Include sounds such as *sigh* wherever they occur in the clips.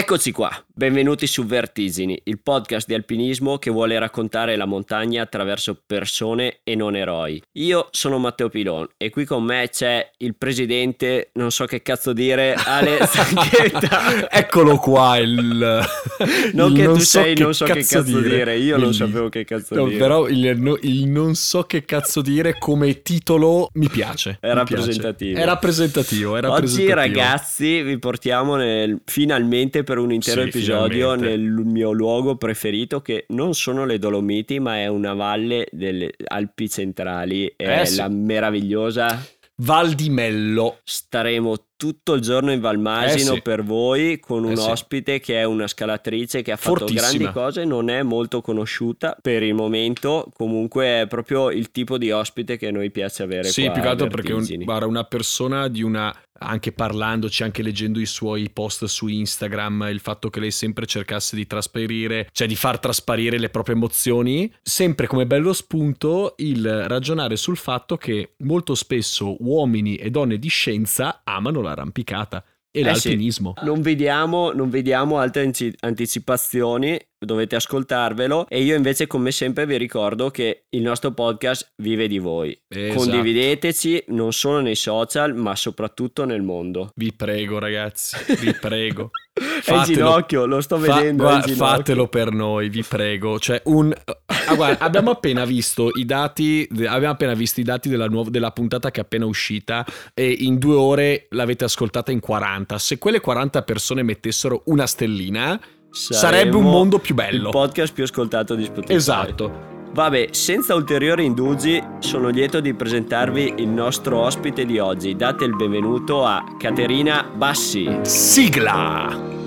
Eccoci qua, benvenuti su Vertigini, il podcast di alpinismo che vuole raccontare la montagna attraverso persone e non eroi. Io sono Matteo Pilon e qui con me c'è il presidente, non so che cazzo dire, Ale *laughs* Sanchetta. Eccolo qua il... *laughs* Non che tu so sei che non so che cazzo dire, io non Il- sapevo che cazzo No, dire. Però il, no- il non so che cazzo dire come titolo mi piace. È mi piace. rappresentativo. È rappresentativo, è Oggi rappresentativo. ragazzi vi portiamo nel- finalmente per un intero Sì, episodio finalmente. nel mio luogo preferito che non sono le Dolomiti ma è una valle delle Alpi centrali, è Eh, sì. la meravigliosa Val di Mello. Staremo tutto il giorno in Valmasino Eh sì. per voi con un Eh sì. ospite che è una scalatrice che ha fatto Fortissima. grandi cose, non è molto conosciuta per il momento, comunque è proprio il tipo di ospite che a noi piace avere Sì, più che altro perché un, guarda, una persona di una anche parlandoci, anche leggendo i suoi post su Instagram, il fatto che lei sempre cercasse di trasparire, cioè di far trasparire le proprie emozioni, sempre come bello spunto il ragionare sul fatto che molto spesso uomini e donne di scienza amano l'arrampicata e Eh l'alpinismo. Non vediamo, non vediamo altre anticipazioni, dovete ascoltarvelo e io invece come sempre vi ricordo che il nostro podcast vive di voi. Esatto. Condivideteci non solo nei social ma soprattutto nel mondo. Vi prego ragazzi, vi *laughs* prego. È il ginocchio, lo sto Fa- vedendo. il guarda, fatelo per noi, vi prego. Cioè, un. Ah, guarda, abbiamo appena visto i dati. Abbiamo appena visto i dati della, nuova- della puntata che è appena uscita. E in due ore l'avete ascoltata in 40. Se quelle 40 persone mettessero una stellina, sarebbe un Saremo mondo più Il bello. podcast più ascoltato di Spotify. Esatto. Vabbè, senza ulteriori indugi, sono lieto di presentarvi il nostro ospite di oggi. Date il benvenuto a Caterina Bassi. Sigla!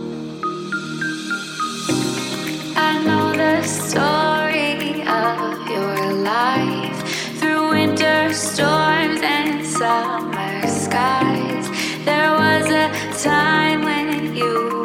I know the story of your life through winter storms and summer skies. There was a time when you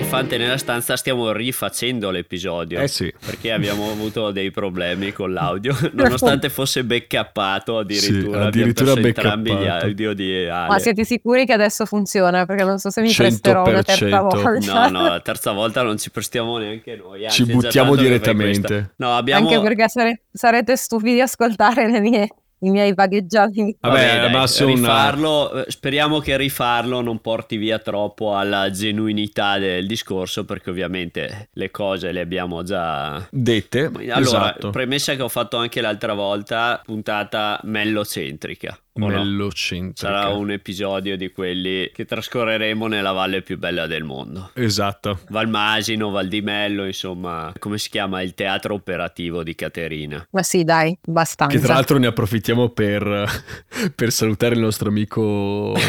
Elefante nella stanza, stiamo rifacendo l'episodio. Eh sì. Perché abbiamo avuto dei problemi con l'audio, *laughs* nonostante fosse backuppato addirittura. Sì, addirittura abbiamo perso entrambi gli audio di Ale. Ma siete sicuri che adesso funziona? Perché non so se mi presterò una terza 100%. volta. No, no, la terza volta non ci prestiamo neanche noi. anzi, Ci buttiamo direttamente. No, abbiamo... Anche perché sare- sarete stupidi di ascoltare le mie- i miei vagheggiamenti. Vabbè, Vabbè, dai, rifarlo, eh, speriamo che rifarlo non porti via troppo alla genuinità del discorso, perché ovviamente le cose le abbiamo già. Dette. Allora, esatto. premessa che ho fatto anche l'altra volta, puntata mellocentrica. O no? Mellocentrica. Sarà un episodio di quelli che trascorreremo nella valle più bella del mondo. Esatto. Valmasino, Val di Mello, insomma, come si chiama il teatro operativo di Caterina. Ma sì, dai, abbastanza. Che tra l'altro ne approfittiamo per, per salutare il nostro amico *laughs*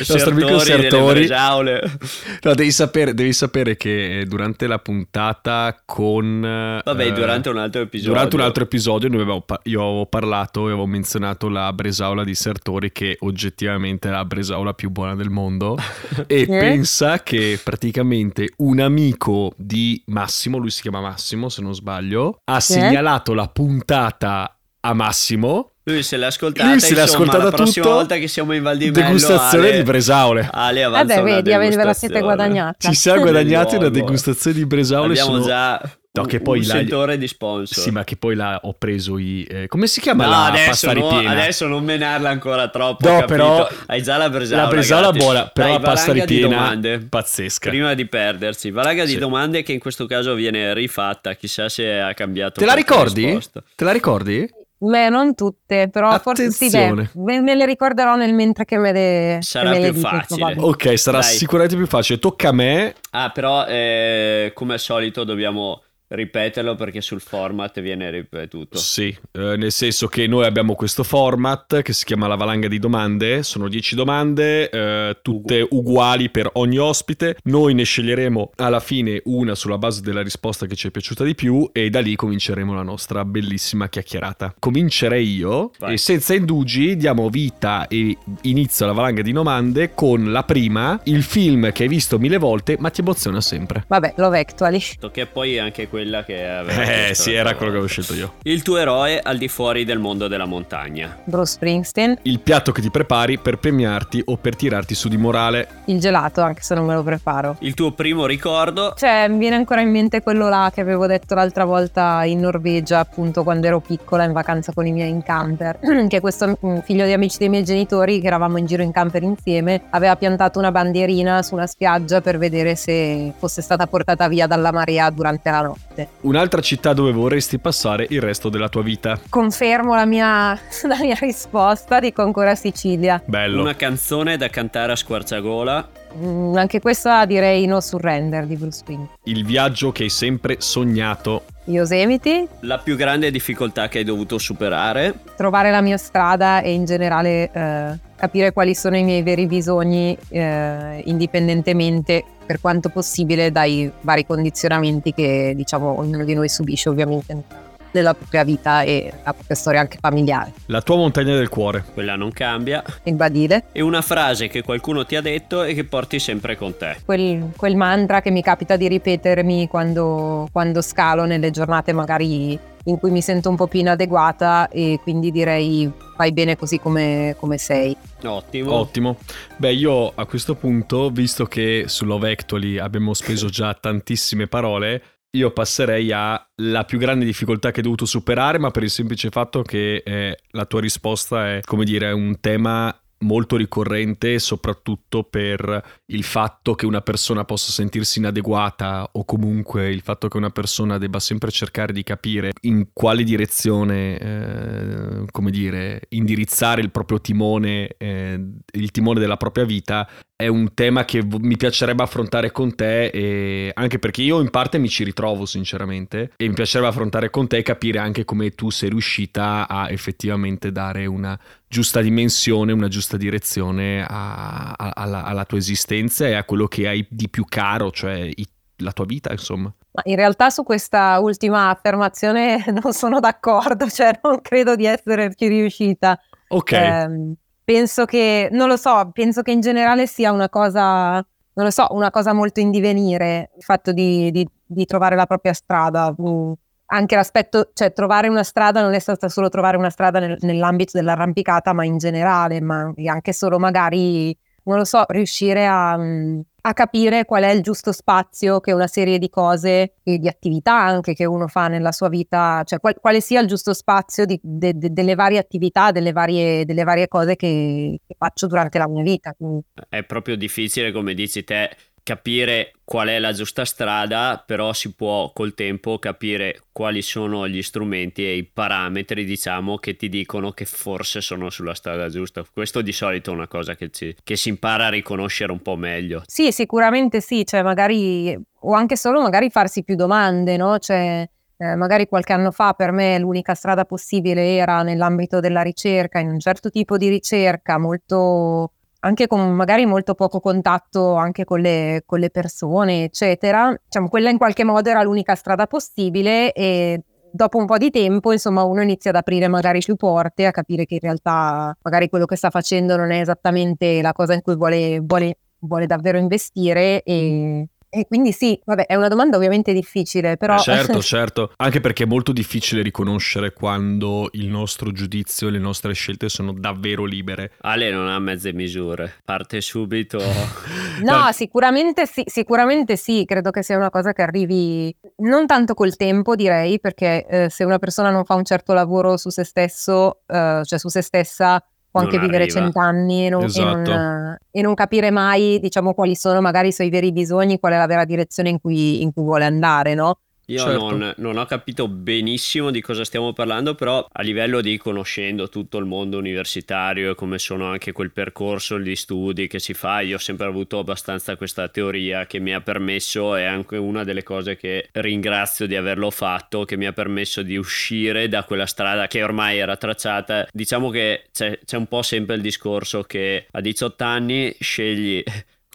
il nostro amico Sertori. No, devi sapere, devi sapere che durante la puntata con Vabbè, eh, durante un altro episodio. Durante un altro episodio noi avevamo pa- io avevo parlato e avevo menzionato la Bresaola di Sertori che oggettivamente è la Bresaola più buona del mondo *laughs* e pensa che praticamente un amico di Massimo, lui si chiama Massimo se non sbaglio, ha segnalato la puntata a Massimo Lui se l'ha ascoltata. Lui se l'ha insomma, ascoltata la prossima tutto. volta che siamo in Val di Mello, degustazione Ale- di Bresaole. Ale avanza Vabbè, vedi, ve la siete guadagnata. Ci siamo guadagnati una degustazione di Bresaole. Abbiamo sono- già No, che poi un là- sentore di sponsor. Sì, ma che poi là ho preso i... eh, come si chiama No, la adesso, pasta no, ripiena? adesso non menarla ancora troppo. No, però- Hai già la bresaola. La bresaola buona, però Dai, la pasta di ripiena domande. pazzesca. Prima di perdersi, valanga di Sì. domande che in questo caso viene rifatta. Chissà se ha cambiato. Te la ricordi? risposta. Te la ricordi? Beh, non tutte, però forse sì, beh, Attenzione. me, le ricorderò nel mentre che me le, Sarà me le più dite, facile. probabile. Ok, sarà Dai. sicuramente più facile. Tocca a me. Ah, però eh, come al solito dobbiamo ripeterlo perché sul format viene ripetuto. Sì, eh, nel senso che noi abbiamo questo format che si chiama la valanga di domande. Sono 10 domande, eh, tutte uguali per ogni ospite. Noi ne sceglieremo alla fine una sulla base della risposta che ci è piaciuta di più e da lì cominceremo la nostra bellissima chiacchierata. Comincerei io Vai. e senza indugi diamo vita e inizio alla valanga di domande con la prima, il film che hai visto mille volte ma ti emoziona sempre. Vabbè, Love Actually. Che poi anche quella che aveva Eh sì, era quello che avevo scelto io. Il tuo eroe al di fuori del mondo della montagna. Bruce Springsteen, Il piatto che ti prepari per premiarti o per tirarti su di morale. il gelato, anche se non me lo preparo. Il tuo primo ricordo. Cioè, mi viene ancora in mente quello là che avevo detto l'altra volta in Norvegia, appunto quando ero piccola in vacanza con i miei in camper, *clears throat* che questo figlio di amici dei miei genitori, che eravamo in giro in camper insieme, aveva piantato una bandierina su una spiaggia per vedere se fosse stata portata via dalla marea durante la notte. Un'altra città dove vorresti passare il resto della tua vita. Confermo la mia, *laughs* la mia risposta, dico ancora Sicilia. Bello. Una canzone da cantare a squarciagola. Mm, anche questa direi No Surrender di Bruce Springsteen. Il viaggio che hai sempre sognato. Yosemite, La più grande difficoltà che hai dovuto superare. trovare la mia strada e in generale eh, capire quali sono i miei veri bisogni eh, indipendentemente per quanto possibile dai vari condizionamenti che diciamo ognuno di noi subisce ovviamente nella propria vita e la propria storia anche familiare. La tua montagna del cuore. Quella non cambia. Il badile, E una frase che qualcuno ti ha detto e che porti sempre con te. quel, quel mantra che mi capita di ripetermi quando, quando scalo nelle giornate magari in cui mi sento un po' più inadeguata e quindi direi fai bene così come, come sei. Ottimo. Ottimo. Beh, io a questo punto, visto che su Love Actually abbiamo speso già tantissime parole, io passerei a la più grande difficoltà che hai dovuto superare, ma per il semplice fatto che eh, la tua risposta è, come dire, un tema molto ricorrente, soprattutto per il fatto che una persona possa sentirsi inadeguata o comunque il fatto che una persona debba sempre cercare di capire in quale direzione, eh, come dire, indirizzare il proprio timone, eh, il timone della propria vita, è un tema che mi piacerebbe affrontare con te, anche perché io in parte mi ci ritrovo sinceramente, e mi piacerebbe affrontare con te e capire anche come tu sei riuscita a effettivamente dare una giusta dimensione, una giusta direzione a- a- alla, alla tua esistenza e a quello che hai di più caro, cioè i- la tua vita, insomma. Ma in realtà su questa ultima affermazione *laughs* non sono d'accordo, cioè non credo di esserci riuscita. Ok, Ehm, penso che, non lo so, penso che in generale sia una cosa, non lo so, una cosa molto in divenire, il fatto di, di- di trovare la propria strada. Mm, Anche l'aspetto, cioè trovare una strada non è stata solo trovare una strada nel- nell'ambito dell'arrampicata, ma in generale, ma anche solo magari, non lo so, riuscire a, a capire qual è il giusto spazio che una serie di cose e di attività anche che uno fa nella sua vita, cioè qual- quale sia il giusto spazio di- de- de- delle varie attività, delle varie, delle varie cose che, che faccio durante la mia vita. Quindi, È proprio difficile, come dici te, capire qual è la giusta strada, però si può col tempo capire quali sono gli strumenti e i parametri, diciamo, che ti dicono che forse sono sulla strada giusta. Questo di solito è una cosa che, ci- che si impara a riconoscere un po' meglio. Sì, sicuramente sì, cioè magari, o anche solo magari farsi più domande, no? Cioè, eh, magari qualche anno fa per me l'unica strada possibile era nell'ambito della ricerca, in un certo tipo di ricerca, molto, anche con magari molto poco contatto anche con le, con le persone, eccetera. Diciamo, quella in qualche modo era l'unica strada possibile e dopo un po' di tempo, insomma, uno inizia ad aprire magari più porte, a capire che in realtà magari quello che sta facendo non è esattamente la cosa in cui vuole, vuole, vuole davvero investire e, e quindi sì, vabbè, è una domanda ovviamente difficile, però... Eh, certo, *laughs* certo, anche perché è molto difficile riconoscere quando il nostro giudizio e le nostre scelte sono davvero libere. Ale non ha mezze misure, parte subito. *laughs* No, sicuramente sì, sicuramente sì, credo che sia una cosa che arrivi non tanto col tempo, direi, perché eh, se una persona non fa un certo lavoro su se stesso, eh, cioè su se stessa, può Non anche vivere arriva. cent'anni e non, e Esatto. non- e non capire mai, diciamo, quali sono magari i suoi veri bisogni, qual è la vera direzione in cui, in cui vuole andare, no? Io Certo. non, non ho capito benissimo di cosa stiamo parlando, però a livello di conoscendo tutto il mondo universitario e come sono anche quel percorso di studi che si fa, io ho sempre avuto abbastanza questa teoria che mi ha permesso, è anche una delle cose che ringrazio di averlo fatto, che mi ha permesso di uscire da quella strada che ormai era tracciata. Diciamo che c'è, c'è un po' sempre il discorso che a 18 anni scegli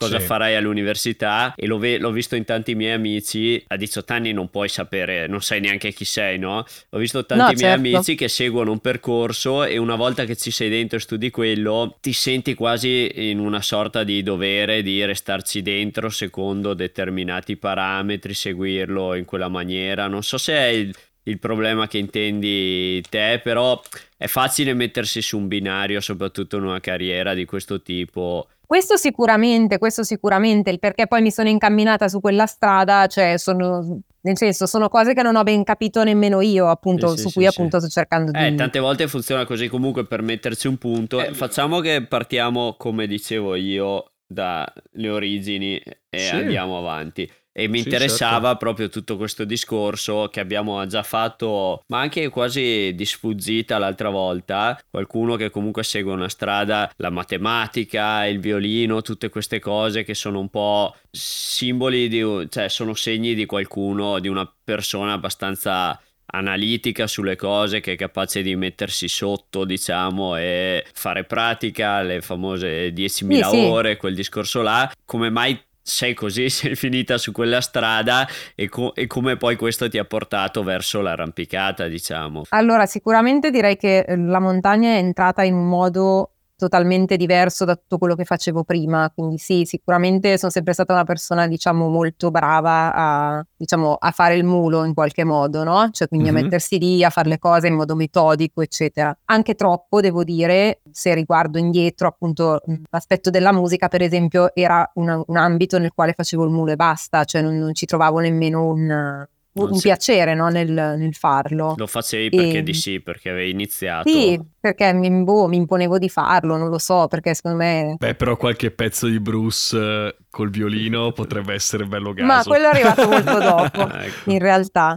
cosa Sì. farai all'università e l'ho, ve- l'ho visto in tanti miei amici, a 18 anni non puoi sapere, non sai neanche chi sei, no? Ho visto tanti No, miei certo. amici che seguono un percorso e una volta che ci sei dentro e studi quello, ti senti quasi in una sorta di dovere di restarci dentro secondo determinati parametri, seguirlo in quella maniera. Non so se è il, il problema che intendi te, però è facile mettersi su un binario, soprattutto in una carriera di questo tipo. Questo sicuramente, questo sicuramente, il perché poi mi sono incamminata su quella strada, cioè sono, nel senso, sono cose che non ho ben capito nemmeno io, appunto, Sì, su sì, cui sì. appunto sto cercando di... Eh, tante volte funziona così comunque per metterci un punto. Eh, facciamo che partiamo, come dicevo io, dalle origini e andiamo avanti. E mi Sì, interessava certo. proprio tutto questo discorso che abbiamo già fatto, ma anche quasi di sfuggita l'altra volta. Qualcuno che comunque segue una strada, la matematica, il violino, tutte queste cose che sono un po' simboli di, cioè sono segni di qualcuno, di una persona abbastanza analitica sulle cose che è capace di mettersi sotto diciamo e fare pratica le famose 10.000 Sì, sì. ore quel discorso là come mai sei così *laughs* sei finita su quella strada e, co- e come poi questo ti ha portato verso l'arrampicata diciamo. Allora, sicuramente direi che eh, la montagna è entrata in un modo totalmente diverso da tutto quello che facevo prima, quindi sì, sicuramente sono sempre stata una persona, diciamo, molto brava a, diciamo, a fare il mulo in qualche modo, no? Cioè, quindi Mhm. a mettersi lì, a fare le cose in modo metodico, eccetera. Anche troppo, devo dire, se riguardo indietro, appunto, l'aspetto della musica, per esempio, era una- un ambito nel quale facevo il mulo e basta, cioè non, non ci trovavo nemmeno un, un Non si- piacere, no? nel, nel farlo. lo facevi perché E- di sì perché avevi iniziato Sì, perché mi, boh, mi imponevo di farlo, non lo so, perché secondo me... Beh, però qualche pezzo di Bruce eh, col violino potrebbe essere bello gaso. Ma quello è arrivato molto *laughs* dopo, Ecco. in realtà.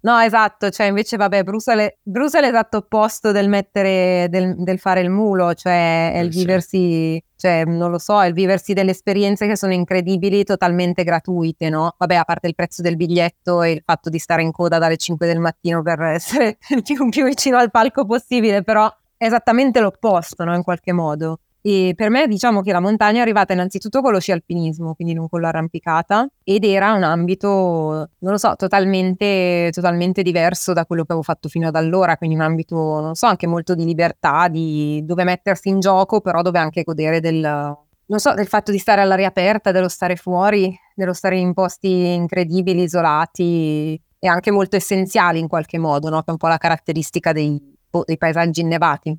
No, esatto, cioè invece vabbè, Bruce è, le- Bruce è l'esatto opposto del mettere, del, del fare il mulo, cioè è il Eh sì. Cioè non lo so, il viversi delle esperienze che sono incredibili, totalmente gratuite, no? Vabbè, a parte il prezzo del biglietto e il fatto di stare in coda dalle 5 del mattino per essere il *laughs* più, più vicino al palco possibile, però è esattamente l'opposto, no? In qualche modo. E per me diciamo che la montagna è arrivata innanzitutto con lo sci alpinismo, quindi non con l'arrampicata, ed era un ambito, non lo so, totalmente, totalmente diverso da quello che avevo fatto fino ad allora, quindi un ambito, non so, anche molto di libertà, di dove mettersi in gioco, però dove anche godere del, non so, del fatto di stare all'aria aperta, dello stare fuori, dello stare in posti incredibili, isolati e anche molto essenziali in qualche modo, no? Che è un po' la caratteristica dei, dei paesaggi innevati.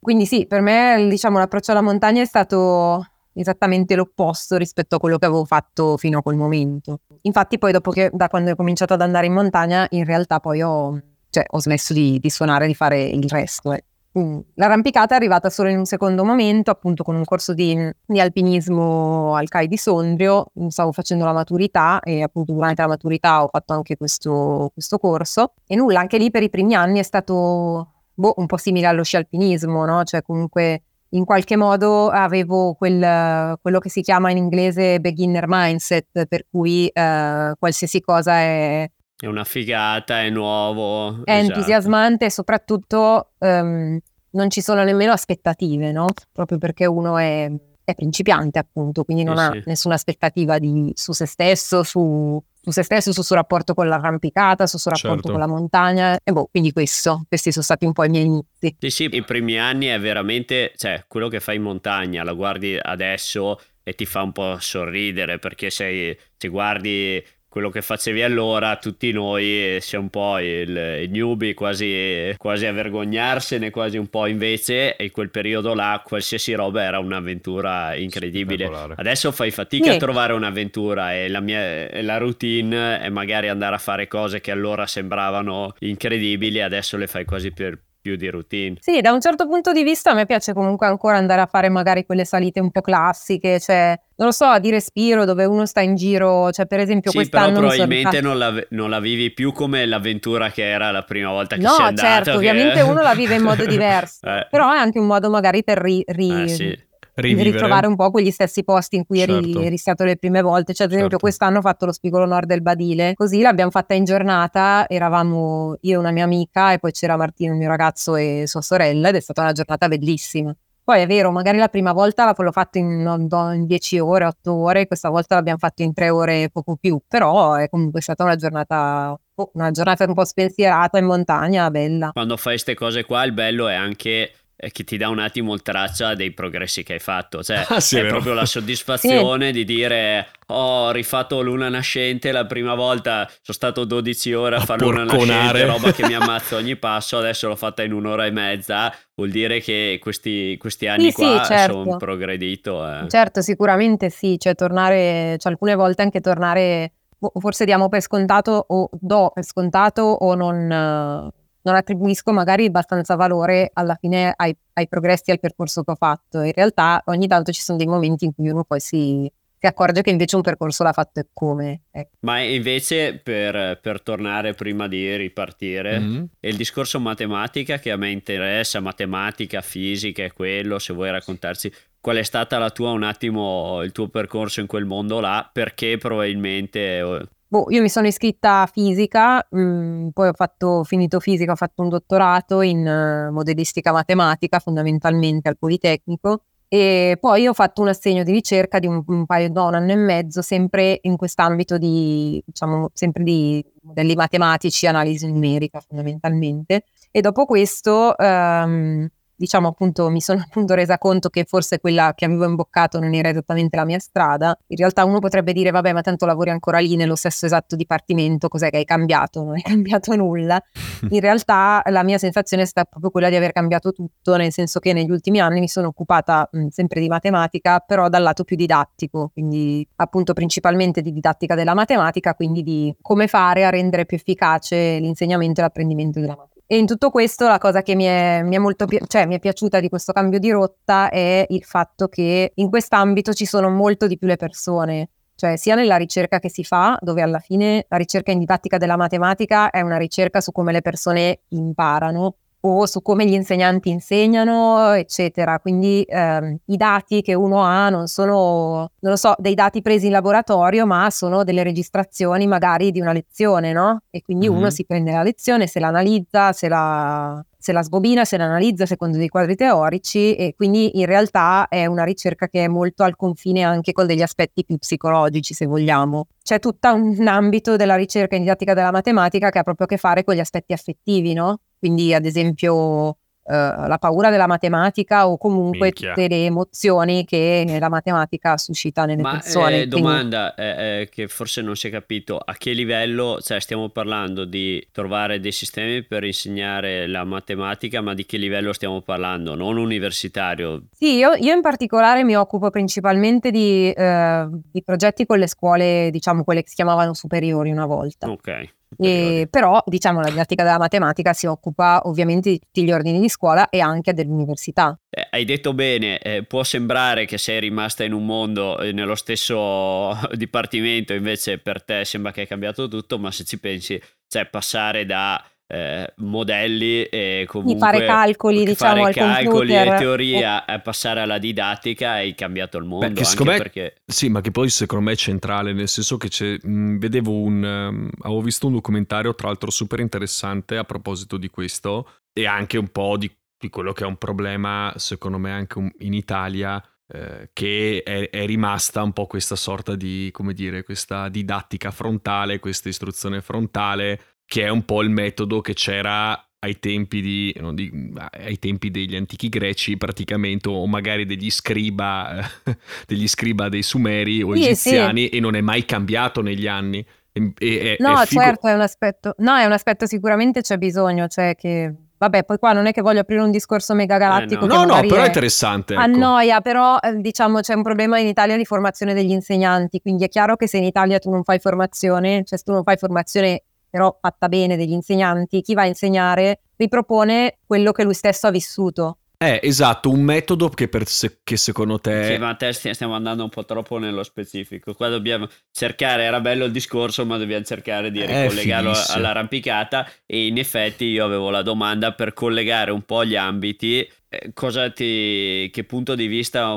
Quindi sì, per me diciamo l'approccio alla montagna è stato esattamente l'opposto rispetto a quello che avevo fatto fino a quel momento. Infatti poi dopo che da quando ho cominciato ad andare in montagna, in realtà poi ho, cioè, ho smesso di, di suonare, di fare il resto. eh. Mm. L'arrampicata è arrivata solo in un secondo momento, appunto con un corso di, di alpinismo al CAI di Sondrio, stavo facendo la maturità e appunto durante la maturità ho fatto anche questo, questo corso e nulla, anche lì per i primi anni è stato boh, un po' simile allo sci alpinismo, no? Cioè comunque in qualche modo avevo quel, quello che si chiama in inglese beginner mindset, per cui eh, qualsiasi cosa è, è una figata è nuovo è esatto. entusiasmante e soprattutto ehm, non ci sono nemmeno aspettative, no? Proprio perché uno è, è principiante, appunto, quindi non Sì, ha sì. nessuna aspettativa di- su se stesso, su, su se stesso, sul suo rapporto con l'arrampicata, sul suo rapporto Certo. con la montagna. E boh, quindi questo, questi sono stati un po' i miei inizi. Sì, sì, i primi anni è veramente, cioè, quello che fai in montagna, la guardi adesso e ti fa un po' sorridere perché sei, se guardi quello che facevi allora, tutti noi eh, sei un po' il, il newbie, quasi, quasi a vergognarsene, quasi un po' invece, e in quel periodo là qualsiasi roba era un'avventura incredibile. Adesso fai fatica Sì. a trovare un'avventura e la mia e la routine è magari andare a fare cose che allora sembravano incredibili, adesso le fai quasi per più di routine. Sì, da un certo punto di vista a me piace comunque ancora andare a fare magari quelle salite un po' classiche, cioè, non lo so, di respiro dove uno sta in giro, cioè per esempio Sì, però quest'anno sono probabilmente rifatta- non la, non la vivi più come l'avventura che era la prima volta che No, sei andato. certo, che- ovviamente uno la vive in modo *laughs* diverso, Eh, però è anche un modo magari per ri- ri- eh, sì. Di Rivivere. ritrovare un po' quegli stessi posti in cui eri, Certo. eri stato le prime volte. Cioè, ad esempio, Certo. quest'anno ho fatto lo spigolo nord del Badile, così l'abbiamo fatta in giornata. Eravamo io e una mia amica, e poi c'era Martino, il mio ragazzo, e sua sorella, ed è stata una giornata bellissima. Poi è vero, magari la prima volta l'ho fatto in, in 10 ore, 8 ore, questa volta l'abbiamo fatto in 3 ore e poco più, però è comunque stata una giornata, oh, una giornata un po' spensierata in montagna, bella. Quando fai queste cose qua il bello è anche che ti dà un attimo il traccia dei progressi che hai fatto. Cioè, ah, sì, è, è proprio la *laughs* soddisfazione sì. di dire: Ho rifatto luna nascente la prima volta, sono stato 12 ore a, a fare luna nascente, roba che mi *laughs* ammazza ogni passo. Adesso l'ho fatta in un'ora e mezza. Vuol dire che questi, questi anni sì, qua certo. sono progredito. Eh. Certo, sicuramente sì. Cioè, tornare, cioè, alcune volte anche tornare. Forse diamo per scontato o do per scontato o non non attribuisco magari abbastanza valore alla fine ai, ai progressi e al percorso che ho fatto. In realtà ogni tanto ci sono dei momenti in cui uno poi si, si accorge che invece un percorso l'ha fatto e come. Ecco. Ma invece per, per, tornare prima di ripartire, mm-hmm. il discorso matematica che a me interessa, matematica, fisica e quello, se vuoi raccontarci qual è stata la tua un attimo il tuo percorso in quel mondo là, perché probabilmente Boh, io mi sono iscritta a fisica, mh, mm, poi ho fatto, finito fisica, ho fatto un dottorato in uh, modellistica matematica fondamentalmente al Politecnico e poi ho fatto un assegno di ricerca di un, un paio, no, un anno e mezzo, sempre in quest'ambito di, diciamo, sempre di modelli matematici, analisi numerica fondamentalmente. E dopo questo um, diciamo appunto mi sono appunto resa conto che forse quella che avevo imboccato non era esattamente la mia strada. In realtà uno potrebbe dire vabbè ma tanto lavori ancora lì nello stesso esatto dipartimento, cos'è che hai cambiato? Non hai *laughs* cambiato nulla. *laughs* In realtà la mia sensazione è stata proprio quella di aver cambiato tutto, nel senso che negli ultimi anni mi sono occupata mh, sempre di matematica, però dal lato più didattico, quindi appunto principalmente di didattica della matematica, quindi di come fare a rendere più efficace l'insegnamento e l'apprendimento della matematica. E in tutto questo la cosa che mi è, mi è molto pi- cioè, mi è piaciuta di questo cambio di rotta è il fatto che in quest'ambito ci sono molto di più le persone, cioè sia nella ricerca che si fa, dove alla fine la ricerca in didattica della matematica è una ricerca su come le persone imparano o su come gli insegnanti insegnano, eccetera. Quindi ehm, i dati che uno ha non sono, non lo so, dei dati presi in laboratorio, ma sono delle registrazioni magari di una lezione, no? E quindi mm-hmm. uno si prende la lezione, se la analizza, se la, se la sbobina, se la analizza secondo dei quadri teorici e quindi in realtà è una ricerca che è molto al confine anche con degli aspetti più psicologici, se vogliamo. C'è tutto un ambito della ricerca in didattica della matematica che ha proprio a che fare con gli aspetti affettivi, no? Quindi ad esempio Uh, la paura della matematica o comunque Minchia. tutte le emozioni che la matematica suscita nelle Ma, persone. Eh, domanda eh, eh, che forse non si è capito, a che livello, cioè stiamo parlando di trovare dei sistemi per insegnare la matematica, ma di che livello stiamo parlando? Non universitario? Sì, io, io in particolare mi occupo principalmente di, eh, di progetti con le scuole, diciamo quelle che si chiamavano superiori una volta. Ok. E, però diciamo la didattica della matematica si occupa ovviamente di tutti gli ordini di scuola e anche dell'università. Eh, hai detto bene, eh, può sembrare che sei rimasta in un mondo eh, nello stesso *laughs* dipartimento, invece per te sembra che hai cambiato tutto, ma se ci pensi, cioè passare da eh, modelli e comunque di fare calcoli, diciamo, fare calcoli e teoria e passare alla didattica hai cambiato il mondo Beh, anche me, perché... sì ma che poi secondo me è centrale nel senso che c'è, mh, vedevo un um, avevo visto un documentario tra l'altro super interessante a proposito di questo e anche un po' di, di quello che è un problema secondo me anche un, in Italia eh, che è, è, rimasta un po' questa sorta di, come dire, questa didattica frontale, questa istruzione frontale che è un po' il metodo che c'era ai tempi, di, di, ai tempi degli antichi greci praticamente o magari degli scriba, *laughs* degli scriba dei sumeri o sì, egiziani sì. e non è mai cambiato negli anni. E, e, no, è certo, è un aspetto, no, è un aspetto sicuramente c'è bisogno, cioè che Vabbè, poi qua non è che voglio aprire un discorso mega galattico. Eh no, no, no però è interessante. Ecco. Annoia, però eh, diciamo c'è un problema in Italia di formazione degli insegnanti, quindi è chiaro che se in Italia tu non fai formazione, cioè se tu non fai formazione però fatta bene degli insegnanti, chi va a insegnare ripropone quello che lui stesso ha vissuto. Eh, esatto, un metodo che, se- che secondo te... Sì, ma te stiamo andando un po' troppo nello specifico. Qua dobbiamo cercare, era bello il discorso, ma dobbiamo cercare di ricollegarlo all'arrampicata e in effetti io avevo la domanda per collegare un po' gli ambiti. Eh, cosa ti... che punto di vista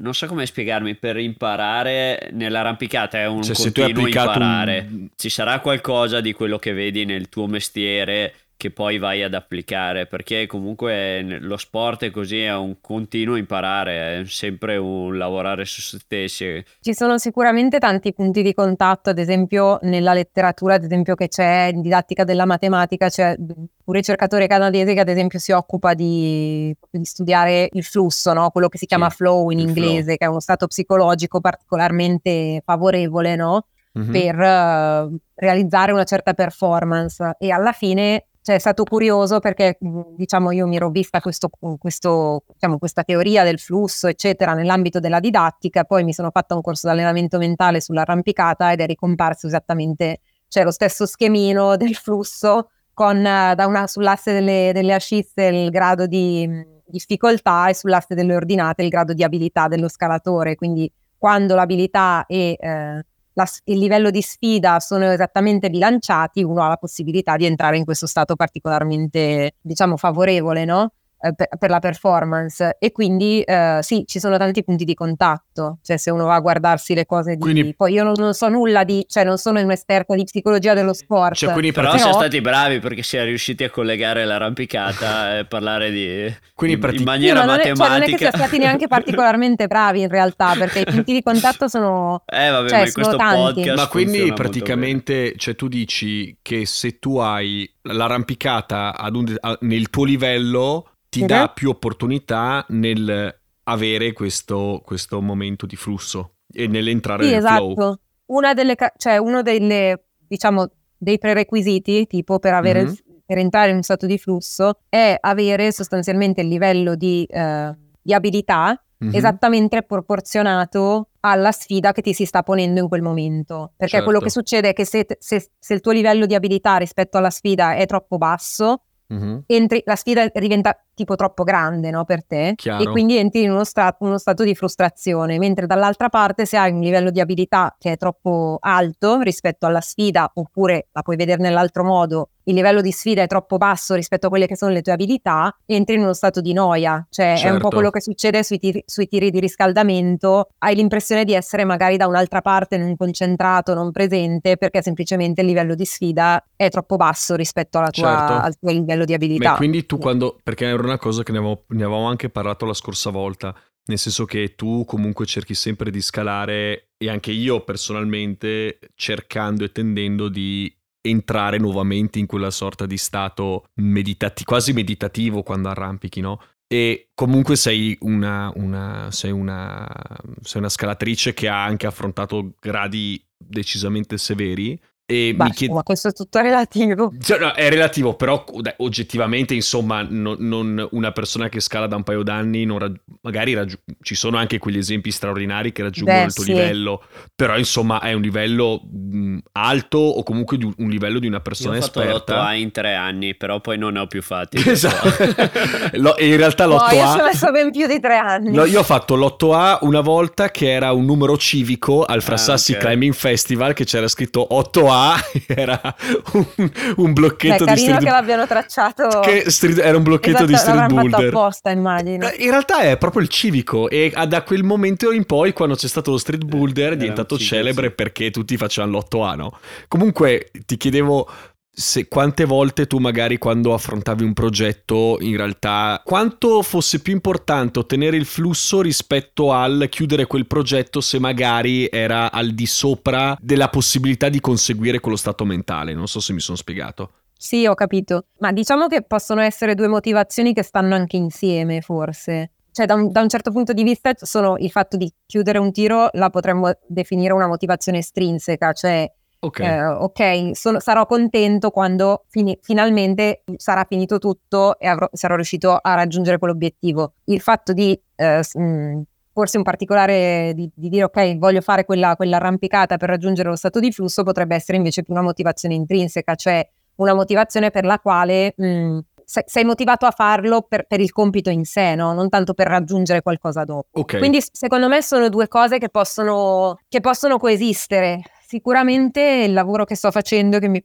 non so come spiegarmi, per imparare nell'arrampicata è un cioè, continuo imparare. Un... Ci sarà qualcosa di quello che vedi nel tuo mestiere che poi vai ad applicare, perché comunque lo sport è così, è un continuo imparare, è sempre un lavorare su se stessi. Ci sono sicuramente tanti punti di contatto, ad esempio nella letteratura, ad esempio che c'è in didattica della matematica, c'è un ricercatore canadese che ad esempio si occupa di, di studiare il flusso, no? quello che si chiama sì, flow in inglese, flow. che è uno stato psicologico particolarmente favorevole, no? Mm-hmm. per uh, realizzare una certa performance e alla fine cioè, è stato curioso perché diciamo io mi ero vista questo, questo, diciamo, questa teoria del flusso eccetera nell'ambito della didattica poi mi sono fatta un corso di allenamento mentale sull'arrampicata ed è ricomparso esattamente cioè lo stesso schemino *laughs* del flusso con da una, sull'asse delle, delle ascisse il grado di difficoltà e sull'asse delle ordinate il grado di abilità dello scalatore. Quindi quando l'abilità è eh, la, il livello di sfida sono esattamente bilanciati, uno ha la possibilità di entrare in questo stato particolarmente, diciamo, favorevole, no? Eh, per, per, la performance. E quindi eh, sì ci sono tanti punti di contatto cioè se uno va a guardarsi le cose di quindi, poi io non, non, so nulla di cioè non sono un'esperta di psicologia dello sport. Cioè, quindi però, però siamo stati bravi perché si è riusciti a collegare l'arrampicata *laughs* e parlare di quindi in, in maniera sì, matematica non è, cioè, non è che sia stati neanche particolarmente *laughs* bravi in realtà perché i punti di contatto sono eh vabbè cioè, ma questo tanti. ma quindi praticamente cioè tu dici che se tu hai l'arrampicata ad un, a, nel tuo livello ti uh-huh. dà più opportunità nel avere questo, questo momento di flusso e nell'entrare sì, nel esatto. flow. Una delle, cioè uno delle, diciamo, dei prerequisiti, tipo per, avere, mm-hmm. per entrare in un stato di flusso, è avere sostanzialmente il livello di, eh, di abilità mm-hmm. esattamente proporzionato alla sfida che ti si sta ponendo in quel momento. Perché certo. quello che succede è che se, se, se il tuo livello di abilità rispetto alla sfida è troppo basso, Mm-hmm. Entri, la sfida diventa tipo troppo grande no, per te Chiaro. e quindi entri in uno, sta- uno, stato di frustrazione, mentre dall'altra parte se hai un livello di abilità che è troppo alto rispetto alla sfida oppure la puoi vedere nell'altro modo, il livello di sfida è troppo basso rispetto a quelle che sono le tue abilità, entri in uno stato di noia, cioè certo. è un po' certo. quello che succede sui tiri, sui tiri di riscaldamento, hai l'impressione di essere magari da un'altra parte non concentrato, non presente, perché semplicemente il livello di sfida è troppo basso rispetto tua, certo. al tuo livello di abilità. Ma quindi tu quando, perché era una cosa che ne avevamo, ne avevamo anche parlato la scorsa volta, nel senso che tu comunque cerchi sempre di scalare e anche io personalmente cercando e tendendo di entrare nuovamente in quella sorta di stato meditati- quasi meditativo quando arrampichi, no? E comunque sei una, una, sei, una, sei una scalatrice che ha anche affrontato gradi decisamente severi chied... Ma questo è tutto relativo. Cioè, no, è relativo, però dai, oggettivamente, insomma, no, non una persona che scala da un paio d'anni, raggi... magari raggi... ci sono anche quegli esempi straordinari che raggiungono Beh, il tuo sì. livello, però insomma è un livello mh, alto o comunque di un livello di una persona esperta. Io ho fatto l'8A in tre anni, però poi non ne ho più fatti. *laughs* Esatto. *laughs* in realtà l'8A... No, io ci ho messo ben più di tre anni. No, io ho fatto l'8A una volta che era un numero civico al Frassassi ah, okay. Climbing Festival che c'era scritto 8A *laughs* era un, un blocchetto Beh, di street che l'abbiano tracciato che street, era un blocchetto esatto, di street boulder. apposta immagino. Eh, in realtà è proprio il civico e da quel momento in poi quando c'è stato lo street boulder è diventato celebre perché tutti facevano l'8 a no? comunque ti chiedevo se quante volte tu magari quando affrontavi un progetto in realtà quanto fosse più importante ottenere il flusso rispetto al chiudere quel progetto se magari era al di sopra della possibilità di conseguire quello stato mentale? Non so se mi sono spiegato. Sì ho capito. Ma diciamo che possono essere due motivazioni che stanno anche insieme forse. Cioè da un, da un, certo punto di vista sono il fatto di chiudere un tiro la potremmo definire una motivazione estrinseca, cioè Ok, eh, okay sono, sarò contento quando fini, finalmente sarà finito tutto e avrò, sarò riuscito a raggiungere quell'obiettivo. Il fatto di eh, mh, forse un particolare di, di, dire ok voglio fare quella, quell'arrampicata per raggiungere lo stato di flusso potrebbe essere invece più una motivazione intrinseca, cioè una motivazione per la quale mh, sei motivato a farlo per, per, il compito in sé, no? non tanto per raggiungere qualcosa dopo. Okay. Quindi secondo me sono due cose che possono, che possono coesistere. Sicuramente il lavoro che sto facendo, che mi,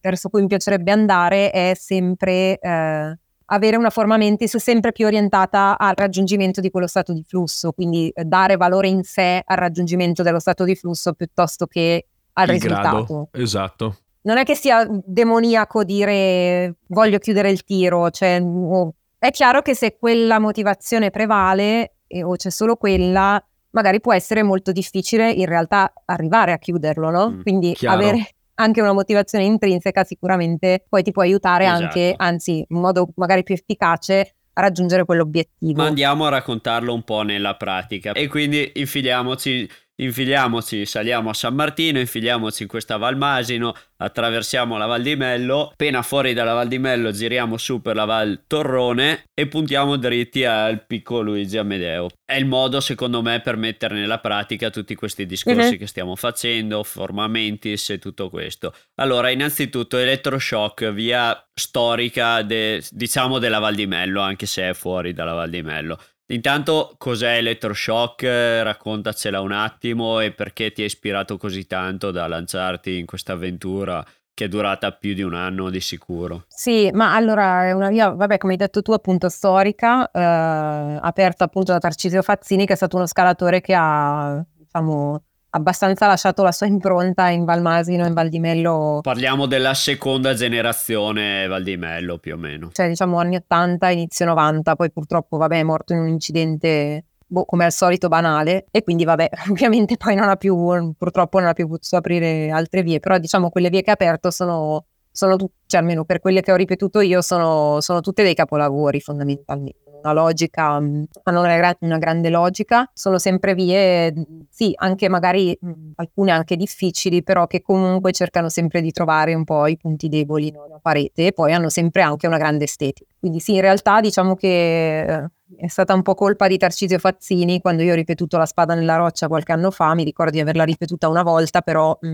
verso cui mi piacerebbe andare, è sempre eh, avere una forma mentis sempre più orientata al raggiungimento di quello stato di flusso, quindi eh, dare valore in sé al raggiungimento dello stato di flusso piuttosto che al il risultato. Grado. Esatto. non è che sia demoniaco dire voglio chiudere il tiro, cioè, oh, è chiaro che se quella motivazione prevale e, o c'è solo quella, magari può essere molto difficile in realtà arrivare a chiuderlo, no? Mm, Quindi chiaro. avere anche una motivazione intrinseca sicuramente poi ti può aiutare Esatto. anche, anzi, in modo magari più efficace a raggiungere quell'obiettivo. Ma andiamo a raccontarlo un po' nella pratica. E quindi infiliamoci, infiliamoci, saliamo a San Martino, infiliamoci in questa Val Masino, attraversiamo la Val di Mello, appena fuori dalla Val di Mello giriamo su per la Val Torrone e puntiamo dritti al picco Luigi Amedeo. È il modo, secondo me, per mettere nella pratica tutti questi discorsi Mhm. che stiamo facendo, formamentis e tutto questo. Allora, innanzitutto elettroshock, via storica, de- diciamo della Val di Mello, anche se è fuori dalla Val di Mello. Intanto, cos'è elettroshock? Eh, Raccontacela un attimo e perché ti ha ispirato così tanto da lanciarti in questa avventura che è durata più di un anno di sicuro. Sì, ma allora è una via, vabbè, come hai detto tu, appunto storica, eh, aperta appunto da Tarcisio Fazzini, che è stato uno scalatore che ha, diciamo, abbastanza lasciato la sua impronta in Val Masino e in Val di Mello, Parliamo della seconda generazione Val di Mello più o meno. cioè diciamo anni 80, inizio 90, poi purtroppo, vabbè, è morto in un incidente, boh, come al solito banale, e quindi, vabbè, *laughs* ovviamente poi non ha più, purtroppo non ha più potuto aprire altre vie, però diciamo quelle vie che ha aperto sono, sono tutte, cioè almeno per quelle che ho ripetuto io, sono, sono tutte dei capolavori fondamentalmente. Una logica, hanno una, gra- una grande logica, sono sempre vie, mh, sì, anche magari mh, alcune anche difficili, però che comunque cercano sempre di trovare un po' i punti deboli nella parete e poi hanno sempre anche una grande estetica. Quindi sì, in realtà diciamo che eh, è stata un po' colpa di Tarcisio Fazzini quando io ho ripetuto la spada nella roccia qualche anno fa, mi ricordo di averla ripetuta una volta, però mh,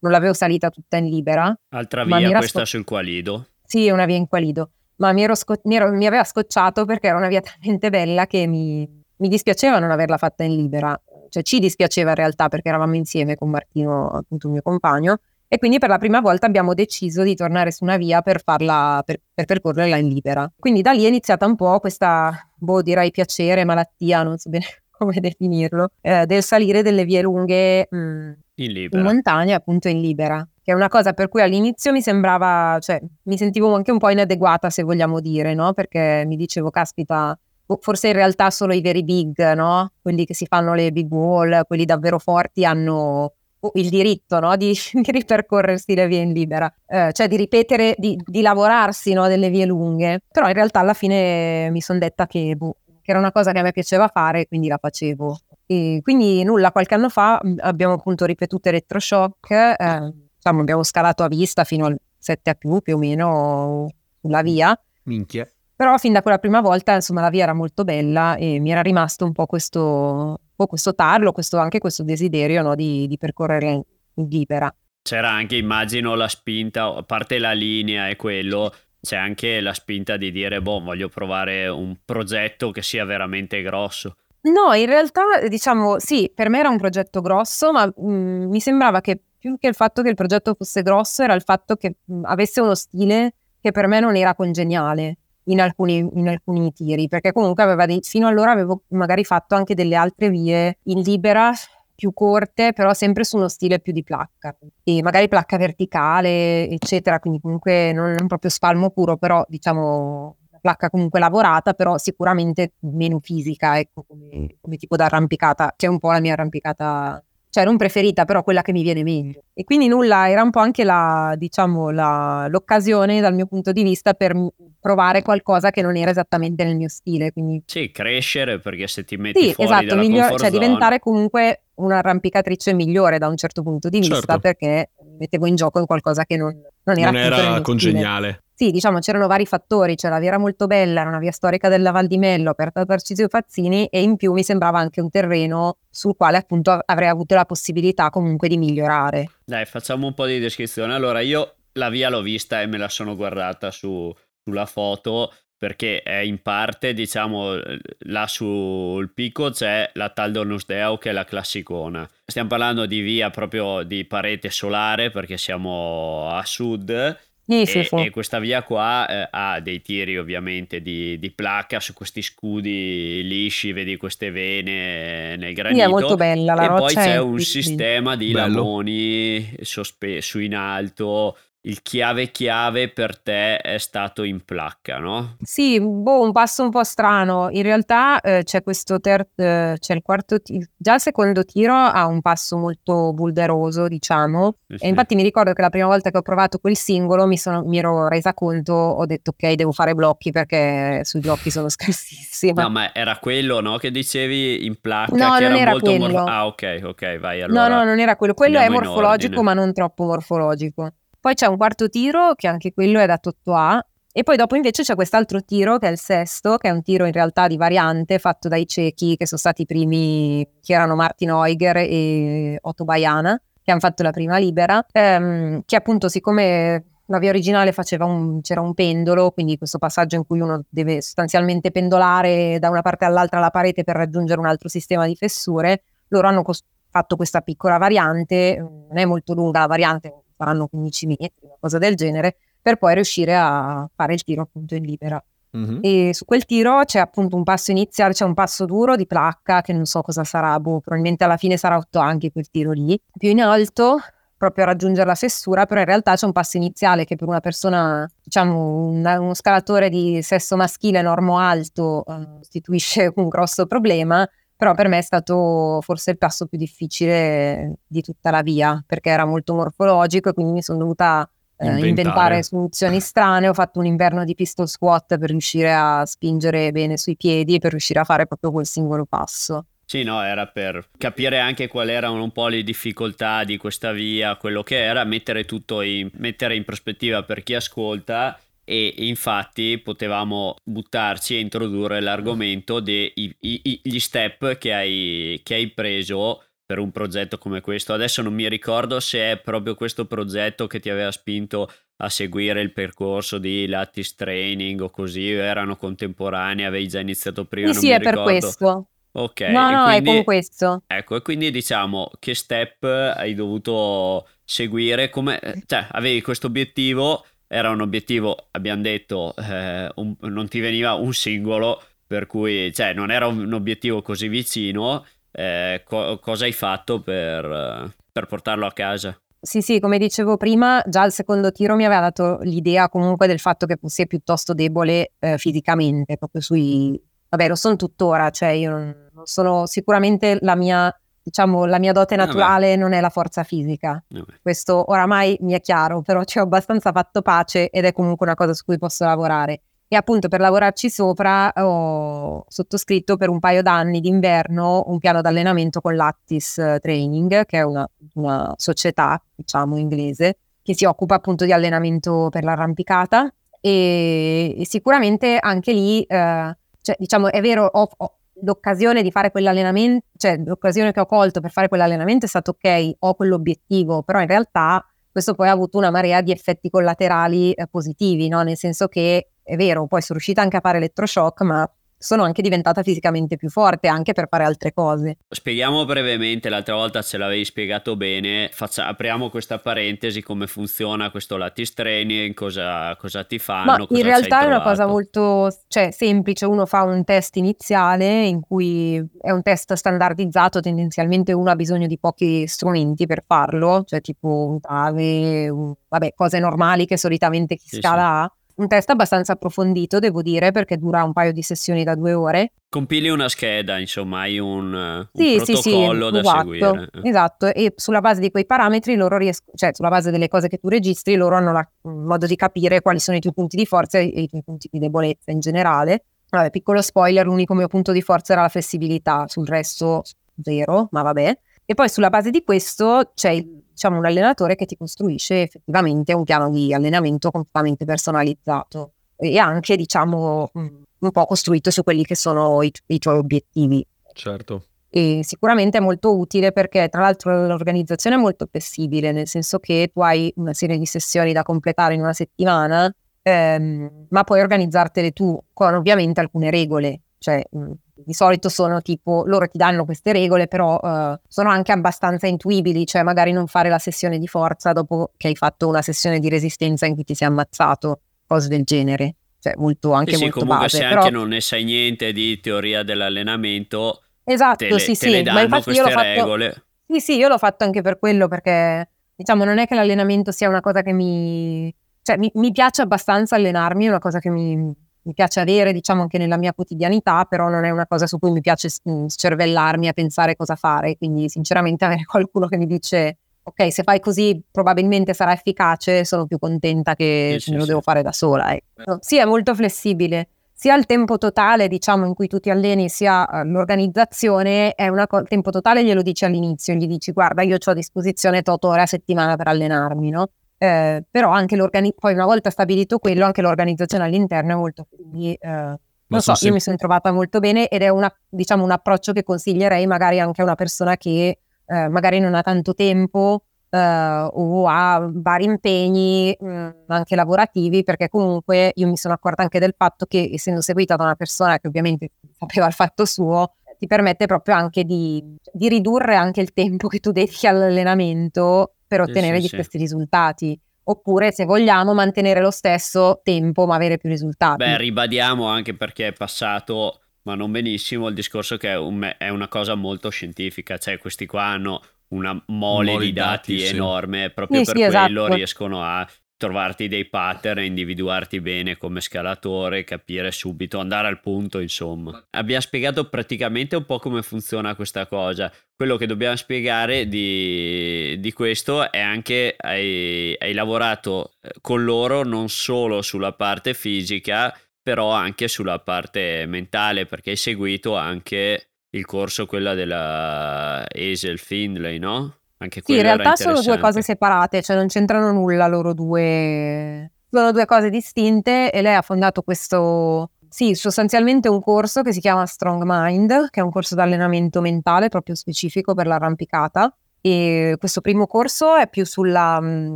non l'avevo salita tutta in libera. Altra via, questa sco- sul Qualido. Sì, è una via in Qualido, ma mi, ero sco- mi ero- mi aveva scocciato perché era una via talmente bella che mi, mi dispiaceva non averla fatta in libera. Cioè ci dispiaceva in realtà perché eravamo insieme con Martino, appunto il mio compagno, e quindi per la prima volta abbiamo deciso di tornare su una via per farla, per, per percorrerla in libera. Quindi da lì è iniziata un po' questa, boh, direi piacere, malattia, non so bene *laughs* come definirlo, eh, del salire delle vie lunghe mh, In in libera. montagna, appunto in libera, che è una cosa per cui all'inizio mi sembrava, cioè mi sentivo anche un po' inadeguata, se vogliamo dire, no? Perché mi dicevo, caspita, boh, forse in realtà solo i veri big, no? Quelli che si fanno le big wall, quelli davvero forti hanno oh, il diritto, no? Di, *laughs* di ripercorrersi le vie in libera, Eh, cioè di ripetere, di, di lavorarsi, no? Delle vie lunghe. Però in realtà alla fine mi sono detta che, boh, che era una cosa che a me piaceva fare, quindi la facevo. E quindi nulla, qualche anno fa abbiamo appunto ripetuto elettroshock, eh, diciamo, abbiamo scalato a vista fino al 7 a più più o meno sulla via, Minchia. però fin da quella prima volta insomma la via era molto bella e mi era rimasto un po' questo, un po' questo tarlo, questo, anche questo desiderio no, di, di percorrere in, in libera. C'era anche, immagino, la spinta, a parte la linea e quello, c'è anche la spinta di dire, boh, voglio provare un progetto che sia veramente grosso. No, in realtà diciamo sì, per me era un progetto grosso, ma mh, mi sembrava che più che il fatto che il progetto fosse grosso era il fatto che mh, avesse uno stile che per me non era congeniale in alcuni, in alcuni tiri, perché comunque aveva dei, fino allora avevo magari fatto anche delle altre vie in libera più corte, però sempre su uno stile più di placca e magari placca verticale, eccetera, quindi comunque non non proprio spalmo puro, però diciamo la placca comunque lavorata, però sicuramente meno fisica, ecco, come, come tipo d'arrampicata, che è un po' la mia arrampicata, cioè non preferita, però quella che mi viene meglio. E quindi nulla, era un po' anche la, diciamo, la- l'occasione dal mio punto di vista per provare qualcosa che non era esattamente nel mio stile, quindi Sì, crescere perché se ti metti sì, fuori esatto, dalla miglior- comfort cioè zone- diventare comunque un'arrampicatrice migliore da un certo punto di vista Certo. perché mettevo in gioco in qualcosa che non, non era, Non era congeniale. stile. Sì, diciamo c'erano vari fattori, cioè la via era molto bella, era una via storica della Val di Mello aperta da Tarcisio Fazzini e in più mi sembrava anche un terreno sul quale appunto avrei avuto la possibilità comunque di migliorare. Dai, facciamo un po' di descrizione. Allora, io la via l'ho vista e me la sono guardata su- sulla foto perché è in parte, diciamo, là sul picco c'è la Tal Donusdeo che è la classicona. Stiamo parlando di via proprio di parete solare perché siamo a sud Sì, e, sì, sì. e questa via qua eh, ha dei tiri ovviamente di, di placca su questi scudi lisci, vedi queste vene nel Sì, granito. è molto bella la e poi roccia. c'è è un sistema di Bello. lamoni sospeso in alto il chiave chiave per te è stato in placca, no? Sì, boh, un passo un po' strano. In realtà eh, c'è questo terzo, eh, c'è il quarto tiro, già il secondo tiro ha un passo molto bulderoso, diciamo. Sì, E infatti mi ricordo che la prima volta che ho provato quel singolo mi, sono- mi ero resa conto, ho detto ok, devo fare blocchi perché sui blocchi sono *laughs* scarsissima. No, ma era quello, no? Che dicevi in placca No, che non era era molto mor- quello. Ah, ok, ok, vai allora. No, no, non era quello. Quello è morfologico, ma non troppo morfologico. Poi c'è un quarto tiro, che anche quello è da 8A. E poi dopo invece c'è quest'altro tiro, che è il sesto, che è un tiro in realtà di variante fatto dai cechi, che sono stati i primi, che erano Martin Euger e Otto Baiana, che hanno fatto la prima libera, ehm, che appunto siccome la via originale un, c'era un pendolo, quindi questo passaggio in cui uno deve sostanzialmente pendolare da una parte all'altra la parete per raggiungere un altro sistema di fessure, loro hanno cos- fatto questa piccola variante, non è molto lunga la variante, saranno 15 metri, una cosa del genere, per poi riuscire a fare il tiro appunto in libera. Mhm. E su quel tiro c'è appunto un passo iniziale, c'è un passo duro di placca che non so cosa sarà, boh, probabilmente alla fine sarà 8 anche quel tiro lì. Più in alto, proprio a raggiungere la fessura, però in realtà c'è un passo iniziale che per una persona, diciamo, un- uno scalatore di sesso maschile normo-alto eh, costituisce un grosso problema, però per me è stato forse il passo più difficile di tutta la via, perché era molto morfologico e quindi mi sono dovuta eh, Inventare. inventare *laughs* soluzioni strane. Ho fatto un inverno di pistol squat per riuscire a spingere bene sui piedi e per riuscire a fare proprio quel singolo passo. Sì, no, era per capire anche quali erano un po' le difficoltà di questa via, quello che era, mettere tutto in, mettere in prospettiva per chi ascolta e infatti potevamo buttarci e introdurre l'argomento degli step che hai, che hai preso per un progetto come questo. Adesso non mi ricordo se è proprio questo progetto che ti aveva spinto a seguire il percorso di Lattice Training o così, erano contemporanei, avevi già iniziato prima, Sì, sì, è per ricordo. questo. Ok, no, no, quindi, è con questo. Ecco, e quindi diciamo che step hai dovuto seguire, come, cioè avevi questo obiettivo, era un obiettivo, abbiamo detto, eh, un- non ti veniva un singolo, per cui cioè, non era un obiettivo così vicino, eh, co- cosa hai fatto per, per portarlo a casa? Sì, sì, come dicevo prima, già il secondo tiro mi aveva dato l'idea comunque del fatto che fossi piuttosto debole eh, fisicamente, proprio sui... Vabbè, lo sono tuttora, cioè io non sono sicuramente la mia, diciamo, la mia dote Vabbè. naturale non è la forza fisica. Vabbè. Questo oramai mi è chiaro, però ci ho abbastanza fatto pace ed è comunque una cosa su cui posso lavorare. E appunto per lavorarci sopra ho sottoscritto per un paio d'anni d'inverno un piano d'allenamento con Lattice eh, Training, che è una, una società, diciamo, inglese, che si occupa appunto di allenamento per l'arrampicata. E, e sicuramente anche lì, eh, cioè, diciamo, è vero, ho, ho l'occasione di fare quell'allenamento, cioè l'occasione che ho colto per fare quell'allenamento è stato ok, ho quell'obiettivo, però in realtà questo poi ha avuto una marea di effetti collaterali eh, positivi, no? nel senso che è vero, poi sono riuscita anche a fare elettroshock, ma sono anche diventata fisicamente più forte anche per fare altre cose. Spieghiamo brevemente, l'altra volta ce l'avevi spiegato bene, Faccia- apriamo questa parentesi, come funziona questo lattice training, cosa, cosa ti fanno, in realtà è una cosa molto cioè, semplice, uno fa un test iniziale in cui è un test standardizzato, tendenzialmente uno ha bisogno di pochi strumenti per farlo, cioè tipo un trave, un- vabbè, cose normali che solitamente chi Sì, scala ha. Un test abbastanza approfondito, devo dire, perché dura un paio di sessioni da due ore. Compili una scheda, insomma, hai un, un Sì, sì, sì, protocollo da esatto, seguire. esatto, e sulla base di quei parametri loro riescono, cioè sulla base delle cose che tu registri, loro hanno la- modo di capire quali sono i tuoi punti di forza e i tuoi punti di debolezza in generale. Vabbè, piccolo spoiler, l'unico mio punto di forza era la flessibilità, sul resto zero, ma vabbè. E poi sulla base di questo c'è diciamo, un allenatore che ti costruisce effettivamente un piano di allenamento completamente personalizzato e anche, diciamo, mh, un po' costruito su quelli che sono i, i tuoi obiettivi Certo. e sicuramente è molto utile perché tra l'altro l'organizzazione è molto flessibile, nel senso che tu hai una serie di sessioni da completare in una settimana, ehm, ma puoi organizzartele tu con ovviamente alcune regole, cioè mh, di solito sono tipo loro ti danno queste regole, però eh, sono anche abbastanza intuibili, cioè magari non fare la sessione di forza dopo che hai fatto una sessione di resistenza in cui ti sei ammazzato, cose del genere, cioè molto anche Sì, sì, molto comunque base, se però anche non ne sai niente di teoria dell'allenamento, esatto, te le, sì, te sì, le ma danno infatti io l'ho fatto regole. Sì, sì, io l'ho fatto anche per quello perché diciamo, non è che l'allenamento sia una cosa che mi... cioè mi, mi piace abbastanza allenarmi, è una cosa che mi, mi piace avere, diciamo, anche nella mia quotidianità, però non è una cosa su cui mi piace scervellarmi a pensare cosa fare. Quindi, sinceramente, *laughs* avere qualcuno che mi dice ok, se fai così probabilmente sarà efficace, sono più contenta che sì, me lo sì, devo fare da sola. Ecco. Sì, è molto flessibile. Sia il tempo totale, diciamo, in cui tu ti alleni, sia uh, l'organizzazione, è una co- tempo totale glielo dici all'inizio, gli dici guarda, io ho a disposizione 8 ore a settimana per allenarmi, no? Eh, però anche l'organizzazione, poi una volta stabilito quello, anche l'organizzazione all'interno è molto, quindi eh, non so, io mi sono trovata molto bene ed è una, diciamo, un approccio che consiglierei magari anche a una persona che eh, magari non ha tanto tempo eh, o ha vari impegni mh, mm, anche lavorativi, perché comunque io mi sono accorta anche del fatto che essendo seguita da una persona che ovviamente sapeva il fatto suo, ti permette proprio anche di, di ridurre anche il tempo che tu dedichi all'allenamento per ottenere sì, sì, di sì. questi risultati oppure se vogliamo mantenere lo stesso tempo ma avere più risultati. Beh, ribadiamo anche perché è passato ma non benissimo il discorso che è, un, è, una cosa molto scientifica, cioè questi qua hanno una mole, mole di dati, dati enorme, sì. proprio sì, per sì, quello esatto. riescono a trovarti dei pattern, individuarti bene come scalatore, capire subito, andare al punto, insomma. Abbiamo spiegato praticamente un po' come funziona questa cosa. Quello che dobbiamo spiegare di, di questo è anche hai, hai lavorato eh, con loro non solo sulla parte fisica, però anche sulla parte mentale, perché hai seguito anche il corso, quella della Hazel Findlay, no? Anche sì, in realtà sono due cose separate, cioè non c'entrano nulla loro due. Sono due cose distinte e lei ha fondato questo, sì, sostanzialmente un corso che si chiama Strong Mind, che è un corso di allenamento mentale proprio specifico per l'arrampicata. E questo primo corso è più sulla,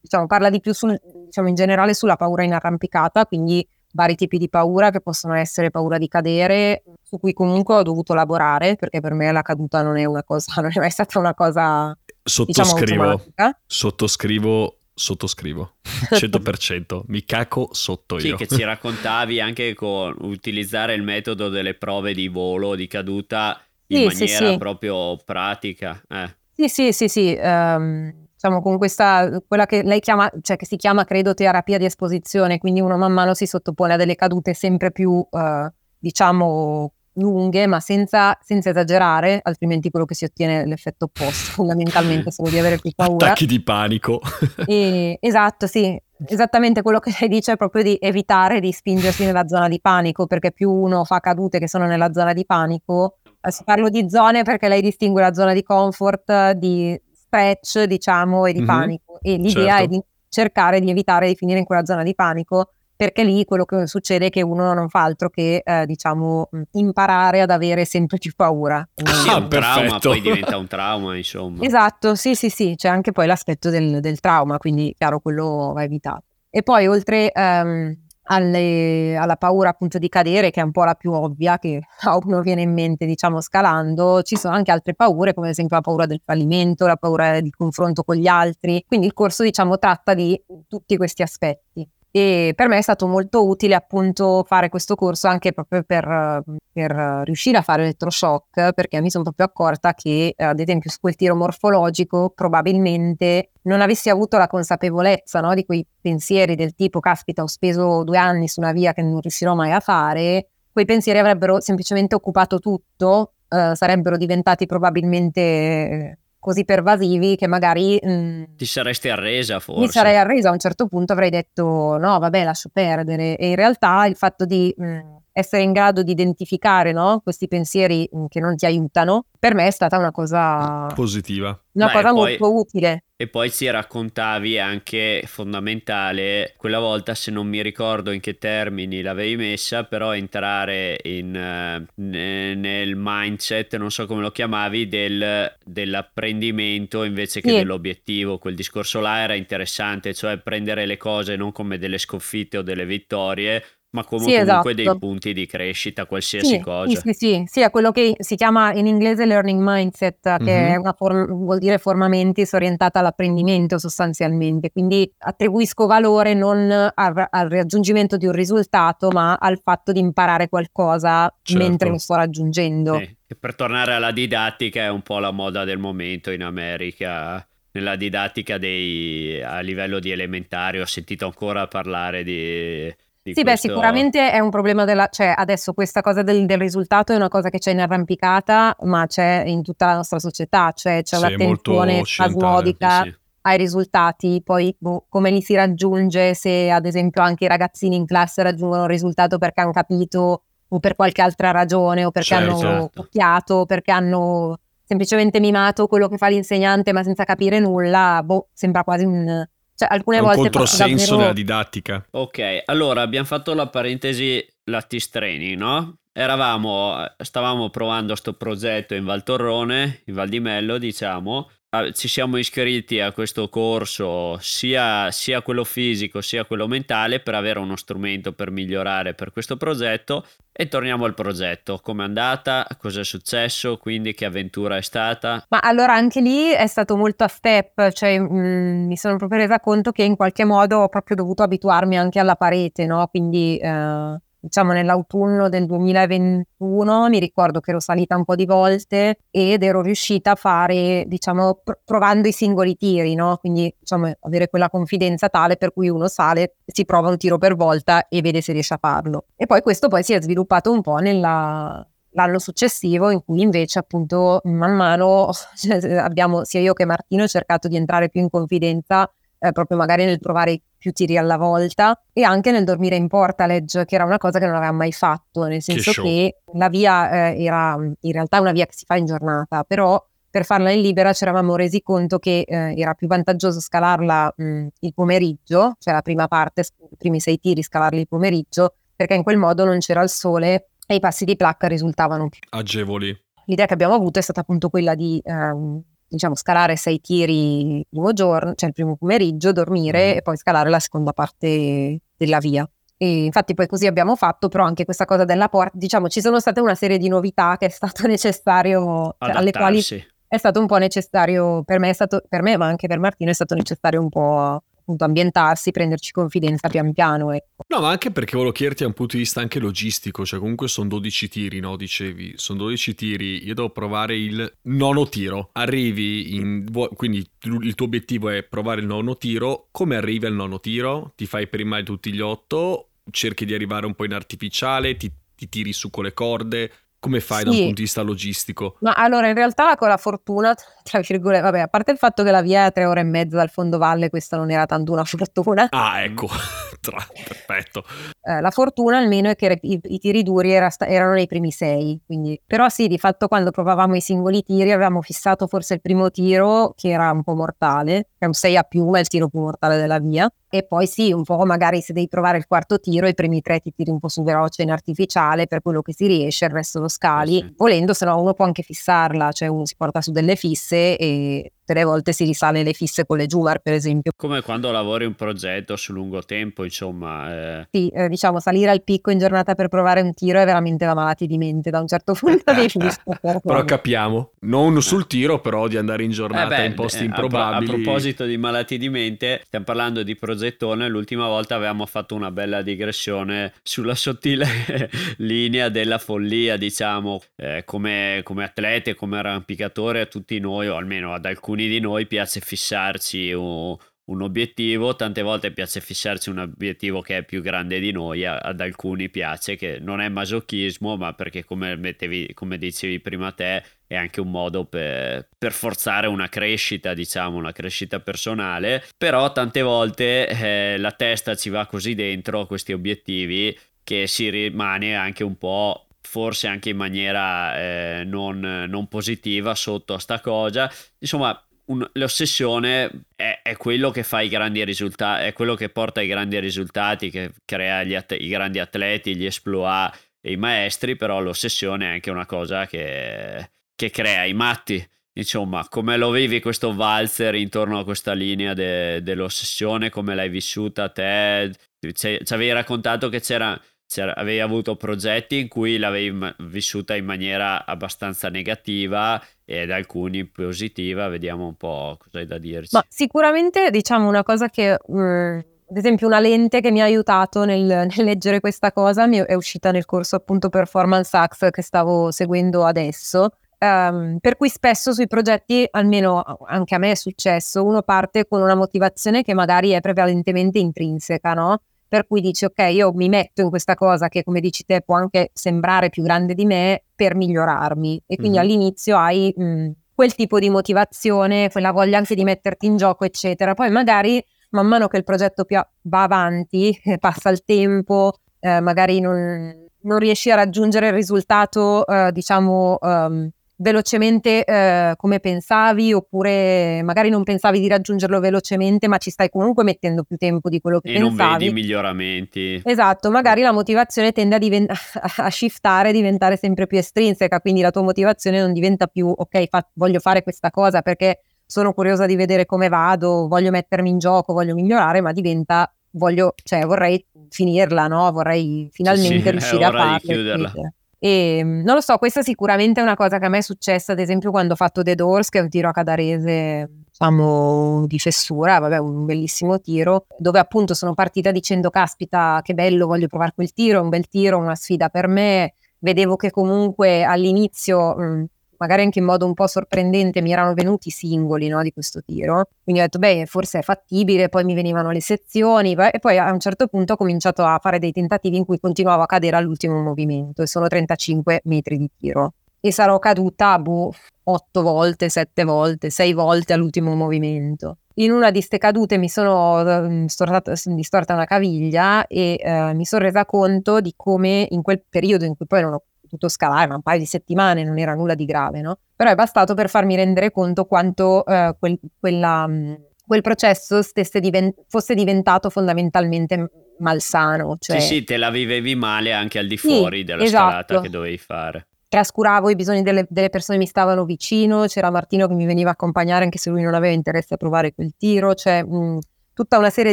diciamo, parla di più sul, diciamo, in generale sulla paura in arrampicata, quindi vari tipi di paura che possono essere paura di cadere, su cui comunque ho dovuto lavorare perché per me la caduta non è una cosa, *laughs* non è mai stata una cosa sottoscrivo, diciamo, sottoscrivo sottoscrivo. *laughs* 100% mi caco sotto io. sì che ci raccontavi anche con utilizzare il metodo delle prove di volo di caduta in sì, maniera sì, sì. proprio pratica eh. sì sì sì sì um, diciamo, con questa, quella che lei chiama, cioè che si chiama, credo, terapia di esposizione, quindi uno man mano si sottopone a delle cadute sempre più, eh, diciamo, lunghe, ma senza, senza, esagerare, altrimenti quello che si ottiene è l'effetto opposto, *laughs* fondamentalmente, se vuoi avere più paura. Attacchi di panico. *laughs* e, *laughs* esatto, sì. Esattamente quello che lei dice è proprio di evitare di spingersi nella zona di panico, perché più uno fa cadute che sono nella zona di panico, Adesso parlo di zone perché lei distingue la zona di comfort, di stretch, diciamo, e di mm-hmm. panico. E l'idea certo. è di cercare di evitare di finire in quella zona di panico perché lì quello che succede è che uno non fa altro che, eh, diciamo, imparare ad avere sempre più paura. Sì, ah, un trauma, poi diventa un trauma, insomma. Esatto, sì, sì, sì, c'è anche poi l'aspetto del, del trauma, quindi chiaro, quello va evitato. E poi oltre um, alle, alla paura appunto di cadere, che è un po' la più ovvia che *laughs* a uno viene in mente, diciamo, scalando, ci sono anche altre paure, come ad esempio la paura del fallimento, la paura di confronto con gli altri. Quindi il corso, diciamo, tratta di tutti questi aspetti. E per me è stato molto utile appunto fare questo corso anche proprio per, per riuscire a fare elettroshock, perché mi sono proprio accorta che ad esempio su quel tiro morfologico probabilmente non avessi avuto la consapevolezza no, di quei pensieri del tipo caspita ho speso due anni su una via che non riuscirò mai a fare, quei pensieri avrebbero semplicemente occupato tutto, eh, sarebbero diventati probabilmente così pervasivi che magari... Mh, mm, Ti saresti arresa forse? Mi sarei arresa, a un certo punto avrei detto no, vabbè, lascio perdere. E in realtà il fatto di mh, mm, essere in grado di identificare no, questi pensieri mm, che non ti aiutano, per me è stata una cosa positiva. Una Beh, cosa poi, molto utile. E poi ci raccontavi anche fondamentale, quella volta se non mi ricordo in che termini l'avevi messa, però entrare in, uh, nel mindset, non so come lo chiamavi, del, dell'apprendimento invece che sì. dell'obiettivo. Quel discorso là era interessante, cioè prendere le cose non come delle sconfitte o delle vittorie, ma come sì, comunque esatto. dei punti di crescita, qualsiasi sì, cosa. Sì, sì, sì, è quello che si chiama in inglese learning mindset, che mm-hmm. form- vuol dire forma mentis orientata all'apprendimento sostanzialmente. Quindi attribuisco valore non al, al, raggiungimento di un risultato, ma al fatto di imparare qualcosa certo. mentre lo sto raggiungendo. E per tornare alla didattica è un po' la moda del momento in America nella didattica dei, a livello di elementare, ho sentito ancora parlare di... sì, questo... beh, sicuramente è un problema della... cioè adesso questa cosa del, del, risultato è una cosa che c'è in arrampicata, ma c'è in tutta la nostra società, cioè c'è Sì, occidentale, spasmodica Sì, ai risultati, poi boh, come li si raggiunge, se ad esempio anche i ragazzini in classe raggiungono il risultato perché hanno capito o per qualche altra ragione o perché Certo. hanno Esatto. copiato, perché hanno semplicemente mimato quello che fa l'insegnante ma senza capire nulla, boh, sembra quasi un... cioè alcune È un volte controsenso davvero- della didattica. Ok, allora abbiamo fatto la parentesi Lattis Training, no? Eravamo, stavamo provando sto progetto in Val Torrone, in Val di Mello, diciamo. Ah, Ci siamo iscritti a questo corso, sia, sia quello fisico sia quello mentale, per avere uno strumento per migliorare per questo progetto. E torniamo al progetto. Com'è andata? Cosa è successo? Quindi che avventura è stata? Ma allora anche lì è stato molto a step, cioè mh, mi sono proprio resa conto che in qualche modo ho proprio dovuto abituarmi anche alla parete, no? Quindi eh, diciamo nell'autunno del 2021 mi ricordo che ero salita un po' di volte ed ero riuscita a fare, diciamo, pr- provando i singoli tiri, no? Quindi diciamo avere quella confidenza tale per cui uno sale, si prova un tiro per volta e vede se riesce a farlo. E poi questo poi si è sviluppato un po' nella, l'anno successivo in cui invece appunto man mano *laughs* cioè, abbiamo sia io che Martino cercato di entrare più in confidenza eh, proprio magari nel provare più tiri alla volta e anche nel dormire in portaledge che era una cosa che non avevamo mai fatto nel senso show. che la via eh, era in realtà una via che si fa in giornata però per farla in libera ci eravamo resi conto che eh, era più vantaggioso scalarla mh, il pomeriggio cioè la prima parte, i primi sei tiri scalarli il pomeriggio perché in quel modo non c'era il sole e i passi di placca risultavano più. Agevoli. L'idea che abbiamo avuto è stata appunto quella di ehm, diciamo scalare sei tiri il primo giorno, cioè il primo pomeriggio, dormire Mhm. e poi scalare la seconda parte della via. E infatti poi così abbiamo fatto, però anche questa cosa della porta, diciamo ci sono state una serie di novità che è stato *laughs* necessario, cioè, alle quali è stato un po' necessario, per me, è stato, per me ma anche per Martino è stato necessario un po' appunto ambientarsi, prenderci confidenza pian piano. Ecco. No, ma anche perché volevo chiederti da un punto di vista anche logistico, cioè comunque sono 12 tiri, no? Dicevi, sono 12 tiri, io devo provare il nono tiro. Arrivi in... quindi il tuo obiettivo è provare il nono tiro. Come arrivi al nono tiro? Ti fai prima di tutti gli otto? Cerchi di arrivare un po' in artificiale? Ti, ti tiri su con le corde? Come fai da un Sì. punto di vista logistico? Ma allora in realtà con la fortuna, tra virgolette, vabbè, a parte il fatto che la via è a tre ore e mezza dal fondovalle, questa non era tanto una *laughs* fortuna. Ah, ecco, *laughs* Tra- perfetto. Eh, la fortuna almeno è che i, i tiri duri era erano nei primi sei, quindi... però sì, di fatto quando provavamo i singoli tiri avevamo fissato forse il primo tiro che era un po' mortale, che è un 6 a più, ma è il tiro più mortale della via, e poi sì, un po' magari se devi provare il quarto tiro, i primi tre ti tiri un po' su veloce in artificiale per quello che si riesce, il resto lo scali, Eh sì. volendo, se no uno può anche fissarla, cioè uno si porta su delle fisse e tutte le volte si risale le fisse con le Jumar per esempio. Come quando lavori un progetto su lungo tempo, insomma. eh, Sì, eh, diciamo salire al picco in giornata per provare un tiro è veramente da malati di mente da un certo punto di *laughs* vista. Però capiamo, non sul tiro, però di andare in giornata Eh beh, in posti eh, a pro- improbabili. A, proposito di malati di mente, stiamo parlando di progettone. L'ultima volta avevamo fatto una bella digressione sulla sottile *laughs* linea della follia, diciamo, Eh, come, come atlete, come arrampicatore, a tutti noi, o almeno ad alcuni di noi, piace fissarci un, un obiettivo. Tante volte piace fissarci un obiettivo che è più grande di noi, ad alcuni piace, che non è masochismo, ma perché, come, mettevi, come dicevi prima te, è anche un modo per, per forzare una crescita, diciamo, una crescita personale. Però tante volte eh, la testa ci va così dentro a questi obiettivi che si rimane anche un po'. Forse anche in maniera eh, non, non positiva sotto a sta cosa. Insomma, un- l'ossessione è, è quello che fa i grandi risultati, è quello che porta ai grandi risultati, che crea at- i grandi atleti, gli exploit e i maestri, però l'ossessione è anche una cosa che, che crea i matti. Insomma, come lo vivi questo valzer intorno a questa linea de- dell'ossessione, come l'hai vissuta te? Ci avevi raccontato che c'era- avevi avuto progetti in cui l'avevi vissuta in maniera abbastanza negativa ed alcuni positiva, vediamo un po' cosa hai da dirci. Ma sicuramente diciamo una cosa che, mm, ad esempio una lente che mi ha aiutato nel, *laughs* nel leggere questa cosa mi è uscita nel corso appunto Performance Hacks che stavo seguendo adesso, ehm, per cui spesso sui progetti, almeno anche a me è successo, uno parte con una motivazione che magari è prevalentemente intrinseca, no? Per cui dici, ok, io mi metto in questa cosa che, come dici te, può anche sembrare più grande di me per migliorarmi. E quindi mm-hmm. all'inizio hai mh, quel tipo di motivazione, quella voglia anche di metterti in gioco, eccetera. Poi magari man mano che il progetto va avanti, *laughs* passa il tempo, eh, magari non, non, riesci a raggiungere il risultato, eh, diciamo, um, velocemente eh, come pensavi, oppure magari non pensavi di raggiungerlo velocemente, ma ci stai comunque mettendo più tempo di quello che e pensavi. E non vedi miglioramenti. Esatto, magari la motivazione tende a, divent- *laughs* a shiftare, a diventare sempre più estrinseca, quindi la tua motivazione non diventa più, ok, fa- voglio fare questa cosa perché sono curiosa di vedere come vado, voglio mettermi in gioco, voglio migliorare, ma diventa voglio, cioè vorrei finirla, no? Vorrei finalmente sì, *laughs* riuscire a farla. E non lo so, questa sicuramente è una cosa che a me è successa, ad esempio, quando ho fatto The Doors, che è un tiro a cadarese, diciamo, di fessura, vabbè, un bellissimo tiro, dove appunto sono partita dicendo, caspita, che bello, voglio provare quel tiro, è un bel tiro, una sfida per me. Vedevo che comunque all'inizio mh, magari anche in modo un po' sorprendente, mi erano venuti i singoli no, di questo tiro. Quindi ho detto, beh, forse è fattibile, poi mi venivano le sezioni e poi a un certo punto ho cominciato a fare dei tentativi in cui continuavo a cadere all'ultimo movimento e sono 35 metri di tiro. E sarò caduta, boh, 8 volte, 7 volte, 6 volte all'ultimo movimento. In una di queste cadute mi sono storta, distorta una caviglia e eh, mi sono resa conto di come in quel periodo in cui poi non ho potuto scalare, ma un paio di settimane non era nulla di grave, no? Però è bastato per farmi rendere conto quanto eh, quel, quella, mm, quel, processo diven- fosse diventato fondamentalmente malsano. Cioè... Sì, sì, te la vivevi male anche al di fuori sì, della esatto. scalata che dovevi fare trascuravo i bisogni delle, delle, persone che mi stavano vicino, c'era Martino che mi veniva a accompagnare anche se lui non aveva interesse a provare quel tiro, cioè mh, mm, tutta una serie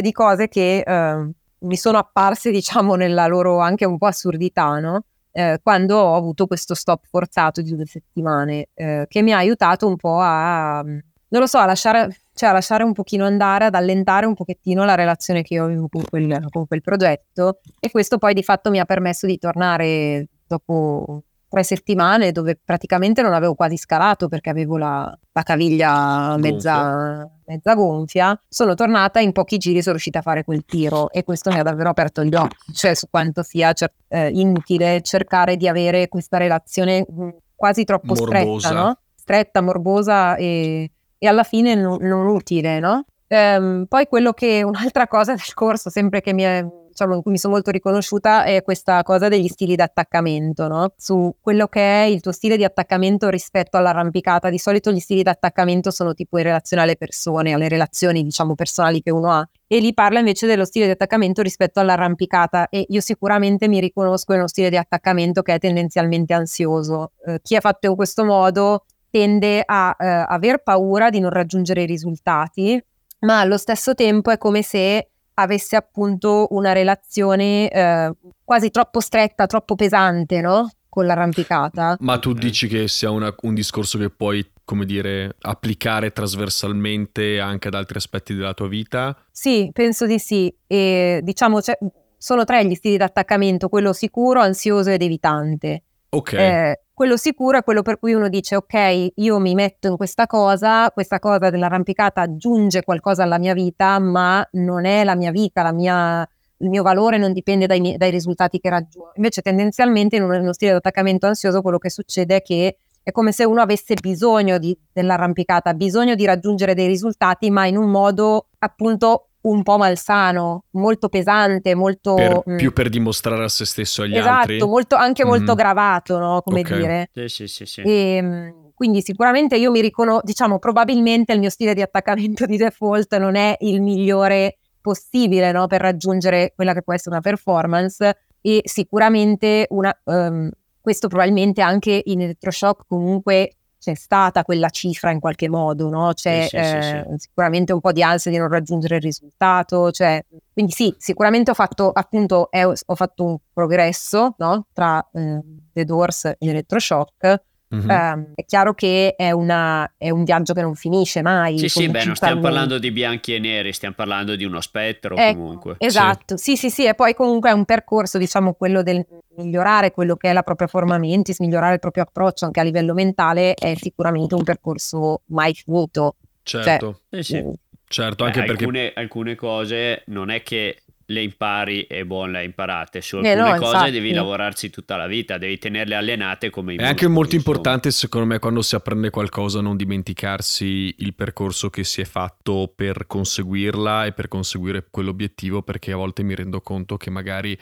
di cose che eh, mi sono apparse *laughs* diciamo nella loro anche un po' assurdità, no? Eh, quando ho avuto questo stop forzato di due settimane, eh, che mi ha aiutato un po' a, non lo so, a lasciare, cioè a lasciare un pochino andare, ad allentare un pochettino la relazione che io avevo con quel, con quel progetto. E questo poi di fatto mi ha permesso di tornare dopo tre settimane dove praticamente non avevo quasi scalato perché avevo la, la caviglia mezza, mezza, gonfia, sono tornata in pochi giri sono riuscita a fare quel tiro e questo mi ha davvero aperto gli occhi, cioè su quanto sia cer- eh, inutile cercare di avere questa relazione mm, quasi troppo morbosa. stretta, no? Stretta, morbosa e, e alla fine non, non utile, no? Ehm, poi quello che un'altra cosa del corso, sempre che mi è diciamo, in cui mi sono molto riconosciuta è questa cosa degli stili di attaccamento, no? Su quello che è il tuo stile di attaccamento rispetto all'arrampicata. Di solito gli stili di attaccamento sono tipo in relazione alle persone, alle relazioni, diciamo, personali che uno ha. E lì parla invece dello stile di attaccamento rispetto all'arrampicata e io sicuramente mi riconosco in uno stile di attaccamento che è tendenzialmente ansioso. Eh, chi è fatto in questo modo tende a eh, aver paura di non raggiungere i risultati, ma allo stesso tempo è come se avesse appunto una relazione eh, quasi troppo stretta, troppo pesante, no? Con l'arrampicata. Ma tu dici che sia una, un discorso che puoi, come dire, applicare trasversalmente anche ad altri aspetti della tua vita? Sì, penso di sì. E diciamo, cioè, sono tre gli stili di attaccamento, quello sicuro, ansioso ed evitante. Ok. Eh, quello sicuro è quello per cui uno dice ok, io mi metto in questa cosa, questa cosa dell'arrampicata aggiunge qualcosa alla mia vita, ma non è la mia vita, la mia, il mio valore non dipende dai, miei, dai risultati che raggiungo. Invece tendenzialmente in uno stile di attaccamento ansioso quello che succede è che è come se uno avesse bisogno di, dell'arrampicata, bisogno di raggiungere dei risultati, ma in un modo appunto un po' malsano, molto pesante, molto... Per, mh, mm, più per dimostrare a se stesso agli esatto, altri. Esatto, anche molto mm. gravato, no? Come okay. dire. Sì, sì, sì. sì. E, ehm, quindi sicuramente io mi riconosco, diciamo, probabilmente il mio stile di attaccamento di default non è il migliore possibile no? per raggiungere quella che può essere una performance e sicuramente una, um, questo probabilmente anche in elettroshock comunque c'è stata quella cifra in qualche modo, no? C'è sì, sì, eh, sì, sicuramente un po' di ansia di non raggiungere il risultato, cioè, quindi sì, sicuramente ho fatto appunto eh, ho fatto un progresso no? tra eh, The Doors e l'elettroshock, Mhm. ehm, è chiaro che è, una- è un viaggio che non finisce mai. Sì, sì, beh, non stiamo parlando di bianchi e neri, stiamo parlando di uno spettro Ecco, comunque. Esatto, sì, sì, sì, e poi comunque è un percorso, diciamo, quello del migliorare quello che è la propria forma mentis, migliorare il proprio approccio anche a livello mentale è sicuramente un percorso mai finito. Certo, Sì, sì. Mm, certo, Beh, anche perché alcune, alcune cose non è che le impari e buon le imparate, su Eh, alcune no, cose infatti. devi lavorarci tutta la vita, devi tenerle allenate come i È anche molto insomma. importante, secondo me, quando si apprende qualcosa, non dimenticarsi il percorso che si è fatto per conseguirla e per conseguire quell'obiettivo, perché a volte mi rendo conto che magari,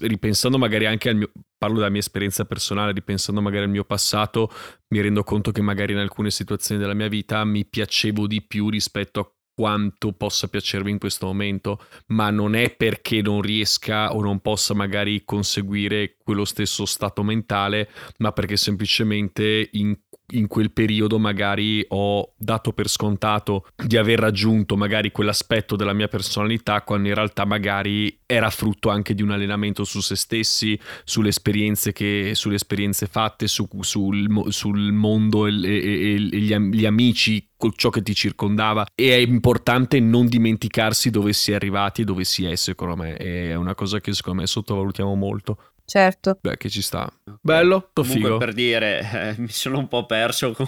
ripensando magari anche al mio, parlo della mia esperienza personale, ripensando magari al mio passato, mi rendo conto che magari in alcune situazioni della mia vita mi piacevo di più rispetto a quanto possa piacermi in questo momento, ma non è perché non riesca o non possa magari conseguire quello stesso stato mentale, ma perché semplicemente in, in quel periodo magari ho dato per scontato di aver raggiunto magari quell'aspetto della mia personalità quando in realtà magari era frutto anche di un allenamento su se stessi, sulle esperienze, che, sulle esperienze fatte, su- sul, sul mondo e, e- e- gli, gli amici, con ciò che ti circondava. E è importante non dimenticarsi dove si è arrivati e dove si è, secondo me. È una cosa che secondo me sottovalutiamo molto. certo. Beh, che ci sta. Bello, to Comunque figo. per dire, eh, mi sono un po' perso con,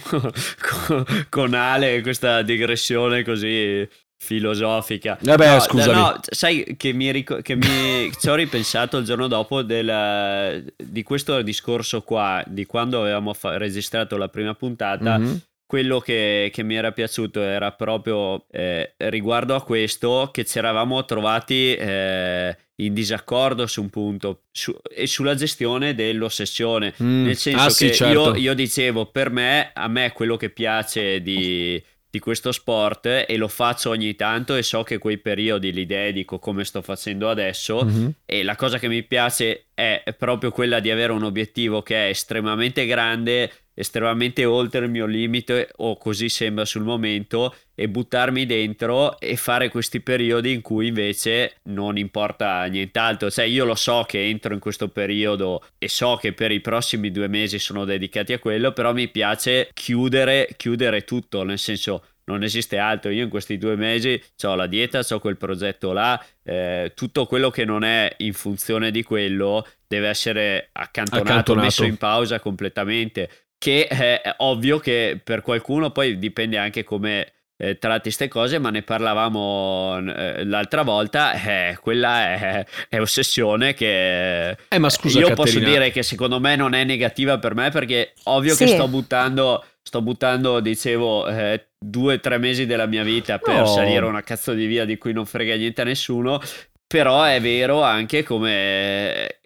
con- con Ale questa digressione così filosofica. Vabbè, No, scusami. no, sai che mi, ric- che mi- *laughs* ci ho ripensato il giorno dopo del- di questo discorso qua, di quando avevamo fa- registrato la prima puntata. Mhm. Quello che, che mi era piaciuto era proprio eh, riguardo a questo che ci eravamo trovati eh, in disaccordo su un punto su- e sulla gestione dell'ossessione. Mm. Nel senso Ah, sì, che certo. io, io dicevo, per me, a me quello che piace di, di questo sport e lo faccio ogni tanto e so che quei periodi li dedico come sto facendo adesso Mhm. e la cosa che mi piace è proprio quella di avere un obiettivo che è estremamente grande, estremamente oltre il mio limite o così sembra sul momento e buttarmi dentro e fare questi periodi in cui invece non importa nient'altro. Cioè io lo so che entro in questo periodo e so che per i prossimi due mesi sono dedicati a quello, però mi piace chiudere, chiudere tutto, nel senso non esiste altro. Io in questi due mesi ho la dieta, ho quel progetto là, eh, tutto quello che non è in funzione di quello deve essere accantonato, Accantonato. messo in pausa completamente. Che è ovvio che per qualcuno poi dipende anche come eh, tratti queste cose, ma ne parlavamo eh, l'altra volta. eh, quella è, è ossessione che Eh, ma scusa, io Caterina. posso dire che secondo me non è negativa per me perché ovvio che Sì. sto buttando, sto buttando, dicevo, eh, due o tre mesi della mia vita per No. salire una cazzo di via di cui non frega niente a nessuno. Però è vero anche come...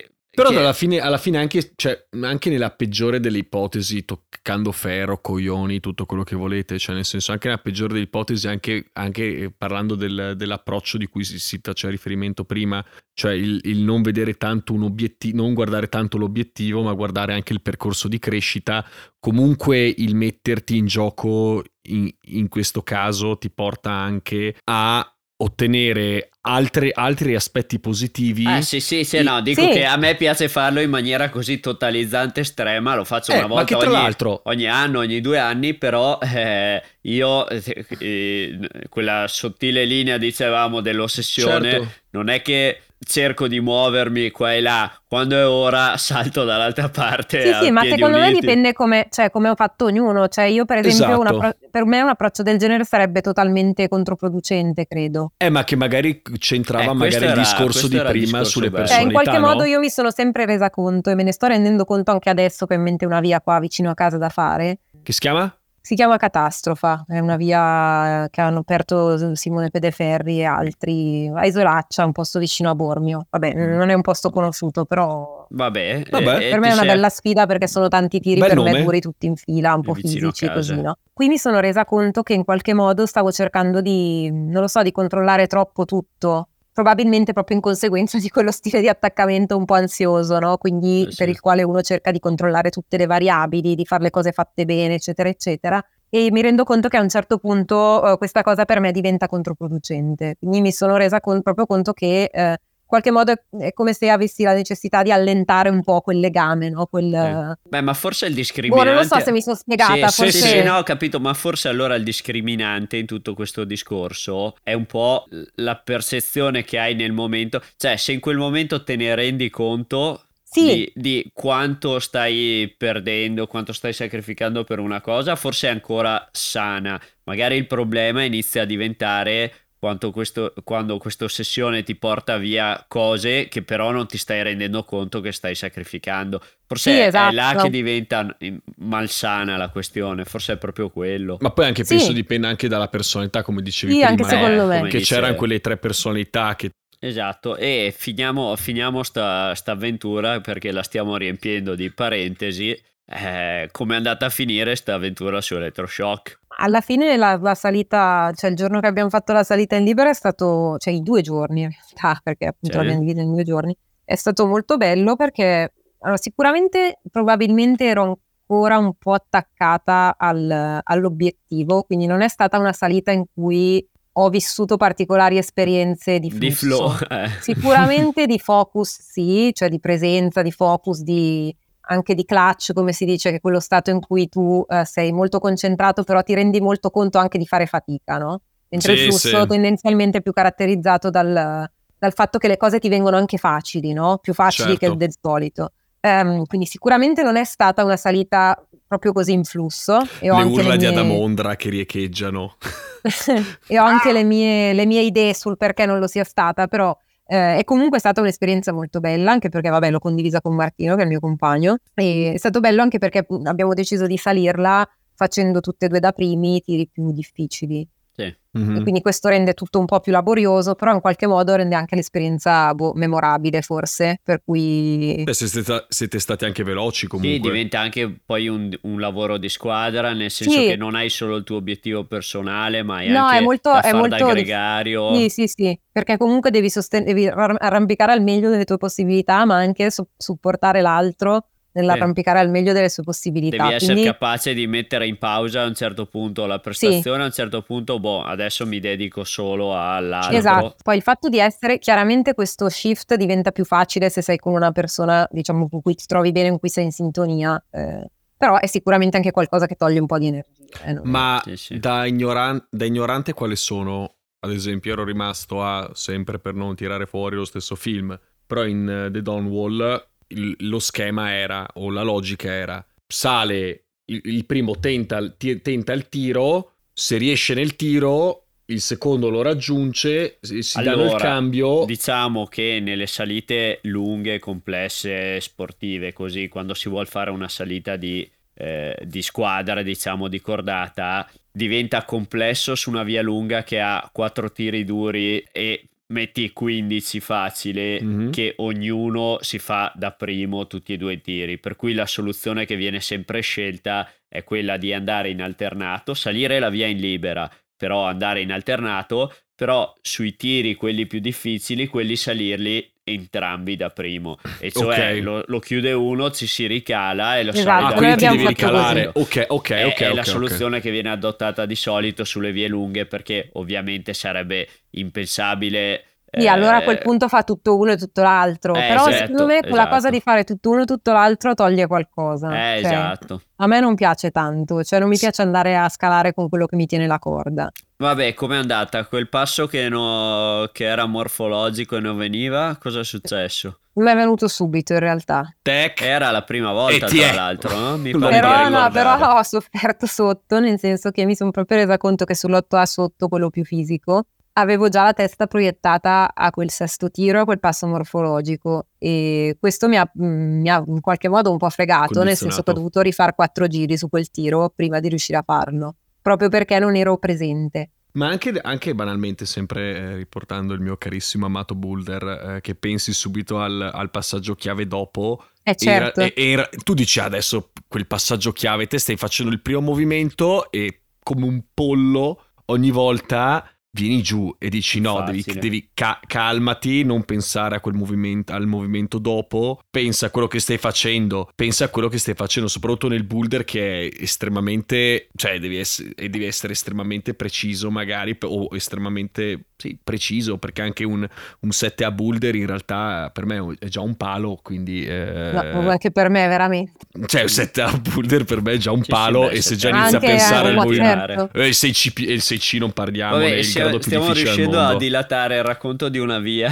Però alla fine, alla fine anche, cioè, anche nella peggiore delle ipotesi, toccando ferro, coglioni, tutto quello che volete, cioè nel senso anche nella peggiore delle ipotesi, anche, anche eh, parlando del- dell'approccio di cui si, si faceva riferimento prima, cioè il, il non vedere tanto un obiettivo, non guardare tanto l'obiettivo, ma guardare anche il percorso di crescita, comunque il metterti in gioco in, in questo caso ti porta anche a ottenere altre- altri aspetti positivi. Ah, sì, sì, sì, no, dico Sì. che a me piace farlo in maniera così totalizzante, estrema, lo faccio Eh, una volta ogni, l'altro- ogni anno, ogni due anni, però eh, io, eh, eh, quella sottile linea, dicevamo, dell'ossessione, Certo. non è che cerco di muovermi qua e là, quando è ora salto dall'altra parte. Sì, a sì, ma secondo me uniti. dipende come, cioè, come ho fatto ognuno. Cioè, io, per esempio, Esatto. appro- per me un approccio del genere sarebbe totalmente controproducente, credo. Eh, ma che magari c'entrava Eh, magari questo il era- discorso di era prima discorso sulle bello. Cioè, in qualche modo no? io mi sono sempre resa conto e me ne sto rendendo conto anche adesso che ho in mente una via qua vicino a casa da fare. Che si chiama? Si chiama Catastrofa, è una via che hanno aperto Simone Pedeferri e altri a Isolaccia, un posto vicino a Bormio. Vabbè, Mm. non è un posto conosciuto, però Vabbè, Vabbè. e- e per me è una sei- bella sfida perché sono tanti tiri Bel per nome. me duri tutti in fila, un po' fisici così, no? Qui mi sono resa conto che in qualche modo stavo cercando di, non lo so, di controllare troppo tutto. Probabilmente proprio in conseguenza di quello stile di attaccamento un po' ansioso, no? Quindi Eh sì. per il quale uno cerca di controllare tutte le variabili, di fare le cose fatte bene, eccetera, eccetera. E mi rendo conto che a un certo punto eh, questa cosa per me diventa controproducente. Quindi mi sono resa con- proprio conto che eh, qualche modo è come se avessi la necessità di allentare un po' quel legame, no? Quel... Eh. Beh, ma forse il discriminante... Boh, non lo so se mi sono spiegata. Sì, forse... sì, sì, no, ho capito, ma forse allora il discriminante in tutto questo discorso è un po' la percezione che hai nel momento, cioè se in quel momento te ne rendi conto... Sì. Di, di quanto stai perdendo, quanto stai sacrificando per una cosa, forse è ancora sana. Magari il problema inizia a diventare questo, quando questa ossessione ti porta via cose che però non ti stai rendendo conto che stai sacrificando. Forse sì, è, esatto. è là che diventa malsana la questione, forse è proprio quello. Ma poi anche Sì. penso dipende anche dalla personalità, come dicevi Sì, prima. anche no? secondo me. Che dice- c'erano quelle tre personalità che Esatto, e finiamo, finiamo sta, sta avventura perché la stiamo riempiendo di parentesi. Eh, come è andata a finire sta avventura su Electroshock? Alla fine la, la salita, cioè il giorno che abbiamo fatto la salita in libera è stato, cioè i due giorni in realtà, perché appunto Sì. l'abbiamo dividita in due giorni, è stato molto bello perché allora, sicuramente probabilmente ero ancora un po' attaccata al- all'obiettivo, quindi non è stata una salita in cui ho vissuto particolari esperienze di. Di flow. eh. Sicuramente di focus sì, cioè di presenza, di focus, di, anche di clutch, come si dice, che è quello stato in cui tu eh, sei molto concentrato, però ti rendi molto conto anche di fare fatica, no? Mentre Sì, il flusso sì. tendenzialmente è più caratterizzato dal, dal fatto che le cose ti vengono anche facili, no? Più facili Certo. che del solito. Ehm, quindi sicuramente non è stata una salita proprio così in flusso. E ho le urla le di mie- Adamondra che riecheggiano. *laughs* *laughs* e ho anche le mie, le mie idee sul perché non lo sia stata, però eh, è comunque stata un'esperienza molto bella, anche perché vabbè l'ho condivisa con Martino, che è il mio compagno, e è stato bello anche perché abbiamo deciso di salirla facendo tutte e due da primi i tiri più difficili. Sì. Mhm. E quindi questo rende tutto un po' più laborioso, però in qualche modo rende anche l'esperienza boh, memorabile forse, per cui... Beh, siete, siete stati anche veloci comunque. Sì, diventa anche poi un, un lavoro di squadra, nel senso Sì. che non hai solo il tuo obiettivo personale, ma hai No, anche è molto- da è da molto dif- gregario. Sì, sì, sì, perché comunque devi, sosten- devi ar- arrampicare al meglio delle tue possibilità, ma anche su- supportare l'altro nell'arrampicare al meglio delle sue possibilità. Devi essere Quindi- capace di mettere in pausa a un certo punto la prestazione, a un certo punto, boh, adesso mi dedico solo all'altro. Esatto, poi il fatto di essere, chiaramente questo shift diventa più facile se sei con una persona, diciamo, con cui ti trovi bene, con cui sei in sintonia, eh, però è sicuramente anche qualcosa che toglie un po' di energia. eh, Ma Sì, sì. Da, ignoran- da ignorante quali sono? Ad esempio, ero rimasto a, sempre per non tirare fuori lo stesso film, però in eh, The Dawn Wall il- lo schema era, o la logica era, sale, il, il primo tenta, il ti- tenta il tiro, se riesce nel tiro, il secondo lo raggiunge, si, si danno il Allora, cambio. Diciamo che nelle salite lunghe, complesse, sportive, così quando si vuole fare una salita di, eh, di squadra, diciamo di cordata, diventa complesso su una via lunga che ha quattro tiri duri e metti 15 facile Mhm. che ognuno si fa da primo tutti e due i tiri per cui la soluzione che viene sempre scelta è quella di andare in alternato salire la via in libera però andare in alternato però sui tiri quelli più difficili quelli salirli entrambi da primo e cioè Ok. lo, lo chiude uno ci si ricala e lo Esatto, sale Ah, quindi ti devi ricalare. così. Ok, ok, è, ok. è ok, la soluzione che viene adottata di solito sulle vie lunghe perché ovviamente sarebbe impensabile. Sì, allora a quel eh, punto fa tutto uno e tutto l'altro, Eh, però esatto, secondo me quella esatto. cosa di fare tutto uno e tutto l'altro toglie qualcosa. Eh, Cioè, esatto. A me non piace tanto, cioè non mi piace andare a scalare con quello che mi tiene la corda. Vabbè, com'è andata? Quel passo che, no- che era morfologico e non veniva, cosa è successo? Non mi è venuto subito in realtà. Tech. Era la prima volta, tra è. l'altro, no? Mi pare di Però, no, però ho sofferto sotto, nel senso che mi sono proprio resa conto che sull'8A sotto, quello più fisico, avevo già la testa proiettata a quel sesto tiro, a quel passo morfologico e questo mi ha, mm, mi ha in qualche modo un po' fregato, nel senso che ho dovuto rifare quattro giri su quel tiro prima di riuscire a farlo, proprio perché non ero presente. Ma anche, anche banalmente, sempre eh, riportando il mio carissimo amato Boulder, eh, che pensi subito al, al passaggio chiave dopo. Eh Era- certo, e- era- tu dici "Ah, adesso quel passaggio chiave, te stai facendo il primo movimento e come un pollo ogni volta vieni giù e dici no, devi, devi ca- calmati, non pensare a quel movimento, al movimento dopo, pensa a quello che stai facendo, pensa a quello che stai facendo, soprattutto nel boulder che è estremamente, cioè devi essere, e devi essere estremamente preciso magari, o estremamente sì, preciso, perché anche un, un 7 a boulder in realtà per me è già un palo, quindi... eh, No, anche per me veramente. cioè un 7 a boulder per me è già un Sì, palo e se già inizia a pensare al movimento... certo. Eh, il 6C, il 6C non parliamo, è Vabbè, il stiamo, grado più stiamo riuscendo a dilatare il racconto di una via,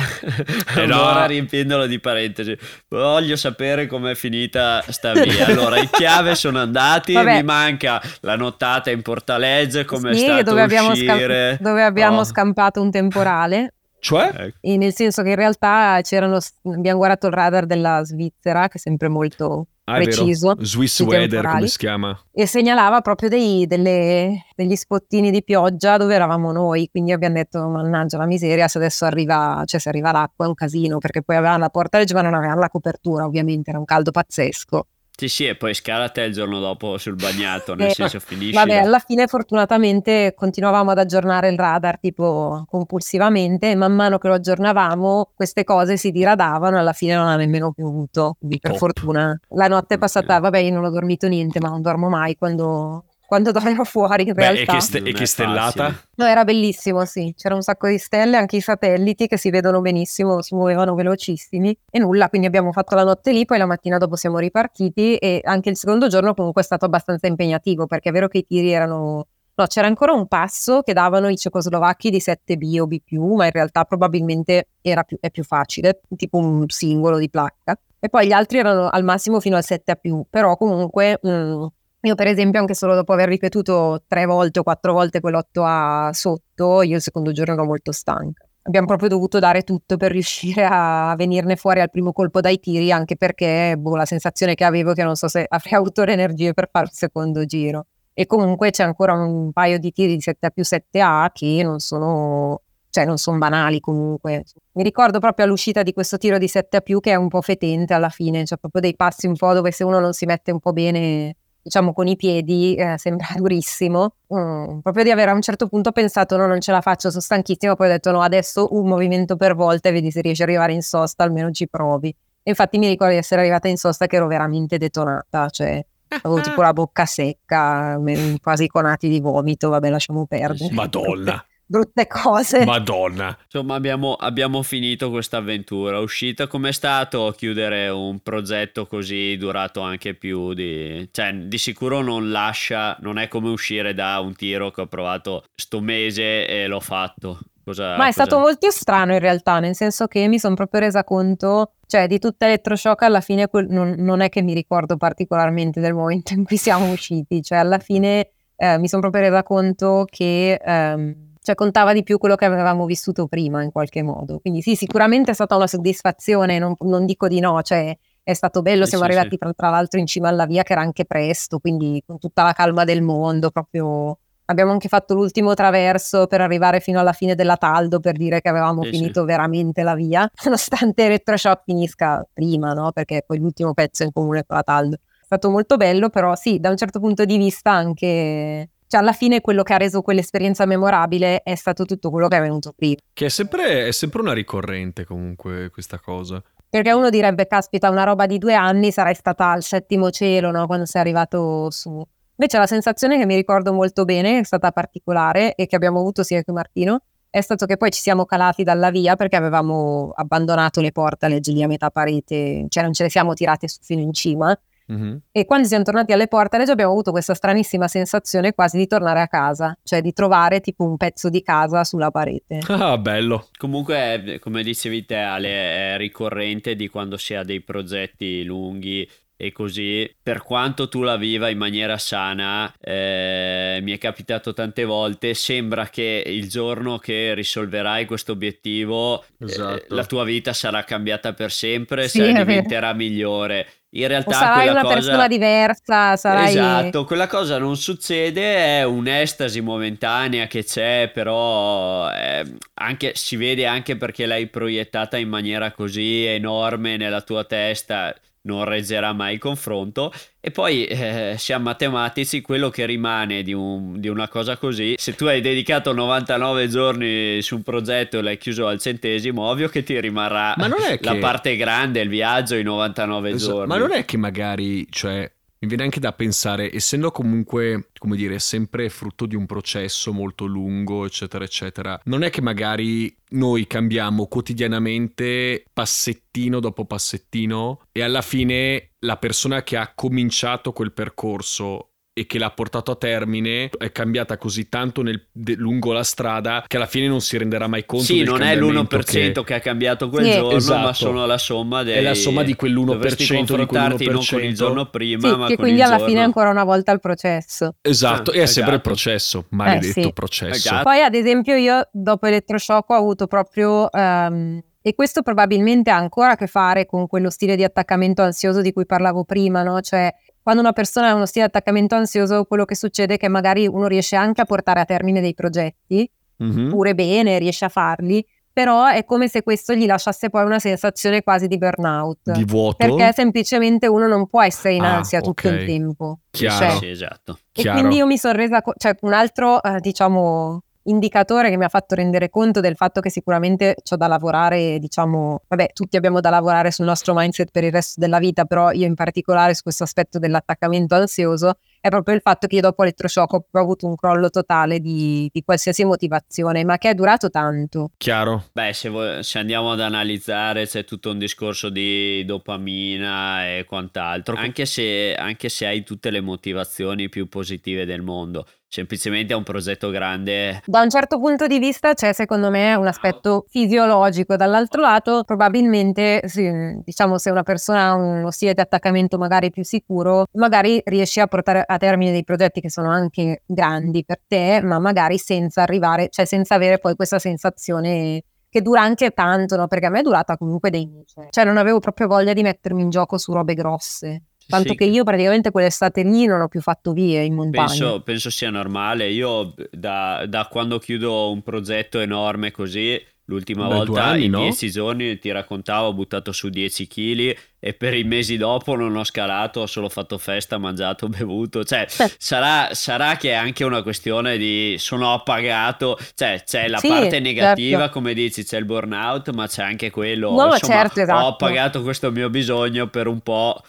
Eh *laughs* no. un'ora riempiendolo di parentesi. Voglio sapere com'è finita sta via. Allora, i chiave sono andati, Vabbè. mi manca la nottata in Portalezze, come è stato dove abbiamo, uscire. scam- dove abbiamo Oh, scampato un temporale. Cioè? ecco. E nel senso che in realtà c'erano, abbiamo guardato il radar della Svizzera, che è sempre molto Ah, è vero. preciso, Swiss Weather, temporali. come si chiama? e segnalava proprio dei- delle- degli spottini di pioggia dove eravamo noi. Quindi abbiamo detto, mannaggia la miseria, se adesso arriva, cioè se arriva l'acqua è un casino, perché poi avevamo la portalegge ma non avevamo la copertura, ovviamente, era un caldo pazzesco. Sì, sì, e poi scala te il giorno dopo sul bagnato, nel Eh, senso finisci. Vabbè, alla fine fortunatamente continuavamo ad aggiornare il radar tipo compulsivamente e man mano che lo aggiornavamo queste cose si diradavano e alla fine non ha nemmeno piovuto, quindi per Top. fortuna. La notte è passata, vabbè io non ho dormito niente ma non dormo mai quando, quando dormo fuori in Beh, e realtà. che, ste- e che stellata? facile. No, era bellissimo, sì, c'era un sacco di stelle, anche i satelliti che si vedono benissimo, si muovevano velocissimi e nulla, quindi abbiamo fatto la notte lì, poi la mattina dopo siamo ripartiti e anche il secondo giorno comunque è stato abbastanza impegnativo perché è vero che i tiri erano... No, c'era ancora un passo che davano i cecoslovacchi di 7B o B+, ma in realtà probabilmente era più, è più facile, tipo un singolo di placca. E poi gli altri erano al massimo fino al 7A+, però comunque... mm, io per esempio anche solo dopo aver ripetuto tre volte o quattro volte quell'otto a sotto, io il secondo giorno ero molto stanca. Abbiamo proprio dovuto dare tutto per riuscire a venirne fuori al primo colpo dai tiri, anche perché boh, la sensazione che avevo è che non so se avrei avuto le energie per fare il secondo giro. E comunque c'è ancora un paio di tiri di 7A più 7A che non sono, cioè non sono banali comunque. Mi ricordo proprio all'uscita di questo tiro di 7A più che è un po' fetente alla fine, cioè proprio dei passi un po' dove se uno non si mette un po' bene diciamo con i piedi, eh, sembra *laughs* durissimo. Mm, proprio di avere a un certo punto pensato no, non ce la faccio, sono stanchissimo, poi ho detto no, adesso un movimento per volta e vedi se riesci ad arrivare in sosta, almeno ci provi. E infatti mi ricordo di essere arrivata in sosta che ero veramente detonata, cioè avevo *laughs* tipo la bocca secca, quasi conati di vomito, vabbè lasciamo perdere. Madonna, *laughs* Brutte cose. madonna. Insomma, abbiamo, abbiamo finito questa avventura. Uscita, com'è stato chiudere un progetto così durato anche più di... Cioè, di sicuro non lascia, non è come uscire da un tiro che ho provato sto mese e l'ho fatto. Cosa, Ma è cosa- stato molto strano in realtà, nel senso che mi sono proprio resa conto, cioè di tutta Elettroshock alla fine quel- non, non è che mi ricordo particolarmente del momento in cui siamo usciti, cioè alla fine eh, mi sono proprio resa conto che ehm, cioè, contava di più quello che avevamo vissuto prima in qualche modo. Quindi sì, sicuramente è stata una soddisfazione, non, non dico di no, cioè è stato bello, Sì, siamo sì, arrivati sì. tra, tra l'altro in cima alla via che era anche presto, quindi con tutta la calma del mondo, proprio Abbiamo anche fatto l'ultimo traverso per arrivare fino alla fine della Taldo per dire che avevamo finito veramente la via, *laughs* nonostante Electroshock finisca prima, no? Perché poi l'ultimo pezzo è in comune con la Taldo. È stato molto bello, però sì, da un certo punto di vista anche... Cioè, alla fine quello che ha reso quell'esperienza memorabile è stato tutto quello che è venuto prima. Che è sempre, è sempre una ricorrente comunque questa cosa. Perché uno direbbe, caspita, una roba di due anni sarai stata al settimo cielo, no? Quando sei arrivato su. Invece la sensazione che mi ricordo molto bene, è stata particolare e che abbiamo avuto sia che Martino, è stato che poi ci siamo calati dalla via perché avevamo abbandonato le portaleggi lì a metà parete, cioè non ce le siamo tirate su fino in cima. Mhm. E quando siamo tornati alle portaleggi abbiamo avuto questa stranissima sensazione quasi di tornare a casa, cioè di trovare tipo un pezzo di casa sulla parete. *laughs* Ah, bello. Comunque, è- come dicevi te, Ale, è ricorrente di quando si ha dei progetti lunghi e così. Per quanto tu la viva in maniera sana, eh, mi è capitato tante volte, sembra che il giorno che risolverai questo obiettivo, eh, Esatto. la tua vita sarà cambiata per sempre, Sì, se è vero. diventerà migliore. In O realtà sarai quella una cosa... persona diversa, sarai... Esatto, quella cosa non succede, è un'estasi momentanea che c'è, però eh, anche, si vede anche perché l'hai proiettata in maniera così enorme nella tua testa. Non reggerà mai il confronto. E poi eh, siamo matematici, quello che rimane di, un, di, una cosa così, se tu hai dedicato 99 giorni su un progetto e l'hai chiuso al centesimo, ovvio che ti rimarrà che... la parte grande, il viaggio, i 99 esatto. giorni. Ma non è che magari, cioè, mi viene anche da pensare, essendo comunque, come dire, sempre frutto di un processo molto lungo, eccetera, eccetera, non è che magari noi cambiamo quotidianamente passettino dopo passettino e alla fine la persona che ha cominciato quel percorso e che l'ha portato a termine è cambiata così tanto nel, de, lungo la strada che alla fine non si renderà mai conto sì, non è l'1% che... che... ha cambiato quel sì. giorno esatto. ma sono la somma dei... è la somma di quell'1% Dovresti confrontarti di non con il giorno prima sì, ma che con quindi il alla giorno... fine è ancora una volta il processo esatto ah, e è esatto. sempre il processo maledetto eh, sì. processo esatto. poi ad esempio io dopo elettroshock ho avuto proprio um, e questo probabilmente ha ancora a che fare con quello stile di attaccamento ansioso di cui parlavo prima, no? Cioè, quando una persona ha uno stile di attaccamento ansioso, quello che succede è che magari uno riesce anche a portare a termine dei progetti, mm-hmm. pure bene, riesce a farli, però è come se questo gli lasciasse poi una sensazione quasi di burnout. Di vuoto? Perché semplicemente uno non può essere in ah, ansia ah, tutto okay. il tempo. Chiaro. Cioè, sì, esatto. E Chiaro. quindi io mi sono resa conto, cioè un altro, eh, diciamo, indicatore che mi ha fatto rendere conto del fatto che sicuramente c'ho da lavorare, diciamo, vabbè, tutti abbiamo da lavorare sul nostro mindset per il resto della vita, però io in particolare su questo aspetto dell'attaccamento ansioso è proprio il fatto che io dopo elettroshock ho avuto un crollo totale di, di, qualsiasi motivazione, ma che è durato tanto. Chiaro. Beh, se, vo- se, andiamo ad analizzare c'è tutto un discorso di dopamina e quant'altro, anche se, anche se hai tutte le motivazioni più positive del mondo semplicemente è un progetto grande. Da un certo punto di vista c'è secondo me un aspetto fisiologico, dall'altro lato probabilmente sì, diciamo se una persona ha uno stile di attaccamento magari più sicuro, magari riesci a portare a termine dei progetti che sono anche grandi per te, ma magari senza arrivare, cioè senza avere poi questa sensazione che dura anche tanto, no? Perché a me è durata comunque dei mesi. Cioè non avevo proprio voglia di mettermi in gioco su robe grosse. Tanto sì. che io praticamente quell'estate lì non ho più fatto vie in montagna. Penso, penso sia normale. Io da, da, quando chiudo un progetto enorme così, l'ultima Beh, volta anni, in no? dieci giorni ti raccontavo, ho buttato su 10 kg e per i mesi dopo non ho scalato, ho solo fatto festa, mangiato, *laughs* bevuto. Cioè, sarà, sarà, che è anche una questione di sono appagato, cioè c'è la sì, parte negativa, certo. come dici, c'è il burnout, ma c'è anche quello. No, insomma, certo, esatto. Ho appagato questo mio bisogno per un po'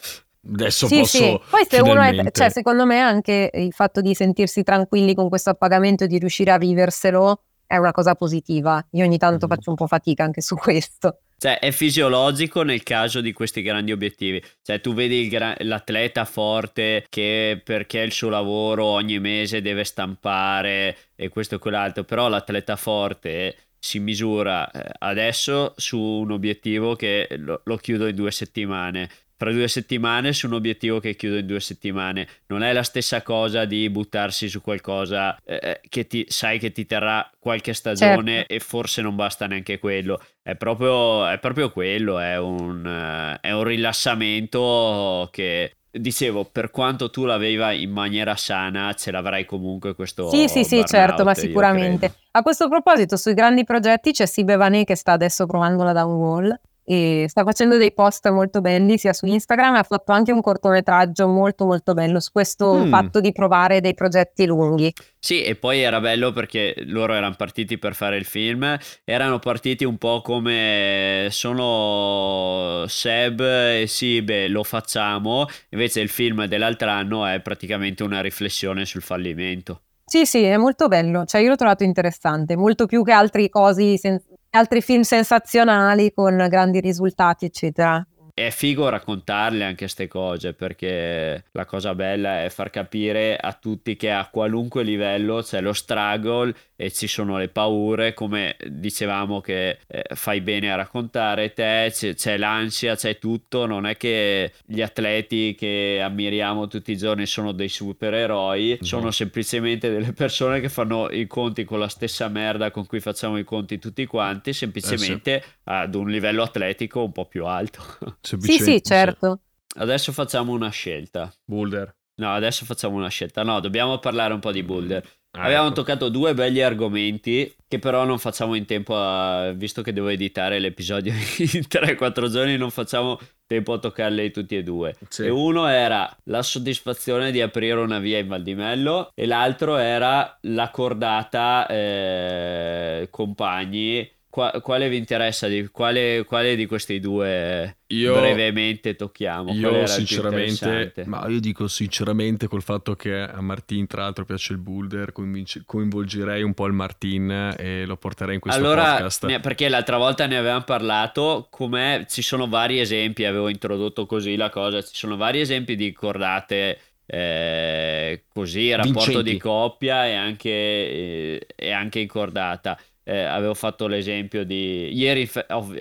Adesso sì, posso sì. Poi se finalmente... uno è, cioè, secondo me anche il fatto di sentirsi tranquilli con questo appagamento e di riuscire a viverselo è una cosa positiva. Io ogni tanto mm. faccio un po' fatica anche su questo. Cioè, è fisiologico nel caso di questi grandi obiettivi. Cioè, tu vedi gra- l'atleta forte che perché il suo lavoro ogni mese deve stampare e questo e quell'altro, però l'atleta forte si misura eh, adesso su un obiettivo che lo, lo chiudo in due settimane fra due settimane su un obiettivo che chiudo in due settimane. Non è la stessa cosa di buttarsi su qualcosa eh, eh, che ti, sai che ti terrà qualche stagione certo. e forse non basta neanche quello. È proprio, è proprio quello, è un, uh, è un rilassamento che dicevo, per quanto tu l'aveva in maniera sana, ce l'avrai comunque questo. Sì, sì, sì, certo, ma sicuramente. A questo proposito, sui grandi progetti c'è Sibe Vanè che sta adesso provando la downwall e sta facendo dei post molto belli sia su Instagram ha fatto anche un cortometraggio molto molto bello su questo mm. fatto di provare dei progetti lunghi. Sì, e poi era bello perché loro erano partiti per fare il film, erano partiti un po' come sono Seb e Sibe, lo facciamo, invece il film dell'altro anno è praticamente una riflessione sul fallimento. Sì, sì, è molto bello, cioè io l'ho trovato interessante, molto più che altri cosi sen- altri film sensazionali con grandi risultati, eccetera è figo raccontarle anche queste cose perché la cosa bella è far capire a tutti che a qualunque livello c'è lo struggle e ci sono le paure, come dicevamo che eh, fai bene a raccontare te, c'è, c'è, l'ansia, c'è tutto, non è che gli atleti che ammiriamo tutti i giorni sono dei supereroi, no. sono semplicemente delle persone che fanno i conti con la stessa merda con cui facciamo i conti tutti quanti, semplicemente eh sì. ad un livello atletico un po' più alto. *laughs* Sì, sì, certo. Adesso facciamo una scelta. Boulder. No, adesso facciamo una scelta. No, dobbiamo parlare un po' di Boulder. Ah, Avevamo ecco. toccato due belli argomenti che però non facciamo in tempo a... visto che devo editare l'episodio *laughs* in 3-4 giorni, non facciamo tempo a toccarli tutti e due. Sì. E uno era la soddisfazione di aprire una via in Val di Mello e l'altro era la cordata eh, compagni. Qua- quale vi interessa? Di, quale, quale di questi due Io- brevemente tocchiamo? Io sinceramente, ma io dico sinceramente col fatto che a Martin tra l'altro piace il boulder, coinvolgerei un po' il Martin e lo porterei in questo allora, podcast. ne- perché l'altra volta ne avevamo parlato, com'è, ci sono vari esempi, avevo introdotto così la cosa, ci sono vari esempi di cordate eh, così, rapporto Vincenti. di coppia e anche, eh, e anche in cordata. Eh, avevo fatto l'esempio di ieri,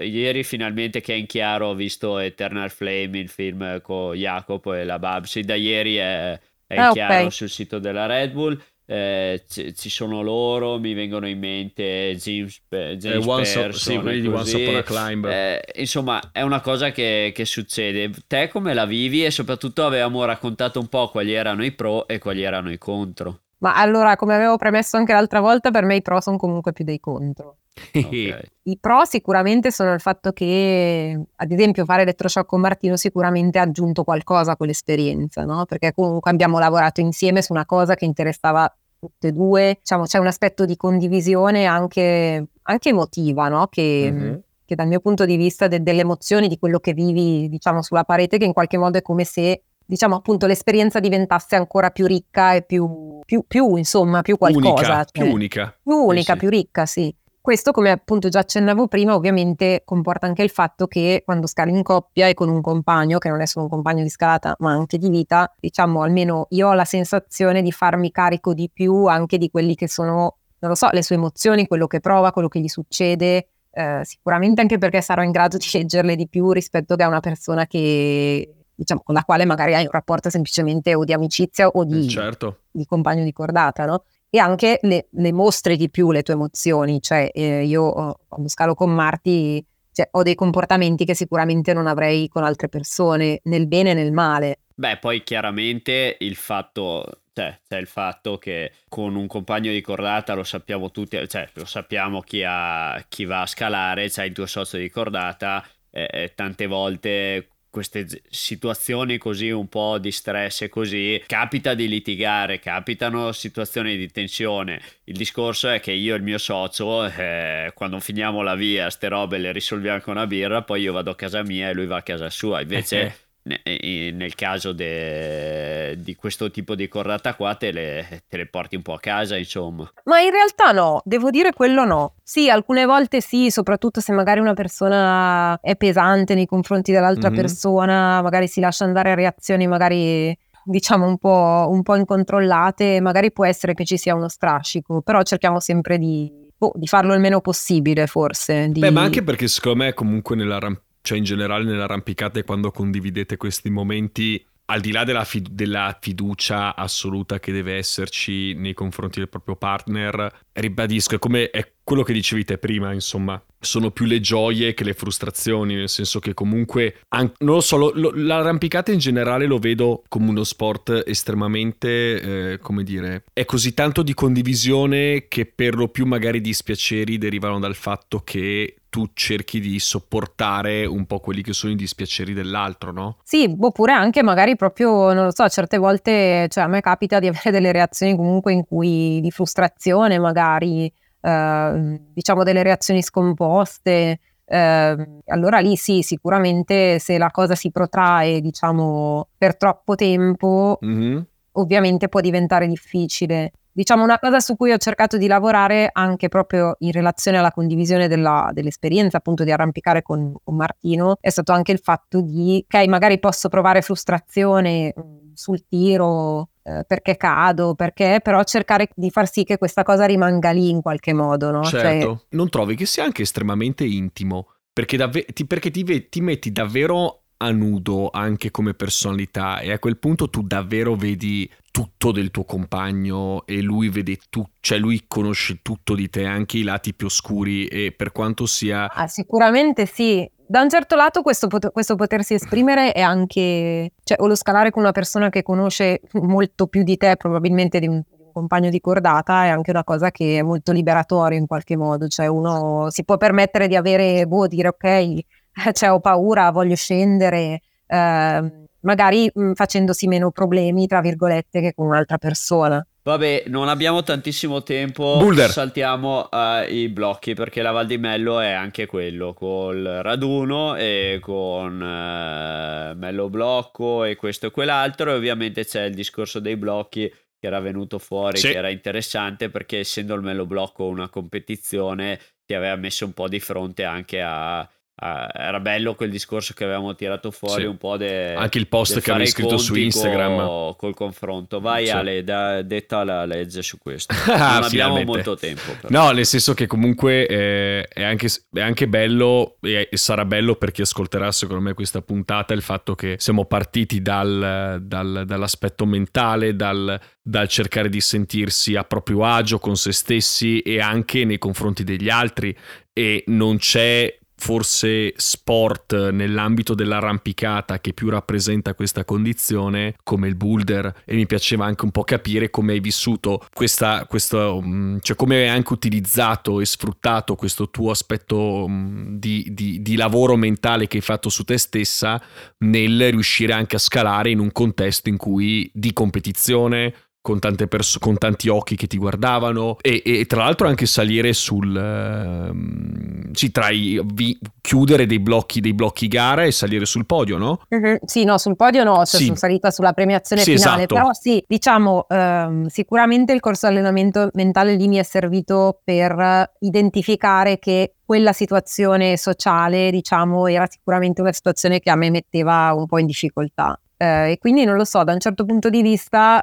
ieri finalmente che è in chiaro ho visto Eternal Flame il film con Jacopo e la Babsi da ieri è, è in Ah, chiaro sul sito della Red Bull. Eh, ci, ci sono loro mi vengono in mente James, Pe- Eh, James Once- Pearson sì, quelli e di Once. Upon a Climb. Eh, insomma è una cosa che, che succede. Te come la vivi? E soprattutto avevamo raccontato un po' quali erano i pro e quali erano i contro Ma allora, come avevo premesso anche l'altra volta, per me i pro sono comunque più dei contro. Ok. I pro sicuramente sono il fatto che, ad esempio, fare elettroshock con Martino sicuramente ha aggiunto qualcosa a quell'esperienza, no? Perché comunque abbiamo lavorato insieme su una cosa che interessava tutte e due, diciamo c'è un aspetto di condivisione anche, anche emotiva, no? Che, Mhm. che dal mio punto di vista de- delle emozioni, di quello che vivi, diciamo, sulla parete, che in qualche modo è come se, diciamo, appunto l'esperienza diventasse ancora più ricca e più, più, più, insomma, più qualcosa. unica, cioè più unica. più unica, sì. più ricca, sì. Questo, come appunto già accennavo prima, ovviamente comporta anche il fatto che quando scali in coppia e con un compagno, che non è solo un compagno di scalata, ma anche di vita, diciamo almeno io ho la sensazione di farmi carico di più anche di quelli che sono, non lo so, le sue emozioni, quello che prova, quello che gli succede. eh, sicuramente anche perché sarò in grado di leggerle di più rispetto che a una persona che, diciamo, con la quale magari hai un rapporto semplicemente o di amicizia o di, Eh, certo. di compagno di cordata, no? E anche le, le mostri di più le tue emozioni, cioè eh, io quando scalo con Marti cioè, ho dei comportamenti che sicuramente non avrei con altre persone, nel bene e nel male. Beh, poi chiaramente il fatto, cioè, c'è il fatto che con un compagno di cordata lo sappiamo tutti, cioè lo sappiamo chi, ha, chi va a scalare, c'è il tuo socio di cordata, eh, eh, tante volte queste situazioni così un po' di stress e così capita di litigare, capitano situazioni di tensione. Il discorso è che io e il mio socio, eh, quando finiamo la via, ste robe le risolviamo con una birra, poi io vado a casa mia e lui va a casa sua. Invece Eh. Nel caso de- di questo tipo di cordata qua te le, te le porti un po' a casa insomma Ma in realtà no, devo dire quello no. Sì, alcune volte sì, soprattutto se magari una persona è pesante nei confronti dell'altra Mhm. persona, magari si lascia andare a reazioni magari diciamo un po', un po' incontrollate, magari può essere che ci sia uno strascico, però cerchiamo sempre di, boh, di farlo il meno possibile forse. Di... Beh, ma anche perché secondo me comunque nell'arrampicata, cioè in generale nell'arrampicata e quando condividete questi momenti, al di là della, fi- della fiducia assoluta che deve esserci nei confronti del proprio partner, ribadisco, è come è quello che dicevi te prima, insomma, sono più le gioie che le frustrazioni, nel senso che comunque, an- non lo so, lo- lo- l'arrampicata in generale lo vedo come uno sport estremamente, eh, come dire, è così tanto di condivisione che per lo più magari i dispiaceri derivano dal fatto che tu cerchi di sopportare un po' quelli che sono i dispiaceri dell'altro, no? Sì, oppure anche magari proprio, non lo so, certe volte, cioè a me capita di avere delle reazioni comunque in cui di frustrazione, magari, eh, diciamo delle reazioni scomposte. eh, allora lì sì, sicuramente se la cosa si protrae, diciamo, per troppo tempo, Mhm. ovviamente può diventare difficile. Diciamo una cosa su cui ho cercato di lavorare anche proprio in relazione alla condivisione della- dell'esperienza appunto di arrampicare con, con Martino è stato anche il fatto di, ok, magari posso provare frustrazione mh, sul tiro eh, perché cado, perché però cercare di far sì che questa cosa rimanga lì in qualche modo, no? Cioè, Certo, non trovi che sia anche estremamente intimo? Perché, davve- ti, perché ti, ve- ti metti davvero a nudo anche come personalità e a quel punto tu davvero vedi tutto del tuo compagno e lui vede tutto, cioè lui conosce tutto di te, anche i lati più oscuri e per quanto sia... Ah, sicuramente sì. Da un certo lato questo, pot- questo potersi esprimere è anche, cioè, o lo scalare con una persona che conosce molto più di te probabilmente di un, compagno di cordata è anche una cosa che è molto liberatoria in qualche modo, cioè uno si può permettere di avere, boh, dire ok, *laughs* cioè ho paura, voglio scendere, eh, magari mh, facendosi meno problemi, tra virgolette, che con un'altra persona. Vabbè, non abbiamo tantissimo tempo, Boulder. saltiamo uh, i blocchi perché la Val di Mello è anche quello, col raduno e con uh, Mello Blocco e questo e quell'altro e ovviamente c'è il discorso dei blocchi che era venuto fuori, Sì. che era interessante perché essendo il Mello Blocco una competizione ti aveva messo un po' di fronte anche a... a- era bello quel discorso che avevamo tirato fuori Sì. un po' de, Anche il post che avevi scritto su Instagram. co- col confronto. Vai Sì. Ale, da, detta la legge su questo. *laughs* Ah, Non abbiamo finalmente. molto tempo. però. No, nel senso che comunque eh, è, anche, è anche bello e, e sarà bello per chi ascolterà secondo me questa puntata il fatto che siamo partiti dal- dal- dall'aspetto mentale, dal, dal cercare di sentirsi a proprio agio con se stessi e anche nei confronti degli altri e non c'è forse sport nell'ambito dell'arrampicata che più rappresenta questa condizione come il boulder e mi piaceva anche un po' capire come hai vissuto questa, questo, mm, cioè come hai anche utilizzato e sfruttato questo tuo aspetto mm, di, di- di lavoro mentale che hai fatto su te stessa nel riuscire anche a scalare in un contesto in cui di competizione con, tante perso- con tanti occhi che ti guardavano e, e tra l'altro anche salire sul ehm, sì, tra i vi- chiudere dei blocchi, dei blocchi gara e salire sul podio, no? Mhm, Sì, no, sul podio no, cioè Sì. sono salita sulla premiazione Sì, finale, esatto. però sì, diciamo, ehm, sicuramente il corso allenamento mentale lì mi è servito per identificare che quella situazione sociale, diciamo, era sicuramente una situazione che a me metteva un po' in difficoltà. Eh, e quindi non lo so, da un certo punto di vista,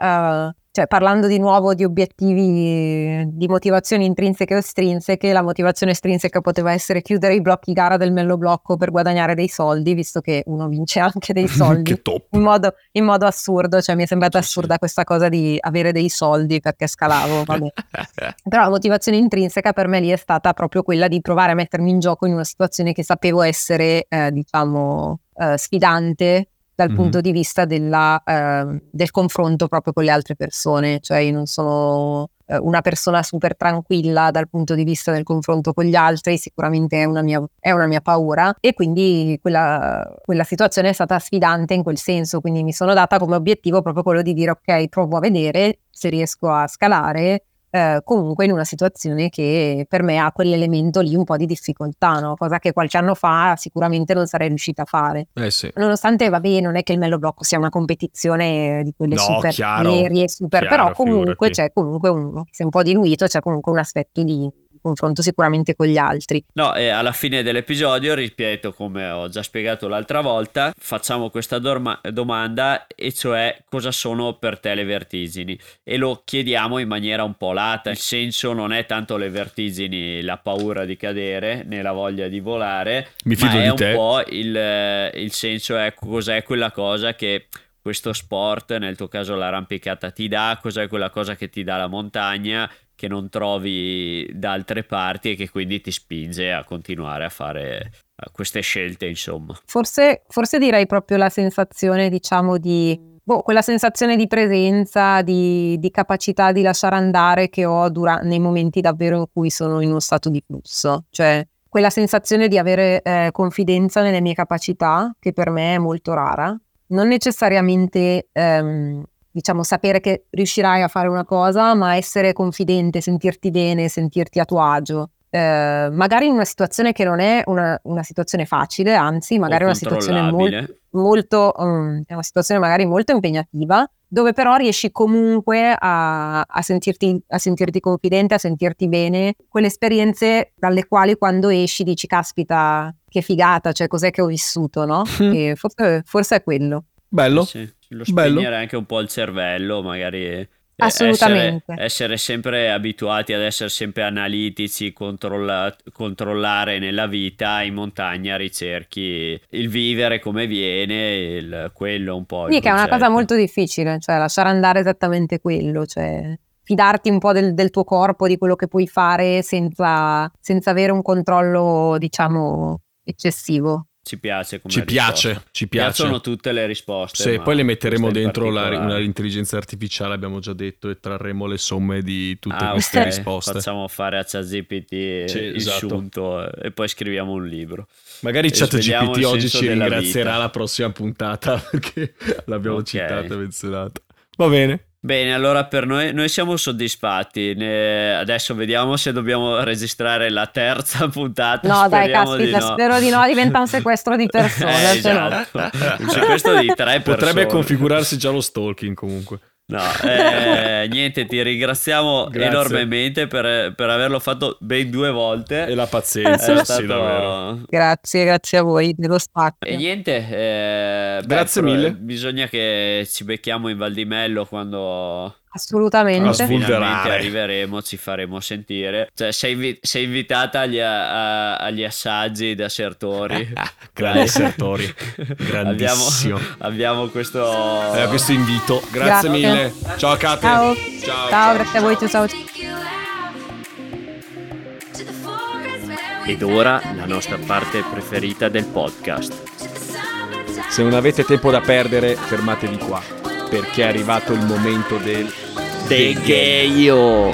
eh, cioè parlando di nuovo di obiettivi di motivazioni intrinseche o estrinseche, la motivazione estrinseca poteva essere chiudere i blocchi gara del mello blocco per guadagnare dei soldi, visto che uno vince anche dei *laughs* soldi che top. in modo, in modo assurdo, cioè mi è sembrata Sì, sì. assurda questa cosa di avere dei soldi perché scalavo. *laughs* Però la motivazione intrinseca per me lì è stata proprio quella di provare a mettermi in gioco in una situazione che sapevo essere, eh, diciamo, eh, sfidante dal Mhm. punto di vista della, ehm, del confronto proprio con le altre persone, cioè io non sono eh, una persona super tranquilla dal punto di vista del confronto con gli altri, sicuramente è una mia, è una mia paura. E quindi quella, quella situazione è stata sfidante in quel senso, quindi mi sono data come obiettivo proprio quello di dire ok, provo a vedere se riesco a scalare eh, comunque in una situazione che per me ha quell'elemento lì un po' di difficoltà, no? cosa che qualche anno fa sicuramente non sarei riuscita a fare. Eh sì. Nonostante, vabbè, non è che il Mello Blocco sia una competizione di quelle No, super chiaro, serie, super, chiaro, però comunque figurati. c'è comunque un, se è un po' diluito, c'è comunque un aspetto di confronto sicuramente con gli altri. No, e alla fine dell'episodio, ripeto come ho già spiegato l'altra volta, facciamo questa dorma- domanda e cioè cosa sono per te le vertigini e lo chiediamo in maniera un po' lata, il senso non è tanto le vertigini, la paura di cadere né la voglia di volare, Mi ma fido è di un te. po' il, il senso è cos'è quella cosa che questo sport, nel tuo caso l'arrampicata, ti dà, cos'è quella cosa che ti dà la montagna che non trovi da altre parti e che quindi ti spinge a continuare a fare queste scelte, insomma. Forse, forse direi proprio la sensazione, diciamo, di boh, quella sensazione di presenza, di, di capacità di lasciare andare che ho dura- nei momenti davvero in cui sono in uno stato di flusso. Cioè, quella sensazione di avere eh, confidenza nelle mie capacità, che per me è molto rara. Non necessariamente, ehm, diciamo, sapere che riuscirai a fare una cosa, ma essere confidente, sentirti bene, sentirti a tuo agio. Eh, magari in una situazione che non è una, una situazione facile, anzi, magari una situazione molto controllabile. molto, mm, è una situazione magari molto impegnativa, dove però riesci comunque a, a sentirti, a sentirti confidente, a sentirti bene, quelle esperienze dalle quali quando esci dici caspita che figata, cioè cos'è che ho vissuto, no? Mm. *laughs* E forse, forse è quello. Bello. Sì, lo Bello. spegnere anche un po' il cervello, magari. eh, Assolutamente. Essere, essere sempre abituati ad essere sempre analitici, controlla- controllare nella vita, in montagna ricerchi il vivere come viene, il- quello un po'. Sì, che è una cosa molto difficile, cioè lasciare andare esattamente quello, cioè fidarti un po' del, del tuo corpo, di quello che puoi fare senza, senza avere un controllo, diciamo, eccessivo. Ci piace come Ci risposta. piace, ci piace. Piacciono tutte le risposte. Ma poi le metteremo dentro la, particolare. una intelligenza artificiale, abbiamo già detto, e trarremo le somme di tutte Ah, queste ok. risposte. Facciamo fare a ChatGPT Sì, il esatto. sunto eh, e poi scriviamo un libro. Magari ChatGPT oggi ci ringrazierà vita. la prossima puntata *laughs* perché l'abbiamo Ok. citata e menzionata. Va bene. Bene, allora per noi, noi siamo soddisfatti. Ne- adesso vediamo se dobbiamo registrare la terza *laughs* puntata. No, dai, di caspita, no. spero di no, diventa un sequestro di persone. *laughs* Eh, esatto. Un sequestro di tre persone. Potrebbe configurarsi già lo stalking comunque. No, eh, niente, ti ringraziamo Grazie. enormemente per, per averlo fatto ben due volte. E la È pazienza, sì, stato- davvero. Grazie, grazie a voi dello spazio. E niente, eh, beh, Grazie però, mille. eh, Bisogna che ci becchiamo in Val di Mello quando Assolutamente. Vulderare. arriveremo, ci faremo sentire. Cioè, sei, invi- sei invitata agli, a- agli assaggi da Sertori. *laughs* Grandi Dai. Sertori, *laughs* grandissimo. Abbiamo, abbiamo questo... Eh, questo invito. Grazie, Grazie. mille. Ciao Kate. Ciao. Ciao. Ciao, grazie a voi, ciao ciao. Ed ora la nostra parte preferita del podcast. Se non avete tempo da perdere, fermatevi qua, perché è arrivato il momento del Degheio!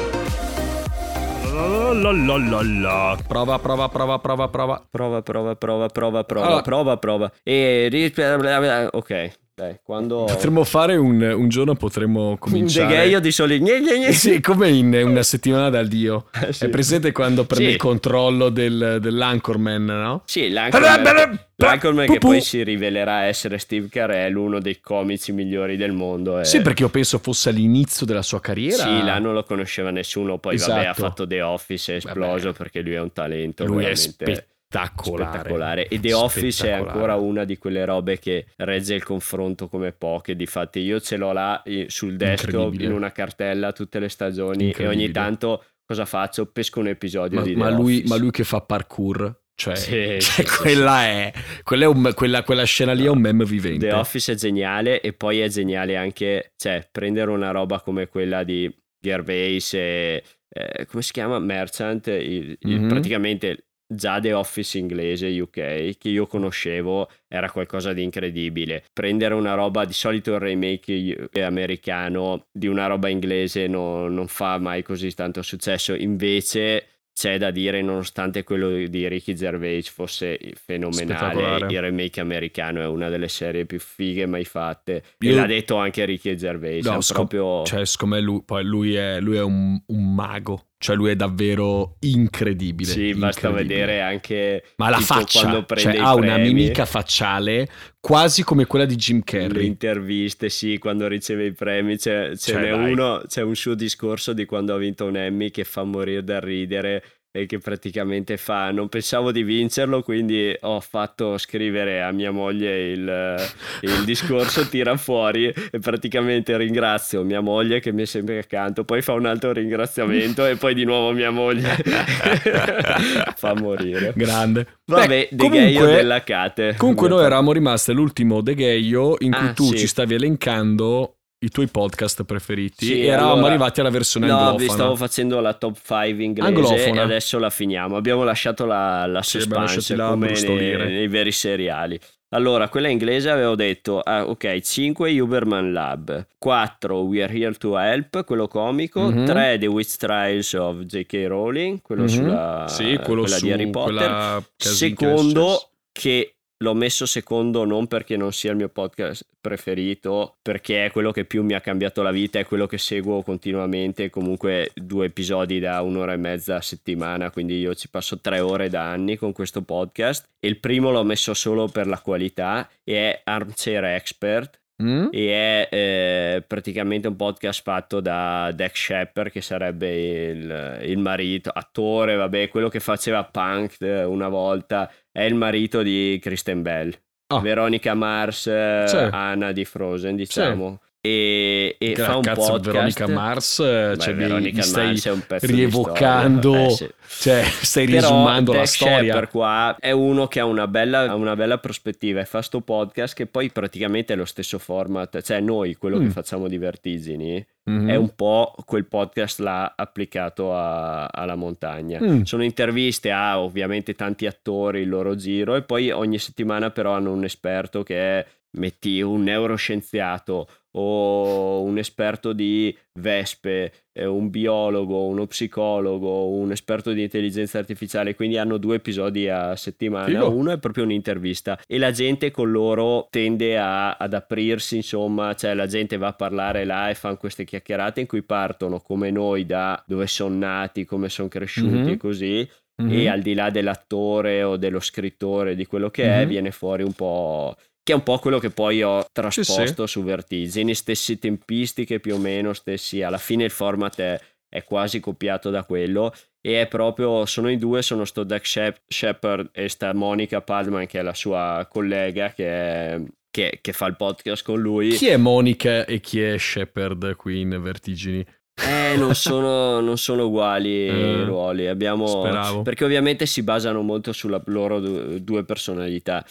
Prova, prova, prova, prova, prova. Prova, prova, prova, prova, prova, Allora. prova, prova. E... Ok, dai, quando... Potremmo fare un, un giorno, potremmo Un cominciare. degheio di soli... Gne, gne, gne. Sì, come in una settimana dal dio. Eh, *laughs* sì. È presente quando prende Sì. il controllo del, dell'anchorman, no? Sì, l'Anchorman, l'Anchorman che poi si rivelerà essere Steve Carell, uno dei comici migliori del mondo. e- Sì, perché io penso fosse all'inizio della sua carriera. Sì, là non lo conosceva nessuno, poi vabbè ha Esatto. fatto The Office, è esploso Vabbè. perché lui è un talento Lui è veramente spettacolare. spettacolare. E The Office è ancora una di quelle robe che regge il confronto come poche. Difatti io ce l'ho là eh, sul desktop in una cartella tutte le stagioni e ogni tanto cosa faccio? Pesco un episodio Ma, di ma lui, ma lui che fa parkour. Cioè, Sì, *laughs* cioè, sì, sì, quella è. Quella, è un- quella, quella scena lì è un meme vivente. The Office è geniale e poi è geniale anche, cioè, prendere una roba come quella di Gervais e, eh, come si chiama? Merchant, il- il- Mhm. praticamente già The Office inglese UK che io conoscevo era qualcosa di incredibile. Prendere una roba, di solito il remake americano di una roba inglese no- non fa mai così tanto successo, invece c'è da dire, nonostante quello di Ricky Gervais fosse fenomenale, il remake americano è una delle serie più fighe mai fatte. Io- E l'ha detto anche Ricky Gervais. No, è scom- proprio... Cioè, secondo me lui, poi lui è, lui è un, un mago. Cioè, lui è davvero incredibile. sì, basta incredibile. vedere anche Ma la faccia, cioè, ha una mimica facciale quasi come quella di Jim le Carrey. interviste, sì, quando riceve i premi, c'è, ce Cioè, uno, c'è un suo discorso di quando ha vinto un Emmy che fa morire dal ridere e che praticamente fa non pensavo di vincerlo quindi ho fatto scrivere a mia moglie il, il discorso tira fuori e praticamente ringrazio mia moglie che mi è sempre accanto poi fa un altro ringraziamento e poi di nuovo mia moglie *laughs* fa morire Grande. vabbè Beh, comunque- della Cate Comunque noi eravamo rimasti all'ultimo degheio in cui Ah, tu sì. ci stavi elencando i tuoi podcast preferiti Sì, e eravamo allora- arrivati alla versione No, anglofona. vi stavo facendo la top 5 inglese Anglofona. e adesso la finiamo. Abbiamo lasciato la, la Sì, suspense come nei, nei veri seriali. Allora, quella inglese avevo detto, ah, ok, 5 Huberman Lab, 4 We Are Here to Help, quello comico, Mhm. 3 The Witch Trials of J.K. Rowling, quello Mhm. sulla Sì, quello su di Harry Potter. casino che è Secondo, che l'ho messo secondo non perché non sia il mio podcast preferito, perché è quello che più mi ha cambiato la vita, è quello che seguo continuamente, comunque due episodi da un'ora e mezza a settimana, quindi io ci passo tre ore da anni con questo podcast. E il primo l'ho messo solo per la qualità e è Armchair Expert, Mm? e è eh, praticamente un podcast fatto da Dex Shepard che sarebbe il, il marito, attore, vabbè, quello che faceva Punk una volta, è il marito di Kristen Bell. Ah. Veronica Mars, eh, Sì. Anna di Frozen, diciamo. E, e Che fa un cazzo, podcast. Veronica Mars, eh, Beh, cioè, Veronica stai Mars è un pezzo di rievocando, storia. Eh, sì. cioè stai Però riesumando la storia. Qua è uno che ha una bella, ha una bella prospettiva e fa sto podcast che poi praticamente è lo stesso format, cioè noi quello Mm. che facciamo di Vertigini Mhm. è un po' quel podcast là applicato a- alla montagna. Mm. Sono interviste a ovviamente tanti attori, il loro giro e poi ogni settimana però hanno un esperto che è, metti, un neuroscienziato o un esperto di vespe, eh, un biologo, uno psicologo, un esperto di intelligenza artificiale, quindi hanno due episodi a settimana, Figo. uno è proprio un'intervista e la gente con loro tende a- ad aprirsi, insomma, cioè la gente va a parlare là e fanno queste chiacchierate in cui partono come noi da dove sono nati, come sono cresciuti Mhm. e così, Mhm. e al di là dell'attore o dello scrittore di quello che è, Mhm. viene fuori un po'. Che è un po' quello che poi ho trasposto su Vertigini, stesse tempistiche più o meno, stessi. Alla fine il format è, è quasi copiato da quello. E è proprio, sono i due, sono sto Doug Shep- Shepard e sta Monica Padman, che è la sua collega, che, è- che- che fa il podcast con lui. Chi è Monica e chi è Shepard qui in Vertigini? Eh, non *laughs* sono, non sono uguali Eh, i ruoli. Abbiamo, speravo. perché ovviamente si basano molto sulla loro du- due personalità.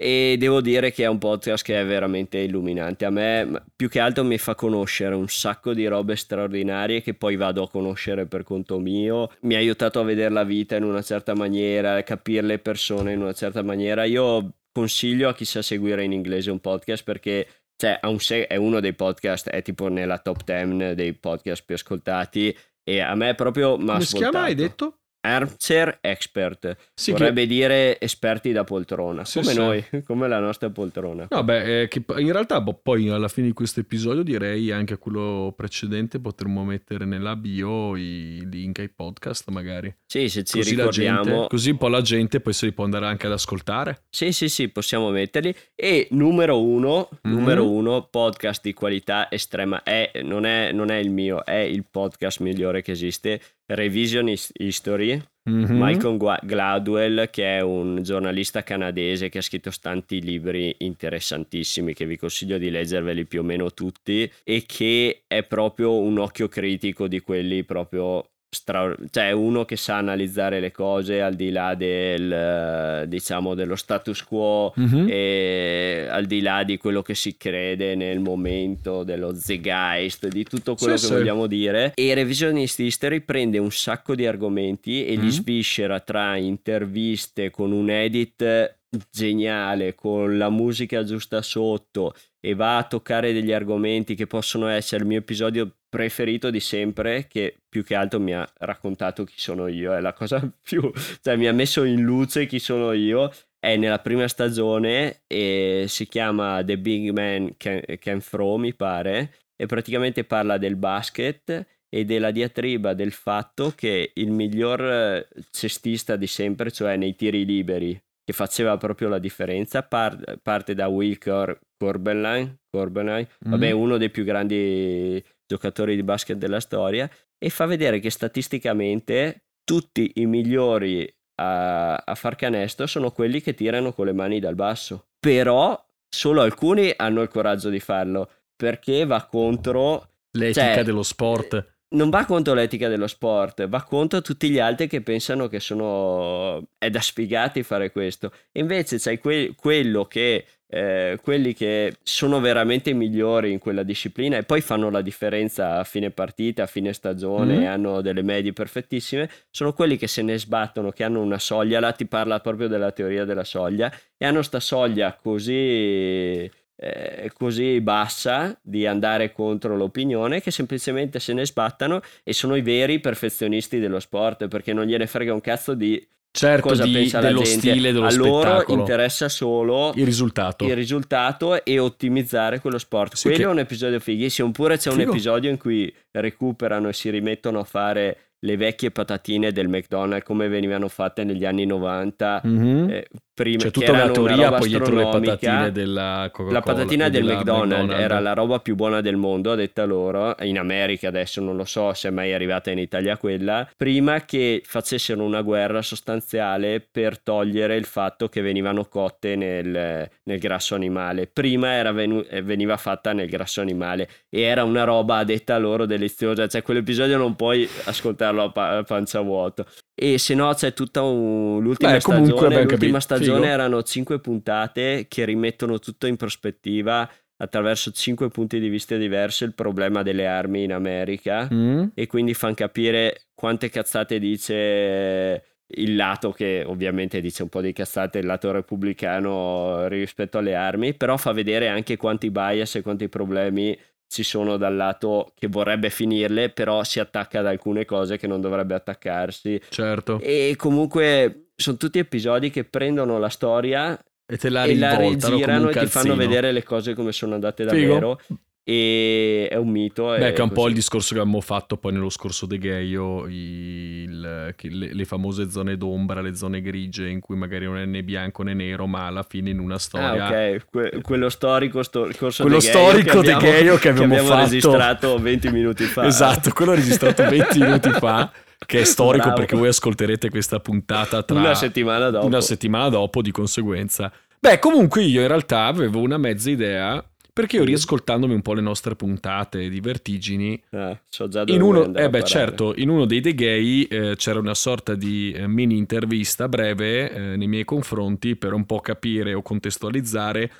E devo dire che è un podcast che è veramente illuminante. A me, più che altro, mi fa conoscere un sacco di robe straordinarie che poi vado a conoscere per conto mio. Mi ha aiutato a vedere la vita in una certa maniera, a capire le persone in una certa maniera. Io consiglio a chi sa seguire in inglese un podcast perché cioè, ha un se- è uno dei podcast, è tipo nella top 10 dei podcast più ascoltati e a me proprio mi ha Come si chiama, hai detto? Armchair Expert, Sì, che- vorrebbe dire esperti da poltrona, Sì, come sì. noi, *laughs* come la nostra poltrona. No, beh, eh, che in realtà boh, poi alla fine di questo episodio direi anche a quello precedente potremmo mettere nella bio i link ai podcast magari. Sì, se ci Così ricordiamo, gente, così un po' la gente poi se li può andare anche ad ascoltare. Sì, sì, sì, possiamo metterli. E numero uno, Mhm. numero uno, podcast di qualità estrema. È, non, è, non è il mio, è il podcast migliore che esiste. Revision His- History. Mhm. Malcolm Gladwell, che è un giornalista canadese che ha scritto tanti libri interessantissimi che vi consiglio di leggerveli più o meno tutti e che è proprio un occhio critico di quelli proprio stra- cioè uno che sa analizzare le cose al di là del diciamo dello status quo Mhm. e al di là di quello che si crede nel momento dello zeitgeist di tutto quello Sì, che sì. vogliamo dire e Revisionist History prende un sacco di argomenti e li Mhm. sviscera tra interviste con un edit geniale con la musica giusta sotto e va a toccare degli argomenti che possono essere il mio episodio preferito di sempre che più che altro mi ha raccontato chi sono io è la cosa *laughs* più cioè mi ha messo in luce chi sono io è nella prima stagione e si chiama The Big Man Can, Can Throw mi pare e praticamente parla del basket e della diatriba del fatto che il miglior eh, cestista di sempre cioè nei tiri liberi che faceva proprio la differenza par- parte da Will Cor- Corbelline, Corbelline Mhm. vabbè uno dei più grandi giocatori di basket della storia e fa vedere che statisticamente tutti i migliori a, a far canestro sono quelli che tirano con le mani dal basso però solo alcuni hanno il coraggio di farlo perché va contro L'etica cioè, dello sport. Non va contro l'etica dello sport, va contro tutti gli altri che pensano che sono è da sfigati fare questo. E invece c'hai que- quello che eh, quelli che sono veramente i migliori in quella disciplina e poi fanno la differenza a fine partita, a fine stagione, Mhm. e hanno delle medie perfettissime, sono quelli che se ne sbattono, che hanno una soglia, là ti parla proprio della teoria della soglia, e hanno sta soglia così eh, così bassa di andare contro l'opinione che semplicemente se ne sbattano e sono i veri perfezionisti dello sport perché non gliene frega un cazzo di Certo, cosa di- pensa dello la gente. stile dello A loro interessa solo Il risultato. il risultato e ottimizzare quello sport. Sì, Quello che- è un episodio fighissimo. Oppure c'è un Figo. episodio in cui recuperano e si rimettono a fare le vecchie patatine del McDonald's come venivano fatte negli anni 90. Mhm. Eh, prima C'è che tutta una teoria roba poi dietro le patatine della Coca-Cola. La patatina del della McDonald's, era la roba più buona del mondo, a detta loro, in America adesso non lo so se è mai arrivata in Italia quella, prima che facessero una guerra sostanziale per togliere il fatto che venivano cotte nel, nel grasso animale. Prima era venu- eh, veniva fatta nel grasso animale e era una roba a detta loro deliziosa, cioè quell'episodio non puoi ascoltarlo a, pa- a pancia vuota. E se no c'è tutta un- l'ultima Beh, stagione, l'ultima capito. Stagione Figo. erano cinque puntate che rimettono tutto in prospettiva attraverso cinque punti di vista diversi il problema delle armi in America Mm? e quindi fanno capire quante cazzate dice il lato che ovviamente dice un po' di cazzate il lato repubblicano rispetto alle armi, però fa vedere anche quanti bias e quanti problemi ci sono dal lato che vorrebbe finirle, però si attacca ad alcune cose che non dovrebbe attaccarsi. Certo. E comunque sono tutti episodi che prendono la storia E te la e la rigirano e ti fanno vedere le cose come sono andate Figo. davvero. E è un mito. Beh, che è un po' così. il discorso che avevamo fatto poi nello scorso The il- che le, le famose zone d'ombra, le zone grigie in cui magari non è né bianco né nero, ma alla fine in una Ah, storia... ok, Que- quello storico, sto- corso Quello De Gheio storico che De abbiamo- Gheio che *laughs* abbiamo fatto- registrato 20 minuti fa. Esatto, quello registrato 20 *laughs* minuti fa, che è storico Bravo. perché voi ascolterete questa puntata tra Una settimana dopo. una settimana dopo, di conseguenza. Beh, comunque io in realtà avevo una mezza idea, perché io Sì. riascoltandomi un po' le nostre puntate di Vertigini, Ah, so già dove in uno, eh beh, certo, in uno dei The Gay eh, c'era una sorta di eh, mini intervista breve eh, nei miei confronti per un po' capire o contestualizzare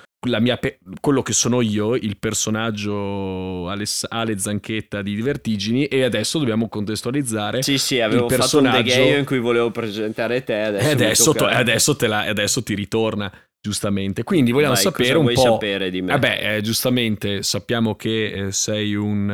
pe- quello che sono io, il personaggio Aless- Ale Zanchetta di Vertigini e adesso dobbiamo contestualizzare Sì, sì, avevo il fatto un personaggio- in cui volevo presentare te. Adesso, e adesso, to- adesso te la- adesso ti ritorna, giustamente. Quindi vogliamo Vai, sapere cosa un vuoi po'. sapere di me? Vabbè, eh, giustamente sappiamo che eh, sei un,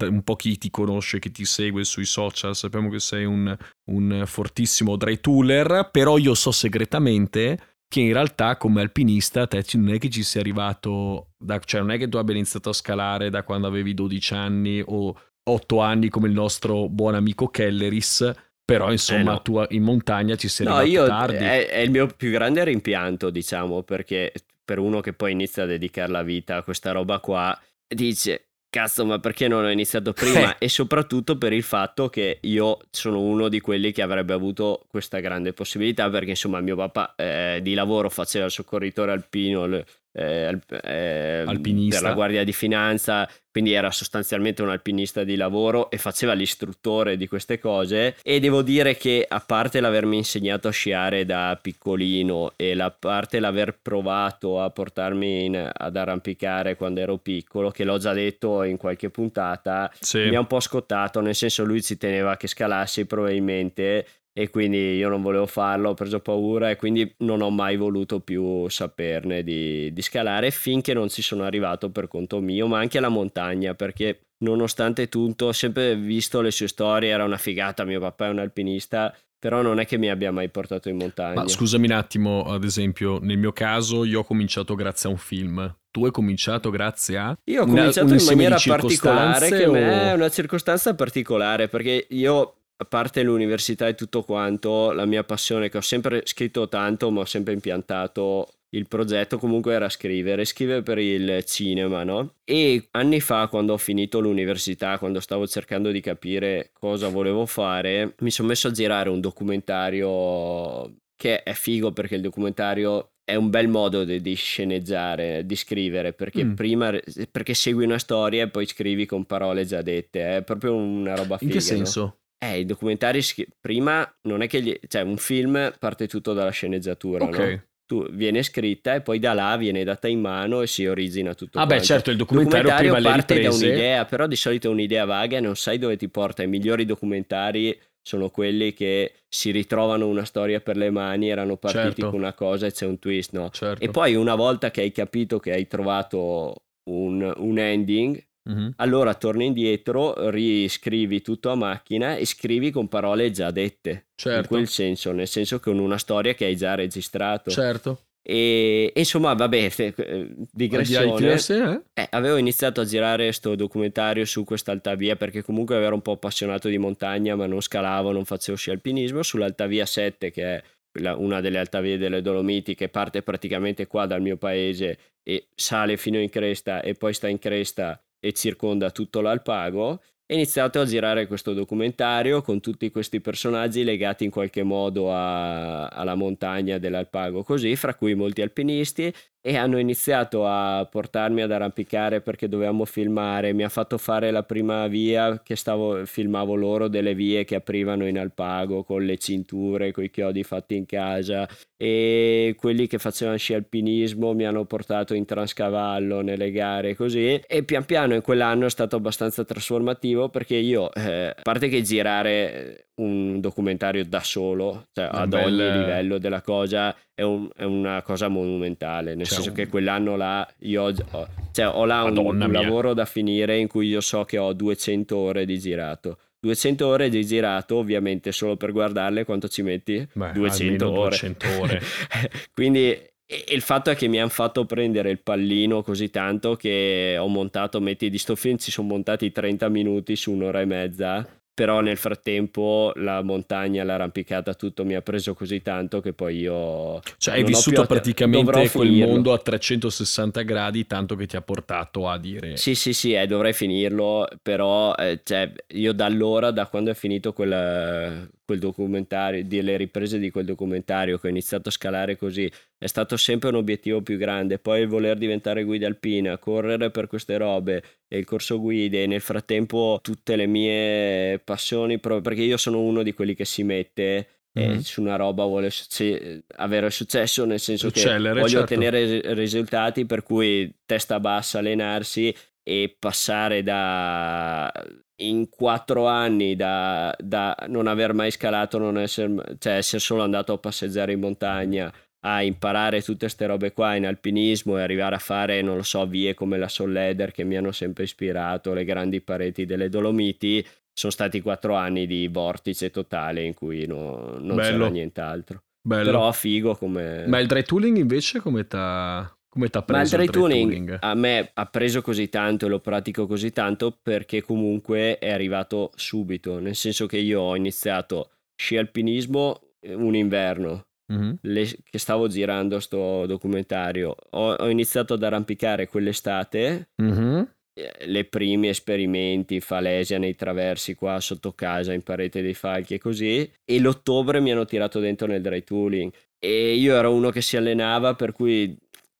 eh, un po' chi ti conosce, chi ti segue sui social, sappiamo che sei un, un fortissimo dry tooler, però io so segretamente che in realtà come alpinista te non è che ci sia arrivato, da- cioè non è che tu abbia iniziato a scalare da quando avevi 12 anni o 8 anni come il nostro buon amico Kelleris, però insomma Eh, no. tu in montagna ci sei No, arrivato io tardi. è, è il mio più grande rimpianto, diciamo, perché per uno che poi inizia a dedicare la vita a questa roba qua, dice, cazzo, ma perché non ho iniziato prima? *laughs* e soprattutto per il fatto che io sono uno di quelli che avrebbe avuto questa grande possibilità, perché insomma mio papà eh, di lavoro faceva il soccorritore alpino, eh, eh, Alpinista. per la Guardia di Finanza, quindi era sostanzialmente un alpinista di lavoro e faceva l'istruttore di queste cose e devo dire che a parte l'avermi insegnato a sciare da piccolino e la parte l'aver provato a portarmi in- ad arrampicare quando ero piccolo, che l'ho già detto in qualche puntata, Sì. mi ha un po' scottato, nel senso lui ci teneva che scalassi probabilmente e quindi io non volevo farlo, ho preso paura e quindi non ho mai voluto più saperne di, di scalare finché non ci sono arrivato per conto mio, ma anche alla montagna perché nonostante tutto ho sempre visto le sue storie, era una figata, mio papà è un alpinista, però non è che mi abbia mai portato in montagna. Ma scusami un attimo, ad esempio, nel mio caso io ho cominciato grazie a un film. Tu hai cominciato grazie a... Io ho cominciato in maniera particolare, circostanze che a me o- è una circostanza particolare, perché io, a parte l'università e tutto quanto, la mia passione, che ho sempre scritto tanto, ma ho sempre impiantato il progetto, comunque era scrivere, scrivere per il cinema, no? E anni fa, quando ho finito l'università, quando stavo cercando di capire cosa volevo fare, mi sono messo a girare un documentario che è figo perché il documentario è un bel modo di, di sceneggiare, di scrivere, perché Mm. prima perché segui una storia e poi scrivi con parole già dette, è proprio una roba In figa. che no? Eh, i documentari prima non è che gli, cioè un film parte tutto dalla sceneggiatura, Ok. no? Tu viene scritta e poi da là viene data in mano e si origina tutto Ah beh, certo, il documentario, documentario prima le parte da riprese... un'idea, però di solito è un'idea vaga e non sai dove ti porta. I migliori documentari sono quelli che si ritrovano una storia per le mani, erano partiti Certo. con una cosa e c'è un twist, no? Certo. E poi una volta che hai capito che hai trovato un, un ending, Mhm. allora torni indietro, riscrivi tutto a macchina e scrivi con parole già dette. In Certo. quel senso, nel senso che con una storia che hai già registrato. Certo. E e insomma, vabbè, eh, digressione. eh? Eh, avevo iniziato a girare questo documentario su quest'altavia perché comunque ero un po' appassionato di montagna, ma non scalavo, non facevo sci alpinismo. Sull'altavia 7, che è una delle altavie delle Dolomiti che parte praticamente qua dal mio paese e sale fino in cresta e poi sta in cresta e circonda tutto l'Alpago. Ho iniziato a girare questo documentario con tutti questi personaggi legati in qualche modo a- alla montagna dell'Alpago, così, fra cui molti alpinisti, e hanno iniziato a portarmi ad arrampicare perché dovevamo filmare. Mi ha fatto fare la prima via che stavo, filmavo loro delle vie che aprivano in Alpago con le cinture, con i chiodi fatti in casa e quelli che facevano sci alpinismo mi hanno portato in transcavallo nelle gare così e pian piano in quell'anno è stato abbastanza trasformativo perché io eh, a parte che girare un documentario da solo cioè ad bella- ogni livello della cosa è, un- è una cosa monumentale nel Cioè, senso un- che quell'anno là io ho, cioè, ho là un, un lavoro da finire in cui io so che ho 200 ore di girato 200 ore di girato ovviamente solo per guardarle quanto ci metti? Beh, 200 almeno ore 200 ore. *laughs* quindi e il fatto è che mi hanno fatto prendere il pallino così tanto che ho montato, metti di sto film, ci sono montati 30 minuti su un'ora e mezza, però nel frattempo la montagna, l'arrampicata, tutto mi ha preso così tanto che poi io... Cioè, hai vissuto praticamente quel mondo a 360 gradi, tanto che ti ha portato a dire... Sì, sì, sì, eh, dovrei finirlo, però eh, cioè, io da allora, da quando è finito quel, quel documentario, delle riprese di quel documentario che ho iniziato a scalare così, è stato sempre un obiettivo più grande, poi il voler diventare guida alpina, correre per queste robe e il corso guide e nel frattempo tutte le mie passioni, proprio perché io sono uno di quelli che si mette e Mhm. su una roba vuole succe- avere successo nel senso che Eccellere, voglio certo. ottenere ri- risultati per cui testa bassa allenarsi e passare da in quattro anni da, da non aver mai scalato, non essere, cioè essere solo andato a passeggiare in montagna a imparare tutte queste robe qua in alpinismo e arrivare a fare, non lo so, vie come la Solleder che mi hanno sempre ispirato, le grandi pareti delle Dolomiti, sono stati quattro anni di vortice totale in cui no- non Bello. c'era nient'altro. Bello. Però figo come... Ma il dry tooling invece come t'ha, come Ma il preso dry il dry tuning tooling? a me ha preso così tanto e lo pratico così tanto perché comunque è arrivato subito, nel senso che io ho iniziato sci alpinismo eh, un inverno, Mhm. le- che stavo girando sto documentario, ho, ho iniziato ad arrampicare quell'estate, eh, le primi esperimenti, falesia nei traversi qua sotto casa in Parete dei Falchi e così, e l'ottobre mi hanno tirato dentro nel dry tooling e io ero uno che si allenava per cui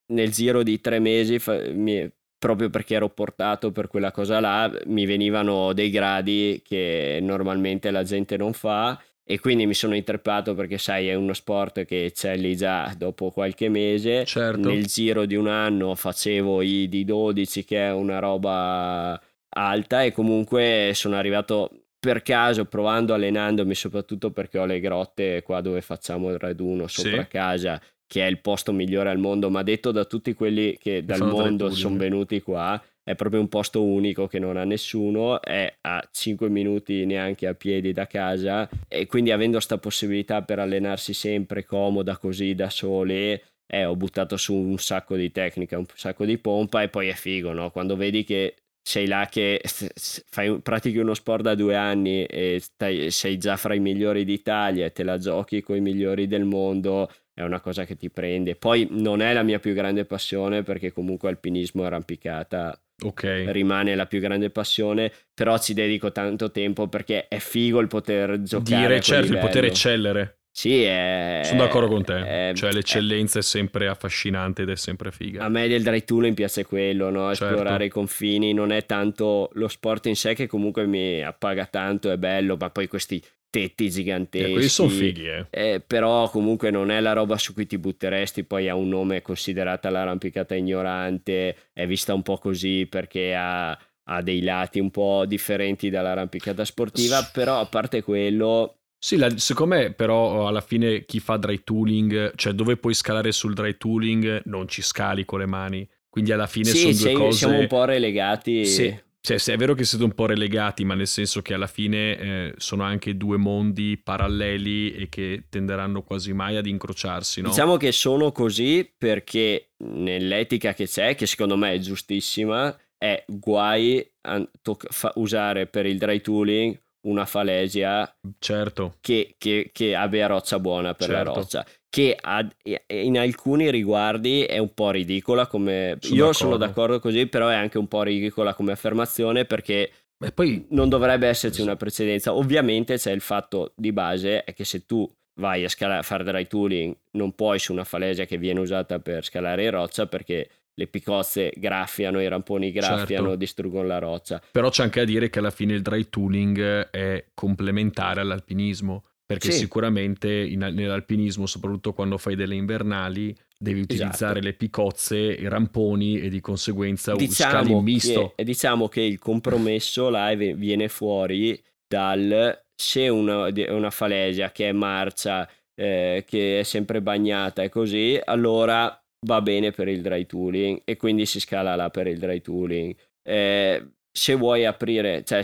nel giro di tre mesi fa- mi- proprio perché ero portato per quella cosa là mi venivano dei gradi che normalmente la gente non fa e quindi mi sono intreppato perché sai è uno sport che eccelli già dopo qualche mese Certo. nel giro di un anno facevo i D12 che è una roba alta e comunque sono arrivato per caso provando allenandomi soprattutto perché ho le grotte qua dove facciamo il raduno sopra Sì. casa che è il posto migliore al mondo ma detto da tutti quelli che dal fanno mondo sono venuti qua è proprio un posto unico che non ha nessuno, è a 5 minuti neanche a piedi da casa e quindi avendo sta possibilità per allenarsi sempre comoda così da sole, eh, ho buttato su un sacco di tecnica, un sacco di pompa e poi è figo, no? Quando vedi che sei là che *laughs* fai, pratichi uno sport da due anni e stai- sei già fra i migliori d'Italia e te la giochi con i migliori del mondo, è una cosa che ti prende. Poi non è la mia più grande passione perché comunque alpinismo e arrampicata Ok. rimane la più grande passione, però ci dedico tanto tempo perché è figo il poter giocare. a Dire certo, il potere eccellere. Sì, è... Sono d'accordo con te. è- cioè, è- l'eccellenza è sempre affascinante ed è sempre a figa. me del dry tooling piace quello, no? Certo. esplorare i confini, non è tanto lo sport in sé che comunque mi appaga tanto, è bello, ma poi questi tetti giganteschi. Eh, quelli sono fighi, eh. Eh, però comunque non è la roba su cui ti butteresti, poi ha un nome considerata l'arrampicata ignorante, è vista un po' così perché ha, ha dei lati un po' differenti dall'arrampicata sportiva, S- però a parte quello, Sì, la- secondo me però alla fine chi fa dry tooling, cioè dove puoi scalare sul dry tooling, non ci scali con le mani. Quindi alla fine sì, sono due sei- cose... siamo un po' relegati. Sì, cioè, sì, è vero che siete un po' relegati, ma nel senso che alla fine eh, sono anche due mondi paralleli e che tenderanno quasi mai ad incrociarsi, no? Diciamo che sono così perché nell'etica che c'è, che secondo me è giustissima, è guai a toc- fa- usare per il dry tooling una falesia Certo. che, che- che abbia roccia buona per la Certo. roccia, che ha- in alcuni riguardi è un po' ridicola come... Sono Io sono d'accordo. d'accordo così, però è anche un po' ridicola come affermazione perché poi non dovrebbe esserci una precedenza. Ovviamente c'è il fatto di base è che se tu vai a, scala- a fare dry tooling non puoi su una falesia che viene usata per scalare in roccia perché le picozze graffiano, i ramponi graffiano, Certo. distruggono la roccia. Però c'è anche da dire che alla fine il dry tooling è complementare all'alpinismo, perché Sì. sicuramente in- nell'alpinismo, soprattutto quando fai delle invernali, devi utilizzare Esatto. le picozze, i ramponi e di conseguenza scali Diciamo in misto. che, diciamo che il compromesso là viene fuori dal se una, una falesia che è marcia, eh, che è sempre bagnata e così, allora va bene per il dry tooling e quindi si scala là per il dry tooling. Eh, se vuoi aprire, cioè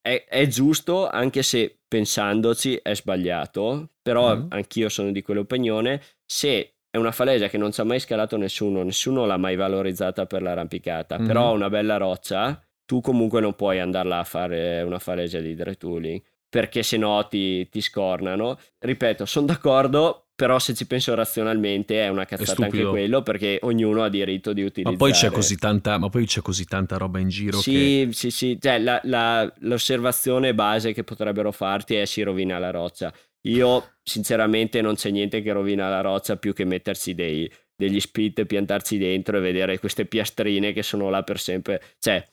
è, è giusto anche se pensandoci è sbagliato, però Mhm. anch'io sono di quell'opinione, se è una falesia che non ci ha mai scalato nessuno, nessuno l'ha mai valorizzata per l'arrampicata, Mhm. però ha una bella roccia, tu comunque non puoi andarla a fare una falesia di dry tooling perché se no ti, ti scornano. Ripeto, sono d'accordo, però se ci penso razionalmente è una cazzata anche stupido. quello perché ognuno ha diritto di utilizzare. Ma poi c'è così tanta, ma poi c'è così tanta roba in giro che Sì, sì, sì, cioè, la- la- l'osservazione base che potrebbero farti è si rovina la roccia. Io sinceramente non c'è niente che rovina la roccia più che mettersi dei- degli split, piantarci dentro e vedere queste piastrine che sono là per sempre. Cioè,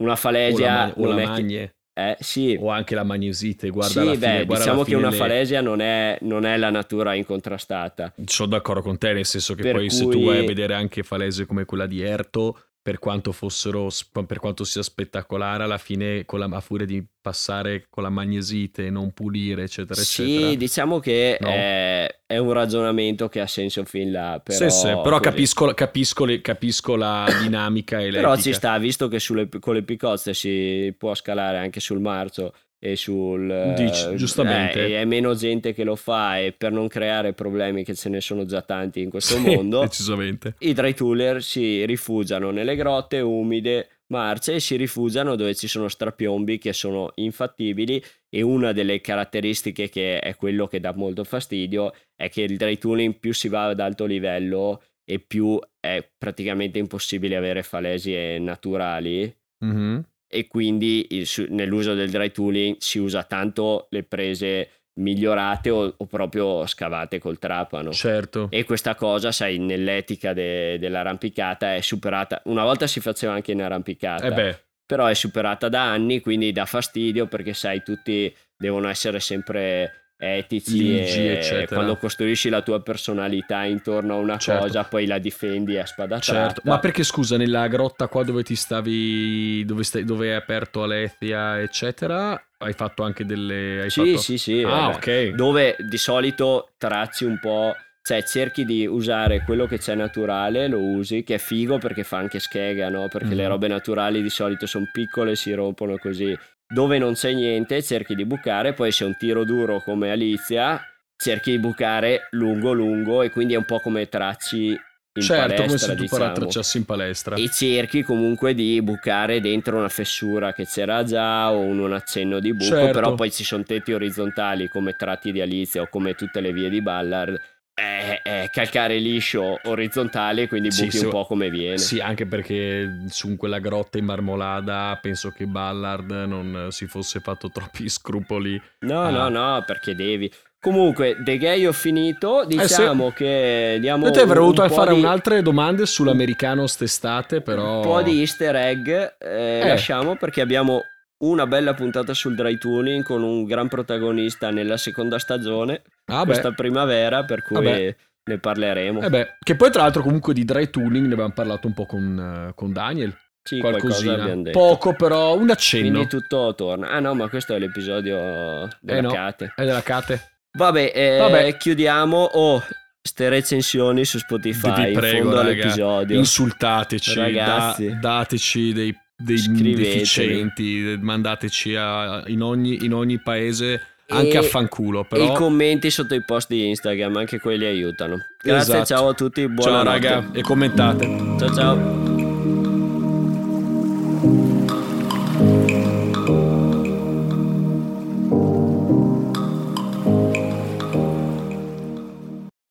una o la, falesia ma- o la è magne eh, sì, o anche la magnesite, guarda sì, alla beh, fine, guarda diciamo che fine una le- falesia non è, non è la natura incontrastata. Sono d'accordo con te, nel senso che Per poi se tu cui- vai a vedere anche falese come quella di Erto, per quanto fossero, per quanto sia spettacolare, alla fine con la, a furia di passare con la magnesite e non pulire, eccetera, Sì, eccetera. diciamo che No. è, è un ragionamento che ha senso fin là. Però, Sì, sì, però capisco, capisco, le- capisco la dinamica e Però ci sta, visto che sulle, con le picozze si può scalare anche sul marzo e sul... eh, Dici, giustamente. eh, è meno gente che lo fa e per non creare problemi che ce ne sono già tanti in questo Sì, mondo, decisamente. i dry tooler si rifugiano nelle grotte umide, marce e si rifugiano dove ci sono strapiombi che sono infattibili e una delle caratteristiche che è quello che dà molto fastidio è che il dry tooling più si va ad alto livello e più è praticamente impossibile avere falesie naturali Mhm. E quindi il- nell'uso del dry tooling si usa tanto le prese migliorate o, o proprio scavate col trapano. Certo. E questa cosa, sai, nell'etica de- dell'arrampicata è superata. Una volta si faceva anche in arrampicata, Eh beh, però è superata da anni, quindi dà fastidio perché, sai, tutti devono essere sempre etici Ligi, e eccetera. quando costruisci la tua personalità intorno a una Certo. cosa, poi la difendi a spada certo. Ma perché scusa, nella grotta qua dove ti stavi, dove, stai, dove hai aperto Alethia, eccetera, hai fatto anche delle... Hai Sì, fatto... sì, sì. Ah, vabbè. ok. Dove di solito tracci un po', cioè cerchi di usare quello che c'è naturale, lo usi, che è figo perché fa anche schega, no? Perché le Mhm. robe naturali di solito sono piccole, si rompono così. Dove non c'è niente, cerchi di bucare, poi se è un tiro duro come Alizia, cerchi di bucare lungo lungo e quindi è un po' come tracci in Certo, come palestra, se tu diciamo. tracciassi in palestra. E cerchi comunque di bucare dentro una fessura che c'era già o un, un accenno di buco, Certo. però poi ci sono tetti orizzontali come tratti di Alizia o come tutte le vie di Ballard. È, è calcare liscio orizzontale, quindi buchi sì, un po' come viene. Sì, anche perché su quella grotta in marmolada penso che Ballard non si fosse fatto troppi scrupoli. No, Ah. no, no, perché devi. Comunque, The Gay ho finito. Diciamo che diamo. Io te avrei voluto fare di- un'altre domande sull'americano st'estate, però... Un po' di easter egg eh, Eh. lasciamo perché abbiamo una bella puntata sul dry tooling con un gran protagonista nella seconda stagione, Ah, beh. questa primavera, per cui Vabbè. ne parleremo. Eh beh, che poi tra l'altro comunque di dry tooling ne abbiamo parlato un po' con, eh, con Daniel. sì, Qualcosina. Poco però, un accenno. Quindi tutto torna. Ah no, ma questo è l'episodio della Eh no. Cate. È della Cate. Vabbè, eh, Vabbè. chiudiamo. Oh, ste recensioni su Spotify Vi in prego, fondo raga, all'episodio. Insultateci, Ragazzi. da- dateci dei, dei deficienti, mandateci a- in, ogni, in ogni paese, anche E- a fanculo. E Però... i commenti sotto i post di Instagram, anche quelli aiutano. Grazie, Esatto. ciao a tutti, buona Ciao raga, e commentate. Ciao ciao.